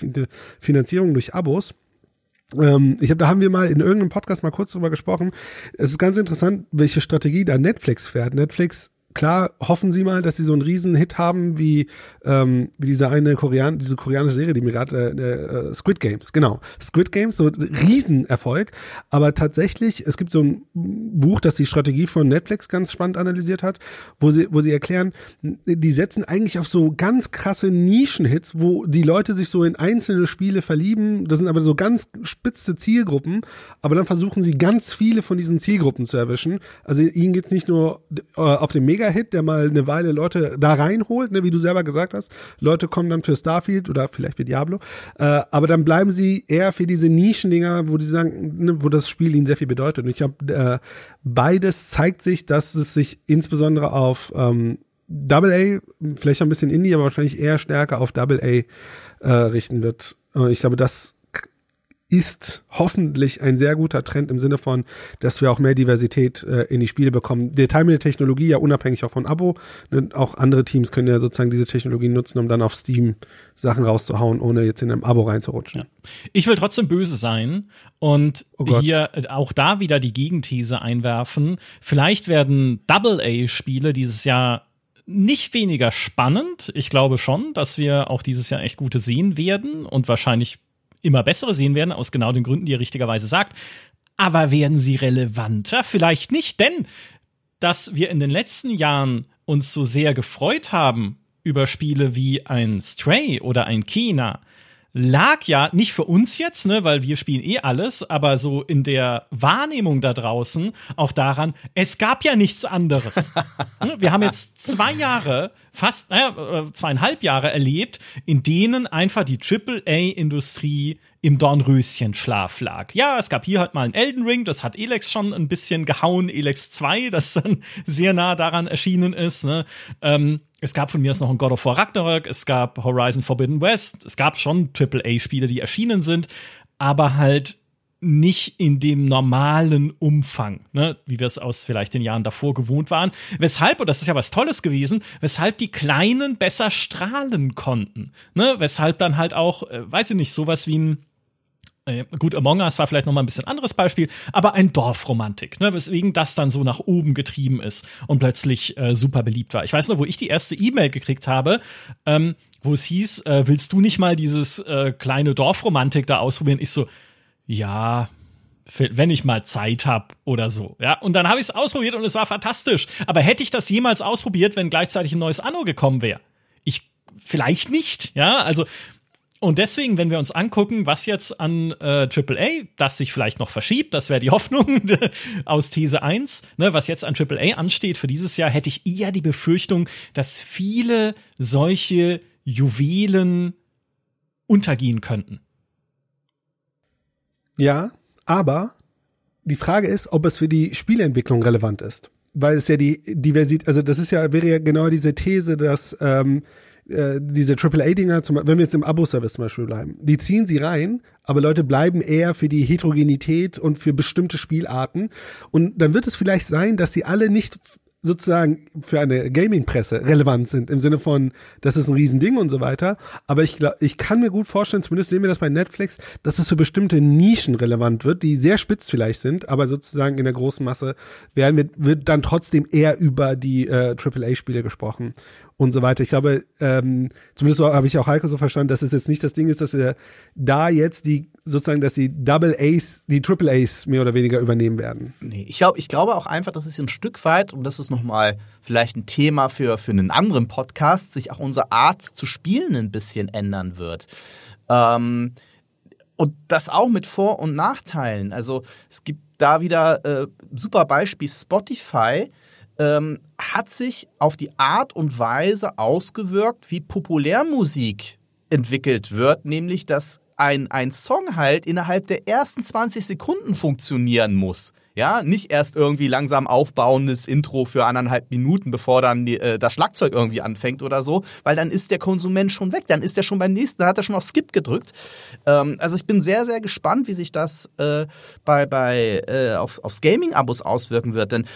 Speaker 3: Finanzierung durch Abos. Ähm, ich habe, da haben wir mal in irgendeinem Podcast mal kurz drüber gesprochen. Es ist ganz interessant, welche Strategie da Netflix fährt. Netflix klar hoffen sie mal, dass sie so einen riesen Hit haben wie, ähm, wie diese eine Korean diese koreanische Serie, die mir gerade äh, äh, Squid Games, genau. Squid Games, so Riesenerfolg. Aber tatsächlich, es gibt so ein Buch, das die Strategie von Netflix ganz spannend analysiert hat, wo sie, wo sie erklären, die setzen eigentlich auf so ganz krasse Nischenhits, wo die Leute sich so in einzelne Spiele verlieben. Das sind aber so ganz spitze Zielgruppen, aber dann versuchen sie ganz viele von diesen Zielgruppen zu erwischen. Also ihnen geht's nicht nur äh, auf dem Mega Mega-Hit, der mal eine Weile Leute da reinholt, ne, wie du selber gesagt hast. Leute kommen dann für Starfield oder vielleicht für Diablo, äh, aber dann bleiben sie eher für diese Nischendinger, wo die sagen, ne, wo das Spiel ihnen sehr viel bedeutet. Und ich glaube, äh, beides zeigt sich, dass es sich insbesondere auf ähm, Double A, vielleicht ein bisschen Indie, aber wahrscheinlich eher stärker auf Double A äh, richten wird. Äh, ich glaube, das ist hoffentlich ein sehr guter Trend im Sinne von, dass wir auch mehr Diversität äh, in die Spiele bekommen. Der Teil mit der Technologie ja unabhängig auch von Abo. Ne? Auch andere Teams können ja sozusagen diese Technologie nutzen, um dann auf Steam Sachen rauszuhauen, ohne jetzt in einem Abo reinzurutschen. Ja.
Speaker 1: Ich will trotzdem böse sein und oh hier äh, auch da wieder die Gegenthese einwerfen. Vielleicht werden Double-A-Spiele dieses Jahr nicht weniger spannend. Ich glaube schon, dass wir auch dieses Jahr echt gute sehen werden und wahrscheinlich immer bessere sehen werden, aus genau den Gründen, die ihr richtigerweise sagt. Aber werden sie relevanter? Vielleicht nicht, denn dass wir in den letzten Jahren uns so sehr gefreut haben über Spiele wie ein Stray oder ein Kena, lag ja nicht für uns jetzt, ne, weil wir spielen eh alles, aber so in der Wahrnehmung da draußen auch daran, es gab ja nichts anderes. Ne, wir haben jetzt zwei Jahre, fast naja, zweieinhalb Jahre erlebt, in denen einfach die AAA-Industrie im Dornröschenschlaf lag. Ja, es gab hier halt mal einen Elden Ring, das hat Elex schon ein bisschen gehauen, Elex 2, das dann sehr nah daran erschienen ist. Ne? Ähm, es gab von mir aus noch ein God of War Ragnarök, es gab Horizon Forbidden West, es gab schon AAA-Spiele, die erschienen sind, aber halt nicht in dem normalen Umfang, ne, wie wir es aus vielleicht den Jahren davor gewohnt waren. Weshalb, und das ist ja was Tolles gewesen, weshalb die Kleinen besser strahlen konnten. Ne, weshalb dann halt auch, äh, weiß ich nicht, sowas wie ein äh, gut, Among Us war vielleicht noch mal ein bisschen anderes Beispiel, aber ein Dorfromantik, ne, weswegen das dann so nach oben getrieben ist und plötzlich äh, super beliebt war. Ich weiß noch, wo ich die erste E-Mail gekriegt habe, ähm, wo es hieß, äh, willst du nicht mal dieses äh, kleine Dorfromantik da ausprobieren? Ich so, ja, wenn ich mal Zeit hab oder so. Ja, und dann habe ich es ausprobiert und es war fantastisch. Aber hätte ich das jemals ausprobiert, wenn gleichzeitig ein neues Anno gekommen wäre? Ich vielleicht nicht, ja, also und deswegen, wenn wir uns angucken, was jetzt an äh, AAA, das sich vielleicht noch verschiebt, das wäre die Hoffnung aus These 1, ne, was jetzt an AAA ansteht für dieses Jahr, hätte ich eher die Befürchtung, dass viele solche Juwelen untergehen könnten.
Speaker 3: Ja, aber die Frage ist, ob es für die Spieleentwicklung relevant ist. Weil es ja die Diversität, also das ist ja, wäre ja genau diese These, dass ähm, äh, diese AAA-Dinger, wenn wir jetzt im Abo-Service zum Beispiel bleiben, die ziehen sie rein, aber Leute bleiben eher für die Heterogenität und für bestimmte Spielarten. Und dann wird es vielleicht sein, dass sie alle nicht sozusagen für eine Gaming-Presse relevant sind, im Sinne von, das ist ein Riesending und so weiter. Aber ich, ich kann mir gut vorstellen, zumindest sehen wir das bei Netflix, dass es für bestimmte Nischen relevant wird, die sehr spitz vielleicht sind, aber sozusagen in der großen Masse werden wird, wird dann trotzdem eher über die äh, AAA-Spiele gesprochen und so weiter. Ich glaube, ähm, zumindest so habe ich auch Heiko so verstanden, dass es jetzt nicht das Ding ist, dass wir da jetzt die sozusagen, dass die Double Ace, die Triple Ace mehr oder weniger übernehmen werden.
Speaker 2: Nee, ich glaube, ich glaube auch einfach, dass es ein Stück weit, und das ist nochmal vielleicht ein Thema für, für einen anderen Podcast, sich auch unsere Art zu spielen ein bisschen ändern wird. Ähm, und das auch mit Vor- und Nachteilen. Also es gibt da wieder äh, super Beispiel Spotify ähm, hat sich auf die Art und Weise ausgewirkt, wie Populärmusik entwickelt wird, nämlich dass ein, ein Song halt innerhalb der ersten 20 Sekunden funktionieren muss. Ja, nicht erst irgendwie langsam aufbauendes Intro für anderthalb Minuten, bevor dann die, äh, das Schlagzeug irgendwie anfängt oder so, weil dann ist der Konsument schon weg, dann ist er schon beim nächsten, da hat er schon auf Skip gedrückt. Ähm, also ich bin sehr, sehr gespannt, wie sich das äh, bei, bei äh, auf, aufs Gaming-Abos auswirken wird, denn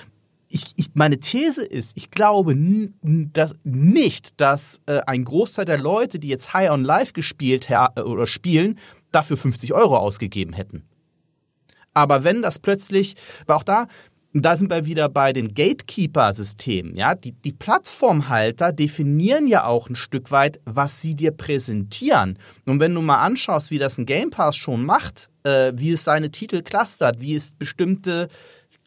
Speaker 2: ich, ich, meine These ist, ich glaube dass nicht, dass äh, ein Großteil der Leute, die jetzt High on Life gespielt äh, oder spielen, dafür 50 Euro ausgegeben hätten. Aber wenn das plötzlich, weil auch da, da sind wir wieder bei den Gatekeeper-Systemen, ja, die, die Plattformhalter definieren ja auch ein Stück weit, was sie dir präsentieren. Und wenn du mal anschaust, wie das ein Game Pass schon macht, äh, wie es seine Titel clustert, wie es bestimmte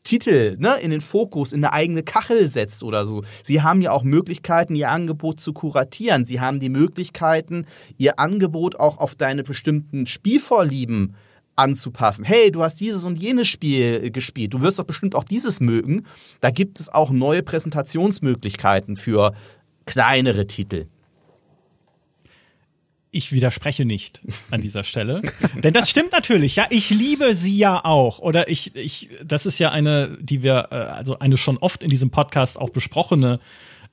Speaker 2: Titel ne, in den Fokus, in eine eigene Kachel setzt oder so. Sie haben ja auch Möglichkeiten, ihr Angebot zu kuratieren. Sie haben die Möglichkeiten, ihr Angebot auch auf deine bestimmten Spielvorlieben anzupassen. Hey, du hast dieses und jenes Spiel gespielt. Du wirst doch bestimmt auch dieses mögen. Da gibt es auch neue Präsentationsmöglichkeiten für kleinere Titel
Speaker 1: ich widerspreche nicht an dieser Stelle. Denn das stimmt natürlich, ja. Ich liebe sie ja auch. Oder ich, ich, das ist ja eine, die wir, äh, also eine schon oft in diesem Podcast auch besprochene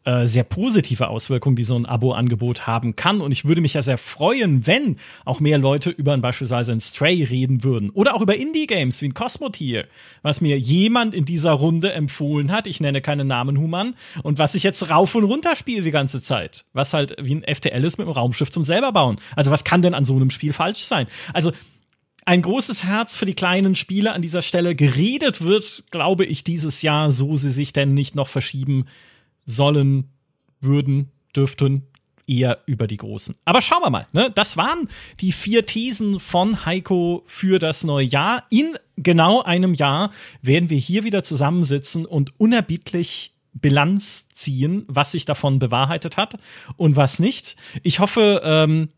Speaker 1: äh, sehr positive Auswirkungen, die so ein Abo-Angebot haben kann. Und ich würde mich ja sehr freuen, wenn auch mehr Leute über ein, beispielsweise ein Stray reden würden. Oder auch über Indie-Games wie ein Cosmotier, was mir jemand in dieser Runde empfohlen hat. Ich nenne keine Namen, Human. Und was ich jetzt rauf und runter spiele die ganze Zeit. Was halt wie ein FTL ist mit einem Raumschiff zum selber bauen. Also was kann denn an so einem Spiel falsch sein? Also ein großes Herz für die kleinen Spiele an dieser Stelle. Geredet wird, glaube ich, dieses Jahr, so sie sich denn nicht noch verschieben, sollen, würden, dürften eher über die Großen. Aber schauen wir mal. Ne? Das waren die vier Thesen von Heiko für das neue Jahr. In genau einem Jahr werden wir hier wieder zusammensitzen und unerbittlich Bilanz ziehen, was sich davon bewahrheitet hat und was nicht. Ich hoffe ähm,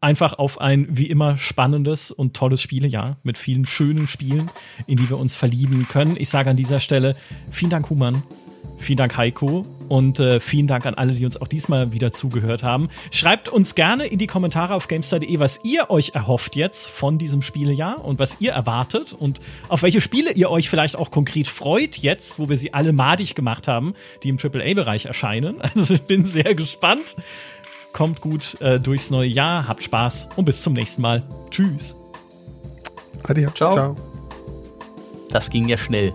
Speaker 1: einfach auf ein wie immer spannendes und tolles Spielejahr mit vielen schönen Spielen, in die wir uns verlieben können. Ich sage an dieser Stelle vielen Dank, Human. Vielen Dank, Heiko. Und äh, vielen Dank an alle, die uns auch diesmal wieder zugehört haben. Schreibt uns gerne in die Kommentare auf GameStar.de, was ihr euch erhofft jetzt von diesem Spielejahr und was ihr erwartet und auf welche Spiele ihr euch vielleicht auch konkret freut jetzt, wo wir sie alle madig gemacht haben, die im AAA-Bereich erscheinen. Also ich bin sehr gespannt. Kommt gut äh, durchs neue Jahr, habt Spaß und bis zum nächsten Mal. Tschüss.
Speaker 3: Adios. Ciao. Ciao.
Speaker 2: Das ging ja schnell.